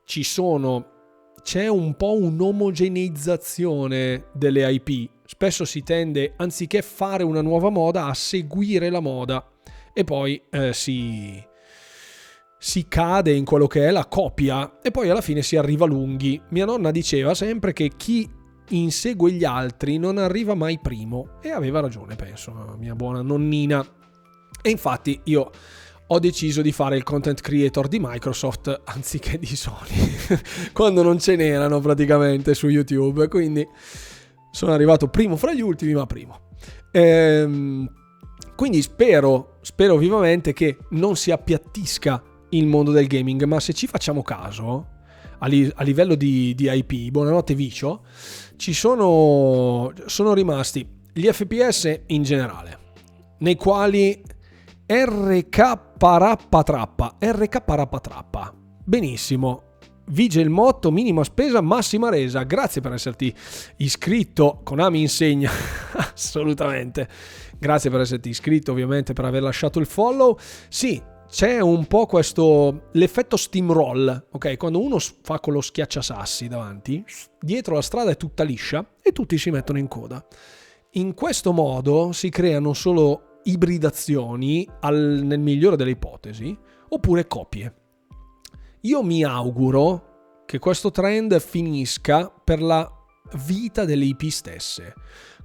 ci sono c'è un po' un'omogeneizzazione delle IP. Spesso si tende, anziché fare una nuova moda, a seguire la moda e poi eh, si, si cade in quello che è la copia e poi alla fine si arriva lunghi. Mia nonna diceva sempre che chi insegue gli altri non arriva mai primo e aveva ragione, penso, mia buona nonnina. E infatti io ho deciso di fare il content creator di Microsoft anziché di Sony, quando non ce n'erano praticamente su YouTube, quindi sono arrivato primo fra gli ultimi, ma primo. Ehm, quindi spero, spero vivamente che non si appiattisca il mondo del gaming, ma se ci facciamo caso, a, li, a livello di, di, IP, buonanotte Vicio, ci sono, sono rimasti gli FPS in generale, nei quali RK parappa trappa, RK parappa trappa, benissimo, vige il motto minima spesa, massima resa. Grazie per esserti iscritto. Konami insegna assolutamente. Grazie per esserti iscritto, ovviamente, per aver lasciato il follow. Sì, c'è un po' questo l'effetto steamroll, ok? Quando uno fa con lo schiacciasassi davanti, dietro la strada è tutta liscia e tutti si mettono in coda. In questo modo si creano solo ibridazioni al, nel migliore delle ipotesi, oppure copie. Io mi auguro che questo trend finisca per la vita delle IP stesse.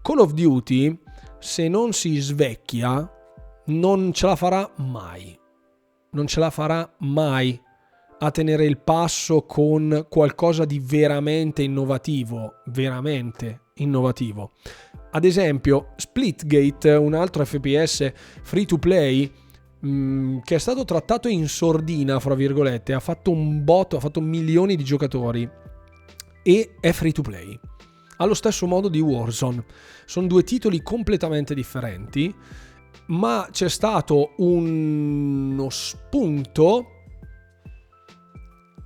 Call of Duty, se non si svecchia, non ce la farà mai. Non ce la farà mai a tenere il passo con qualcosa di veramente innovativo, veramente innovativo. Ad esempio, Splitgate, un altro FPS free to play, Mm, che è stato trattato in sordina, fra virgolette, ha fatto un botto, ha fatto milioni di giocatori e è free to play. Allo stesso modo di Warzone. Sono due titoli completamente differenti, ma c'è stato uno spunto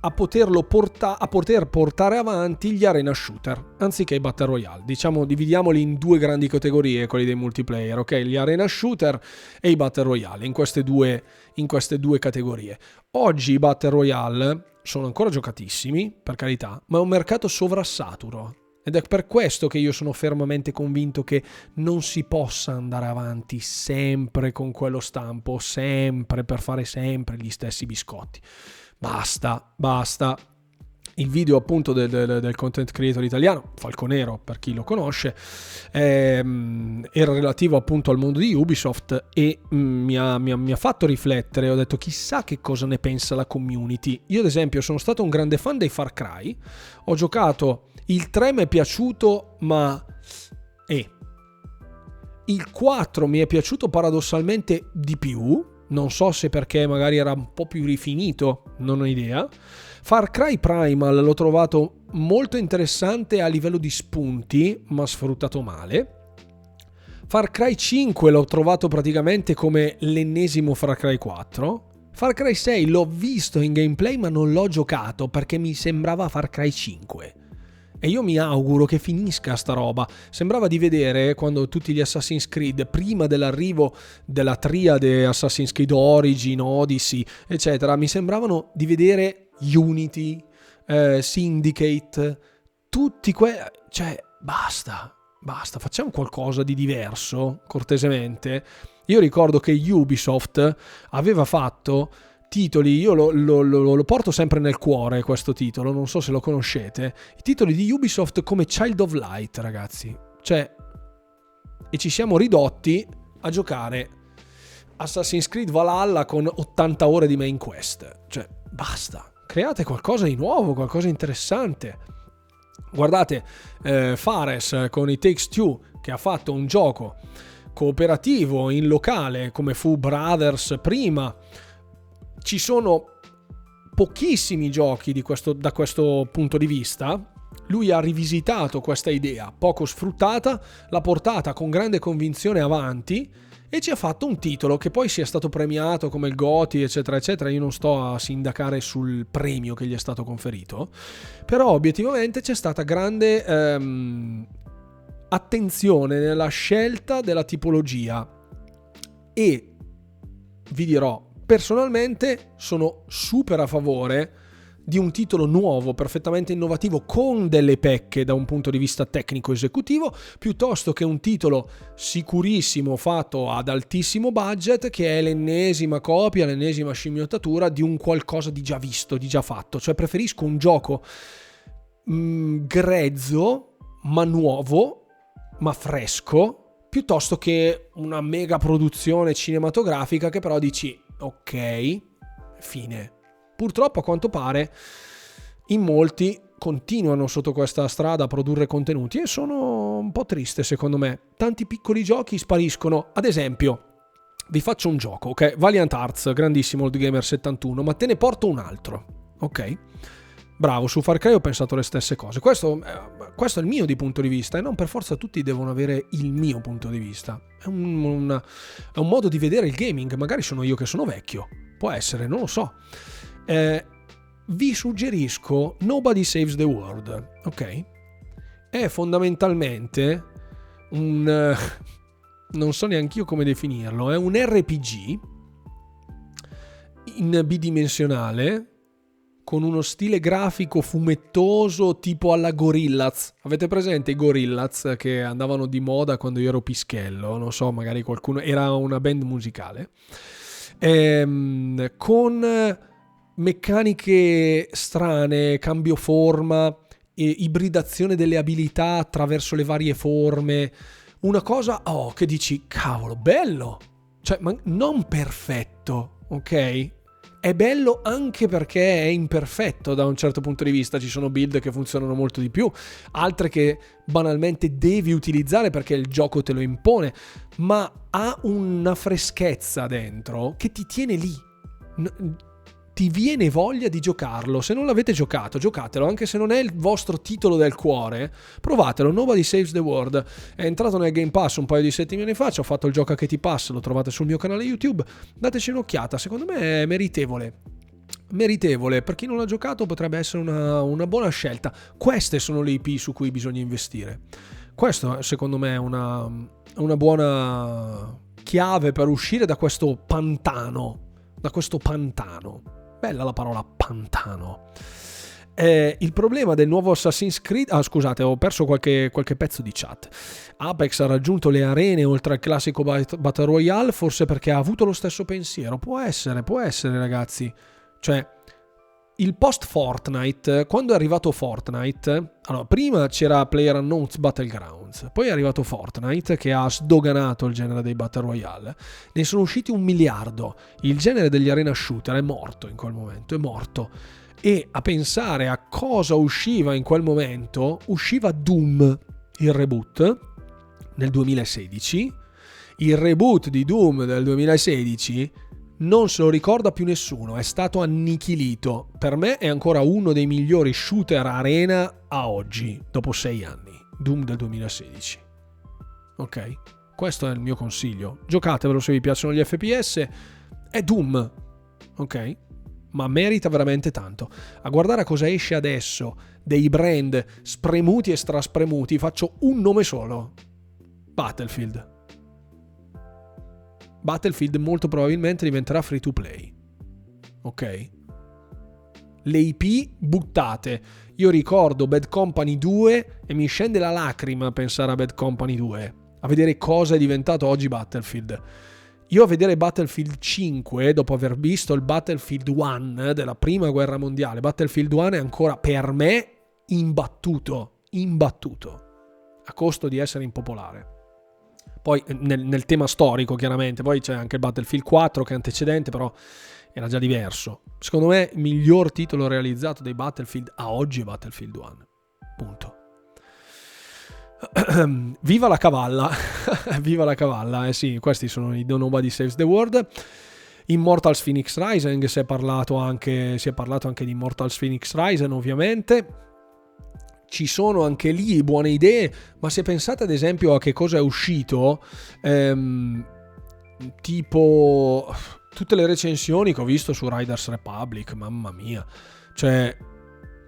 a, porta- a poter portare avanti gli arena shooter anziché i battle royale. Diciamo, dividiamoli in due grandi categorie, quelli dei multiplayer, ok? Gli arena shooter e i battle royale, in queste due, in queste due categorie. Oggi i battle royale sono ancora giocatissimi, per carità, ma è un mercato sovrassaturo. Ed è per questo che io sono fermamente convinto che non si possa andare avanti sempre con quello stampo, sempre per fare sempre gli stessi biscotti. Basta, basta. Il video appunto del, del, del, content creator italiano, Falconero per chi lo conosce, ehm, era relativo appunto al mondo di Ubisoft e mm, mi, ha, mi, ha, mi ha fatto riflettere, ho detto chissà che cosa ne pensa la community. Io ad esempio sono stato un grande fan dei Far Cry, ho giocato il 3 mi è piaciuto ma... Eh. Il 4 mi è piaciuto paradossalmente di più, non so se perché magari era un po' più rifinito, non ho idea. Far Cry Primal l'ho trovato molto interessante a livello di spunti, ma sfruttato male. Far Cry 5 l'ho trovato praticamente come l'ennesimo Far Cry 4. Far Cry 6 l'ho visto in gameplay ma non l'ho giocato perché mi sembrava Far Cry 5. E io mi auguro che finisca sta roba. Sembrava di vedere quando tutti gli Assassin's Creed, prima dell'arrivo della triade Assassin's Creed Origin, Odyssey, eccetera, mi sembravano di vedere Unity, eh, Syndicate, tutti quei... cioè, basta, basta, facciamo qualcosa di diverso, cortesemente. Io ricordo che Ubisoft aveva fatto titoli, io lo, lo, lo, lo, porto sempre nel cuore questo titolo, non so se lo conoscete, i titoli di Ubisoft come Child of Light, ragazzi. Cioè, e ci siamo ridotti a giocare Assassin's Creed Valhalla con 80 ore di main quest. Cioè, basta, create qualcosa di nuovo, qualcosa di interessante. Guardate, eh, Fares con i Takes Two che ha fatto un gioco cooperativo in locale come fu Brothers prima ci sono pochissimi giochi questo, da questo punto di vista. Lui ha rivisitato questa idea, poco sfruttata, l'ha portata con grande convinzione avanti e ci ha fatto un titolo che poi sia stato premiato come il Goti, eccetera, eccetera. Io non sto a sindacare sul premio che gli è stato conferito, però obiettivamente c'è stata grande ehm, attenzione nella scelta della tipologia e vi dirò, Personalmente sono super a favore di un titolo nuovo, perfettamente innovativo, con delle pecche da un punto di vista tecnico-esecutivo, piuttosto che un titolo sicurissimo fatto ad altissimo budget, che è l'ennesima copia, l'ennesima scimmiottatura di un qualcosa di già visto, di già fatto. Cioè preferisco un gioco mh, mm, grezzo, ma nuovo, ma fresco, piuttosto che una mega produzione cinematografica che però dici ok, fine. Purtroppo a quanto pare in molti continuano sotto questa strada a produrre contenuti e sono un po' triste secondo me. Tanti piccoli giochi spariscono. Ad esempio, vi faccio un gioco, ok? Valiant Arts, grandissimo Old Gamer 71, ma te ne porto un altro, ok? Bravo, su Far Cry ho pensato le stesse cose. Questo, eh, questo, è il mio di punto di vista e non per forza tutti devono avere il mio punto di vista. È un, un, è un modo di vedere il gaming, magari sono io che sono vecchio, può essere, non lo so. Eh, vi suggerisco Nobody Saves the World, ok? È fondamentalmente un... non so neanche io come definirlo, è un RPG in bidimensionale con uno stile grafico fumettoso tipo alla Gorillaz. Avete presente i Gorillaz che andavano di moda quando io ero pischello? Non so, magari qualcuno... Era una band musicale. Ehm, con meccaniche strane, cambio forma, ibridazione delle abilità attraverso le varie forme. Una cosa, oh, che dici, cavolo, bello! Cioè, ma non perfetto, ok? È bello anche perché è imperfetto da un certo punto di vista, ci sono build che funzionano molto di più, altre che banalmente devi utilizzare perché il gioco te lo impone, ma ha una freschezza dentro che ti tiene lì ti viene voglia di giocarlo. Se non l'avete giocato, giocatelo, anche se non è il vostro titolo del cuore, provatelo. Nobody Saves the World è entrato nel Game Pass un paio di settimane fa, ci ho fatto il gioco che ti passa, lo trovate sul mio canale YouTube, dateci un'occhiata, secondo me è meritevole meritevole. Per chi non l'ha giocato potrebbe essere una, una, buona scelta. Queste sono le IP su cui bisogna investire. Questo secondo me è una, una buona chiave per uscire da questo pantano. Da questo pantano. Bella la parola pantano. Eh, il problema del nuovo Assassin's Creed. Ah, scusate, ho perso qualche, qualche, pezzo di chat. Apex ha raggiunto le arene oltre al classico Battle Royale, forse perché ha avuto lo stesso pensiero. Può essere, può essere, ragazzi. Cioè, il post Fortnite, quando è arrivato Fortnite, allora prima c'era PlayerUnknown's Battlegrounds, poi è arrivato Fortnite che ha sdoganato il genere dei Battle Royale, ne sono usciti un miliardo, il genere degli arena shooter è morto in quel momento, è morto. E a pensare a cosa usciva in quel momento, usciva Doom, il reboot, nel 2016. Il reboot di Doom del 2016 non se lo ricorda più nessuno, è stato annichilito. Per me è ancora uno dei migliori shooter arena a oggi, dopo sei anni. Doom del 2016. Ok? Questo è il mio consiglio. Giocatevelo se vi piacciono gli FPS. È Doom. Ok? Ma merita veramente tanto. A guardare a cosa esce adesso, dei brand spremuti e straspremuti, faccio un nome solo. Battlefield. Battlefield molto probabilmente diventerà free to play. Ok? Le IP buttate. Io ricordo Bad Company 2 e mi scende la lacrima a pensare a Bad Company 2, a vedere cosa è diventato oggi Battlefield. Io a vedere Battlefield 5, dopo aver visto il Battlefield 1 della prima guerra mondiale, Battlefield 1 è ancora per me imbattuto, imbattuto, a costo di essere impopolare. Poi eh, nel, nel, tema storico, chiaramente, poi c'è anche Battlefield 4 che è antecedente, però era già diverso. Secondo me il miglior titolo realizzato dei Battlefield a oggi è Battlefield 1. Punto. Viva la cavalla! Viva la cavalla! Eh sì, questi sono i Nobody Saves the World. Immortals Phoenix Rising, si è parlato anche, si è parlato anche di Immortals Phoenix Rising, ovviamente ci sono anche lì buone idee, ma se pensate ad esempio a che cosa è uscito, ehm, tipo tutte le recensioni che ho visto su Riders Republic, mamma mia, cioè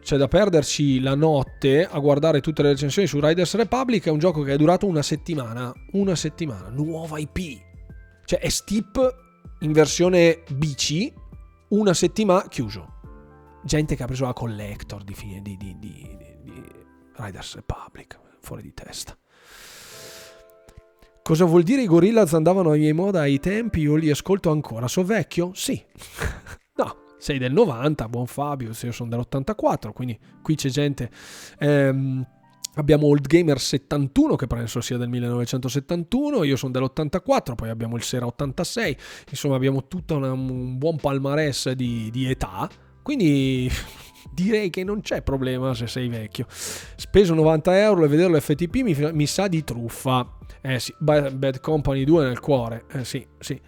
c'è da perderci la notte a guardare tutte le recensioni su Riders Republic, è un gioco che è durato una settimana, una settimana, nuova IP, cioè è Steep in versione BC, una settimana chiuso. Gente che ha preso la collector di, di, di, di Riders Republic, fuori di testa. Cosa vuol dire i Gorillaz andavano ai miei moda ai tempi? Io li ascolto ancora. So vecchio? Sì. no, sei del 90, buon Fabio, io sono dell'84, quindi qui c'è gente... Ehm, abbiamo Old Gamer 71 che penso sia del 1971, io sono dell'84, poi abbiamo il Sera 86, insomma abbiamo tutto un buon palmarès di, di età, quindi direi che non c'è problema se sei vecchio. Speso 90 euro e vederlo FTP mi, mi sa di truffa. Eh sì, Bad Company 2 nel cuore. Eh sì, sì.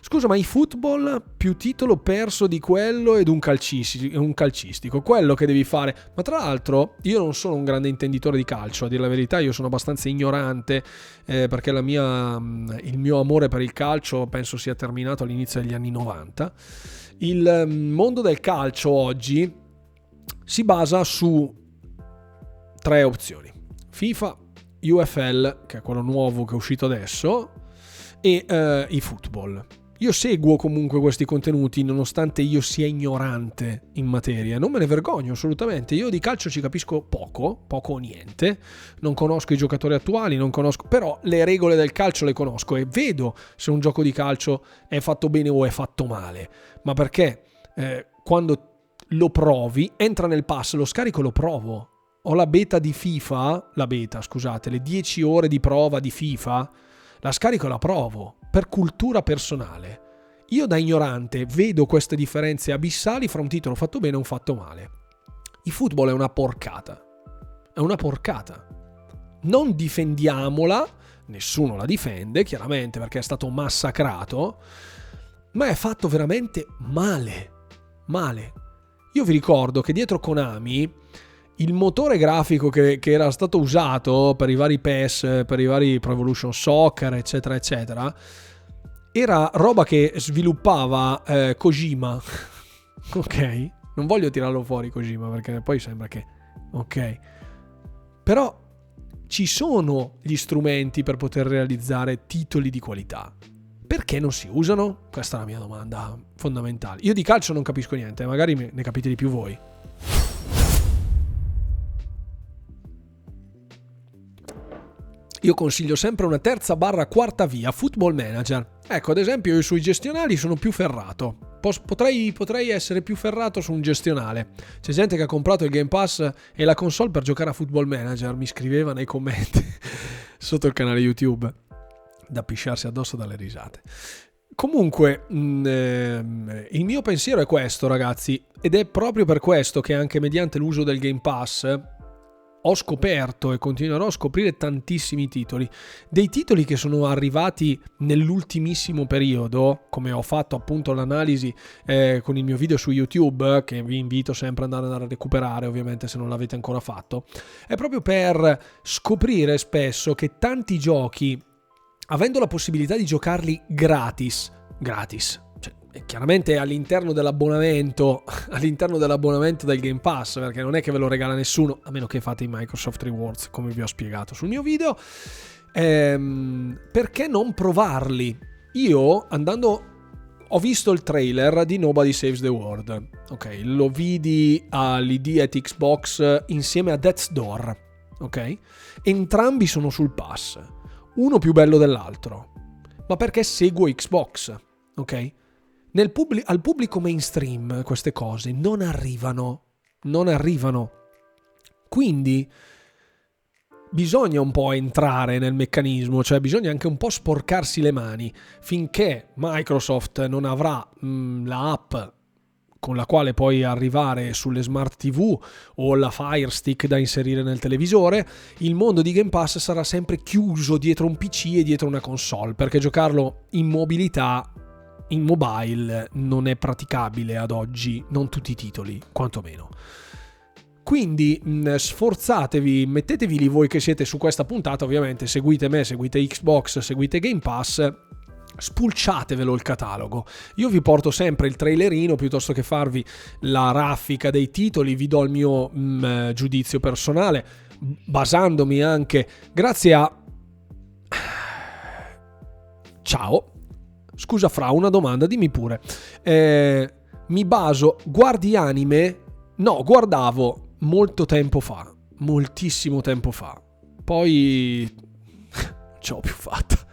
Scusa, ma i football più titolo perso di quello ed un calcistico, un calcistico, quello che devi fare. Ma tra l'altro, io non sono un grande intenditore di calcio, a dire la verità, io sono abbastanza ignorante eh, perché mia, il mio amore per il calcio penso sia terminato all'inizio degli anni 90. Il mondo del calcio oggi si basa su tre opzioni. FIFA, UFL, che è quello nuovo che è uscito adesso, e uh, i football. Io seguo comunque questi contenuti nonostante io sia ignorante in materia, non me ne vergogno assolutamente, io di calcio ci capisco poco, poco o niente, non conosco i giocatori attuali, non conosco, però le regole del calcio le conosco e vedo se un gioco di calcio è fatto bene o è fatto male, ma perché eh, quando lo provi, entra nel pass, lo scarico e lo provo. Ho la beta di FIFA, la beta scusate, le 10 ore di prova di FIFA, la scarico e la provo per cultura personale. Io da ignorante vedo queste differenze abissali fra un titolo fatto bene e un fatto male. Il football è una porcata. È una porcata. Non difendiamola, nessuno la difende, chiaramente perché è stato massacrato, ma è fatto veramente male. Male. Io vi ricordo che dietro Konami il motore grafico che, che, era stato usato per i vari PES, per i vari Pro Evolution Soccer, eccetera, eccetera, era roba che sviluppava eh, Kojima. ok? Non voglio tirarlo fuori Kojima perché poi sembra che... Ok? Però ci sono gli strumenti per poter realizzare titoli di qualità. Perché non si usano? Questa è la mia domanda fondamentale. Io di calcio non capisco niente, magari ne capite di più voi. Io consiglio sempre una terza barra quarta via, Football Manager. Ecco, ad esempio, io sui gestionali sono più ferrato. Potrei, potrei, essere più ferrato su un gestionale. C'è gente che ha comprato il Game Pass e la console per giocare a Football Manager, mi scriveva nei commenti sotto il canale YouTube. Da pisciarsi addosso dalle risate. Comunque, mm, ehm, il mio pensiero è questo, ragazzi, ed è proprio per questo che anche mediante l'uso del Game Pass ho scoperto e continuerò a scoprire tantissimi titoli. Dei titoli che sono arrivati nell'ultimissimo periodo, come ho fatto appunto l'analisi eh, con il mio video su YouTube, che vi invito sempre ad andare a recuperare ovviamente se non l'avete ancora fatto, è proprio per scoprire spesso che tanti giochi, avendo la possibilità di giocarli gratis, gratis, chiaramente all'interno dell'abbonamento, all'interno dell'abbonamento del Game Pass, perché non è che ve lo regala nessuno, a meno che fate i Microsoft Rewards, come vi ho spiegato sul mio video. Ehm, perché non provarli? Io andando ho visto il trailer di Nobody Saves the World. Ok, lo vidi all'ID at Xbox insieme a Death's Door. Ok? Entrambi sono sul pass. Uno più bello dell'altro. Ma perché seguo Xbox. Ok? Pubblic- al pubblico mainstream queste cose non arrivano, non arrivano. Quindi bisogna un po' entrare nel meccanismo, cioè bisogna anche un po' sporcarsi le mani finché Microsoft non avrà mh, mm, la app con la quale puoi arrivare sulle smart TV o la Fire Stick da inserire nel televisore, il mondo di Game Pass sarà sempre chiuso dietro un PC e dietro una console, perché giocarlo in mobilità in mobile non è praticabile ad oggi, non tutti i titoli, quantomeno. Quindi mh, sforzatevi, mettetevi lì voi che siete su questa puntata, ovviamente seguite me, seguite Xbox, seguite Game Pass, spulciatevelo il catalogo. Io vi porto sempre il trailerino piuttosto che farvi la raffica dei titoli, vi do il mio mh, giudizio personale, basandomi anche grazie a... Ciao, Scusa Fra, una domanda, dimmi pure. Eh, mi baso, guardi anime? No, guardavo molto tempo fa, moltissimo tempo fa. Poi ce l'ho più fatta.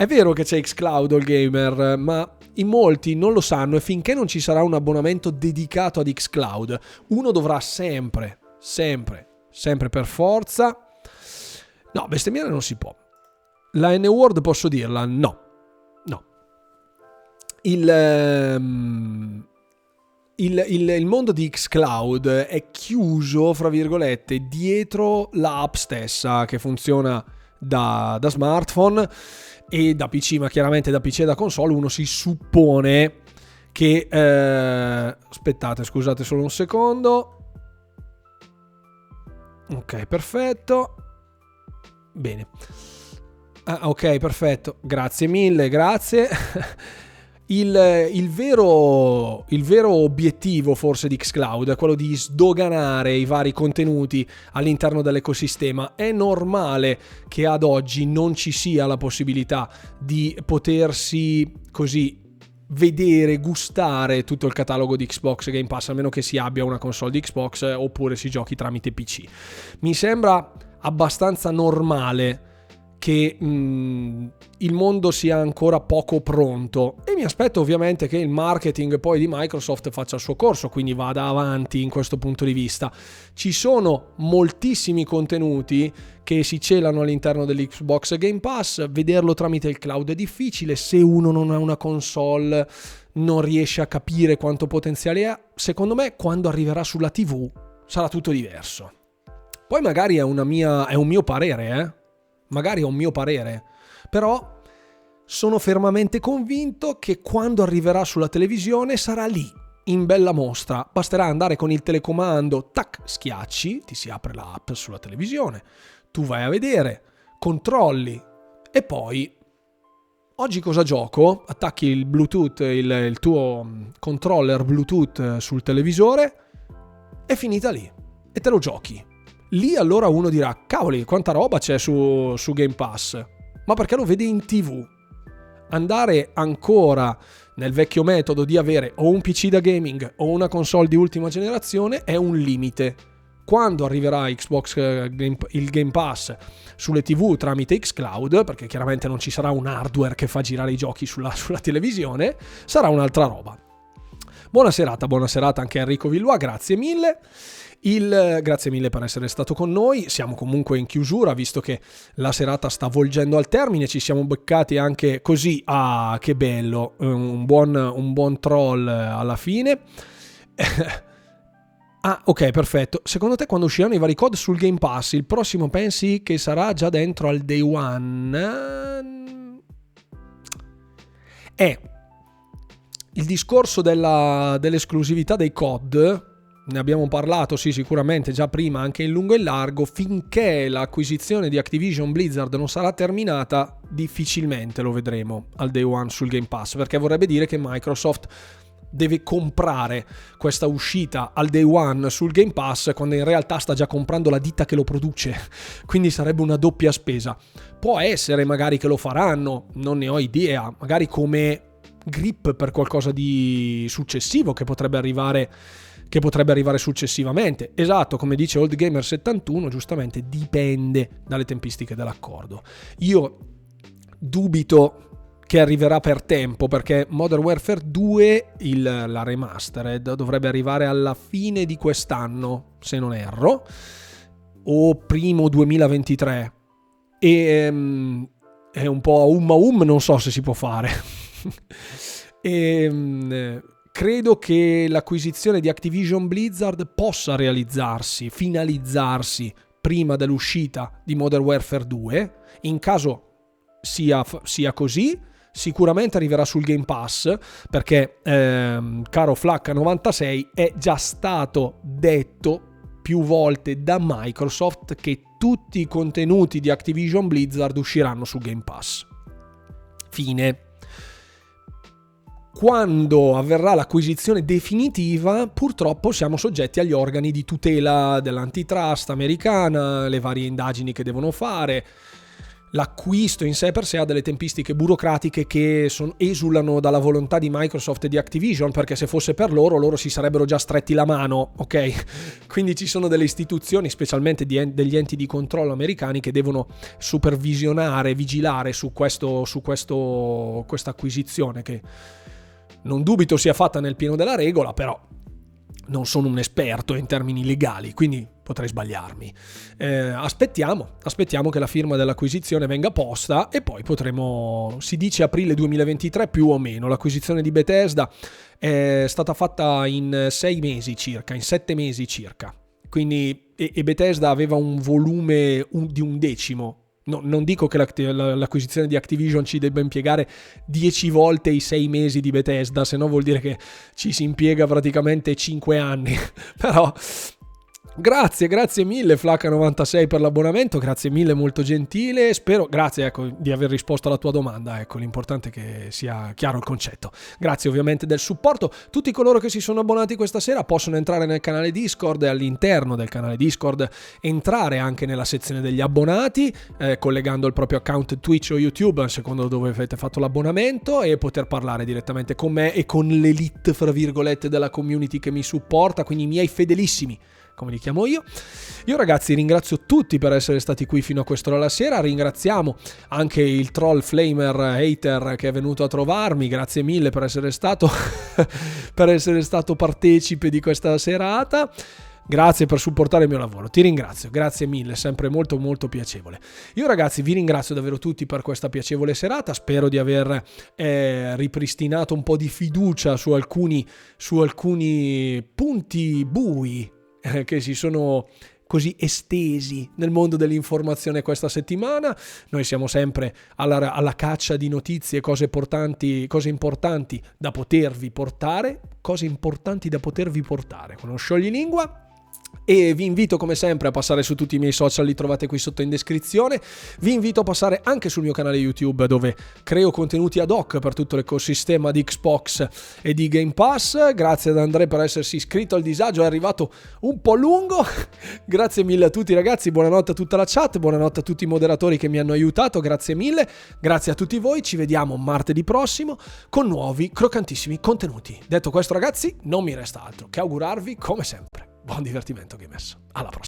È vero che c'è Xcloud il gamer, ma in molti non lo sanno e finché non ci sarà un abbonamento dedicato ad Xcloud, uno dovrà sempre, sempre, sempre per forza... No, bestemmiare non si può. La N-word posso dirla? No il, um, il, il, il, mondo di xCloud è chiuso, fra virgolette, dietro l'app stessa che funziona da, da smartphone e da PC, ma chiaramente da PC e da console uno si suppone che... Eh, aspettate, scusate solo un secondo. Ok, perfetto. Bene. Ah, ok, perfetto. Grazie mille, grazie. Il, il, vero, il, vero, obiettivo forse di Xcloud è quello di sdoganare i vari contenuti all'interno dell'ecosistema. È normale che ad oggi non ci sia la possibilità di potersi così vedere, gustare tutto il catalogo di Xbox Game Pass, a meno che si abbia una console di Xbox oppure si giochi tramite PC. Mi sembra abbastanza normale che mh, mm, il mondo sia ancora poco pronto e mi aspetto ovviamente che il marketing poi di Microsoft faccia il suo corso, quindi vada avanti in questo punto di vista. Ci sono moltissimi contenuti che si celano all'interno dell'Xbox Game Pass, vederlo tramite il cloud è difficile, se uno non ha una console non riesce a capire quanto potenziale ha, secondo me quando arriverà sulla TV sarà tutto diverso. Poi magari è, mia, è un mio parere, eh? Magari è un mio parere, però sono fermamente convinto che quando arriverà sulla televisione sarà lì, in bella mostra. Basterà andare con il telecomando, tac, schiacci, ti si apre l'app sulla televisione, tu vai a vedere, controlli e poi oggi cosa gioco? Attacchi il Bluetooth, il, il tuo mm, controller Bluetooth sul televisore, è finita lì e te lo giochi. Lì allora uno dirà, cavoli, quanta roba c'è su, su Game Pass, ma perché lo vede in tv. Andare ancora nel vecchio metodo di avere o un PC da gaming o una console di ultima generazione è un limite. Quando arriverà Xbox eh, il Game Pass sulle TV tramite Xcloud, perché chiaramente non ci sarà un hardware che fa girare i giochi sulla, sulla televisione, sarà un'altra roba. Buona serata, buona serata anche a Enrico Villois, grazie mille. Il, grazie mille per essere stato con noi, siamo comunque in chiusura visto che la serata sta volgendo al termine, ci siamo beccati anche così, ah che bello, un buon, un buon troll alla fine. Ah, ok, perfetto. Secondo te quando usciranno i vari code sul Game Pass, il prossimo pensi che sarà già dentro al day one? È il discorso della, dell'esclusività dei COD ne abbiamo parlato sì sicuramente già prima anche in lungo e largo, finché l'acquisizione di Activision Blizzard non sarà terminata difficilmente lo vedremo al day one sul Game Pass, perché vorrebbe dire che Microsoft deve comprare questa uscita al day one sul Game Pass quando in realtà sta già comprando la ditta che lo produce, quindi sarebbe una doppia spesa. Può essere magari che lo faranno, non ne ho idea, magari come grip per qualcosa di successivo che potrebbe arrivare che potrebbe arrivare successivamente. Esatto, come dice Old Gamer 71, giustamente dipende dalle tempistiche dell'accordo. Io dubito che arriverà per tempo perché Modern Warfare 2, il, la remastered, dovrebbe arrivare alla fine di quest'anno, se non erro, o primo 2023. E um, è un po' um a um, non so se si può fare. e, um, credo che l'acquisizione di Activision Blizzard possa realizzarsi, finalizzarsi prima dell'uscita di Modern Warfare 2. In caso sia, sia così, sicuramente arriverà sul Game Pass perché, ehm, caro Flacca 96, è già stato detto più volte da Microsoft che tutti i contenuti di Activision Blizzard usciranno su Game Pass. Fine quando avverrà l'acquisizione definitiva, purtroppo siamo soggetti agli organi di tutela dell'antitrust americana, le varie indagini che devono fare. L'acquisto in sé per sé ha delle tempistiche burocratiche che son, esulano dalla volontà di Microsoft e di Activision, perché se fosse per loro, loro si sarebbero già stretti la mano, ok? Quindi ci sono delle istituzioni, specialmente di, degli enti di controllo americani, che devono supervisionare, vigilare su, questo, su questa acquisizione che non dubito sia fatta nel pieno della regola, però non sono un esperto in termini legali, quindi potrei sbagliarmi. Eh, aspettiamo, aspettiamo che la firma dell'acquisizione venga posta e poi potremo, si dice aprile 2023 più o meno, l'acquisizione di Bethesda è stata fatta in sei mesi circa, in sette mesi circa, quindi e, Bethesda aveva un volume di un decimo No, non dico che l'acquisizione di Activision ci debba impiegare 10 volte i 6 mesi di Bethesda, se no vuol dire che ci si impiega praticamente 5 anni. Però Grazie, grazie mille Flaca96 per l'abbonamento, grazie mille, molto gentile. Spero, grazie ecco, di aver risposto alla tua domanda, ecco, l'importante è che sia chiaro il concetto. Grazie ovviamente del supporto. Tutti coloro che si sono abbonati questa sera possono entrare nel canale Discord e all'interno del canale Discord entrare anche nella sezione degli abbonati, eh, collegando il proprio account Twitch o YouTube, secondo dove avete fatto l'abbonamento, e poter parlare direttamente con me e con l'elite, fra virgolette, della community che mi supporta, quindi i miei fedelissimi come li chiamo io. Io ragazzi ringrazio tutti per essere stati qui fino a quest'ora la sera, ringraziamo anche il troll flamer hater che è venuto a trovarmi, grazie mille per essere stato, per essere stato partecipe di questa serata. Grazie per supportare il mio lavoro, ti ringrazio, grazie mille, sempre molto molto piacevole. Io ragazzi vi ringrazio davvero tutti per questa piacevole serata, spero di aver eh, ripristinato un po' di fiducia su alcuni, su alcuni punti bui eh, che si sono così estesi nel mondo dell'informazione questa settimana. Noi siamo sempre alla, alla caccia di notizie, cose importanti, cose importanti da potervi portare, cose importanti da potervi portare. Con uno scioglilingua e vi invito come sempre a passare su tutti i miei social, li trovate qui sotto in descrizione. Vi invito a passare anche sul mio canale YouTube dove creo contenuti ad hoc per tutto l'ecosistema di Xbox e di Game Pass. Grazie ad Andrea per essersi iscritto al disagio, è arrivato un po' lungo. grazie mille a tutti ragazzi, buonanotte a tutta la chat, buonanotte a tutti i moderatori che mi hanno aiutato, grazie mille. Grazie a tutti voi, ci vediamo martedì prossimo con nuovi croccantissimi contenuti. Detto questo ragazzi, non mi resta altro che augurarvi come sempre Buon divertimento Gamers. Alla prossima.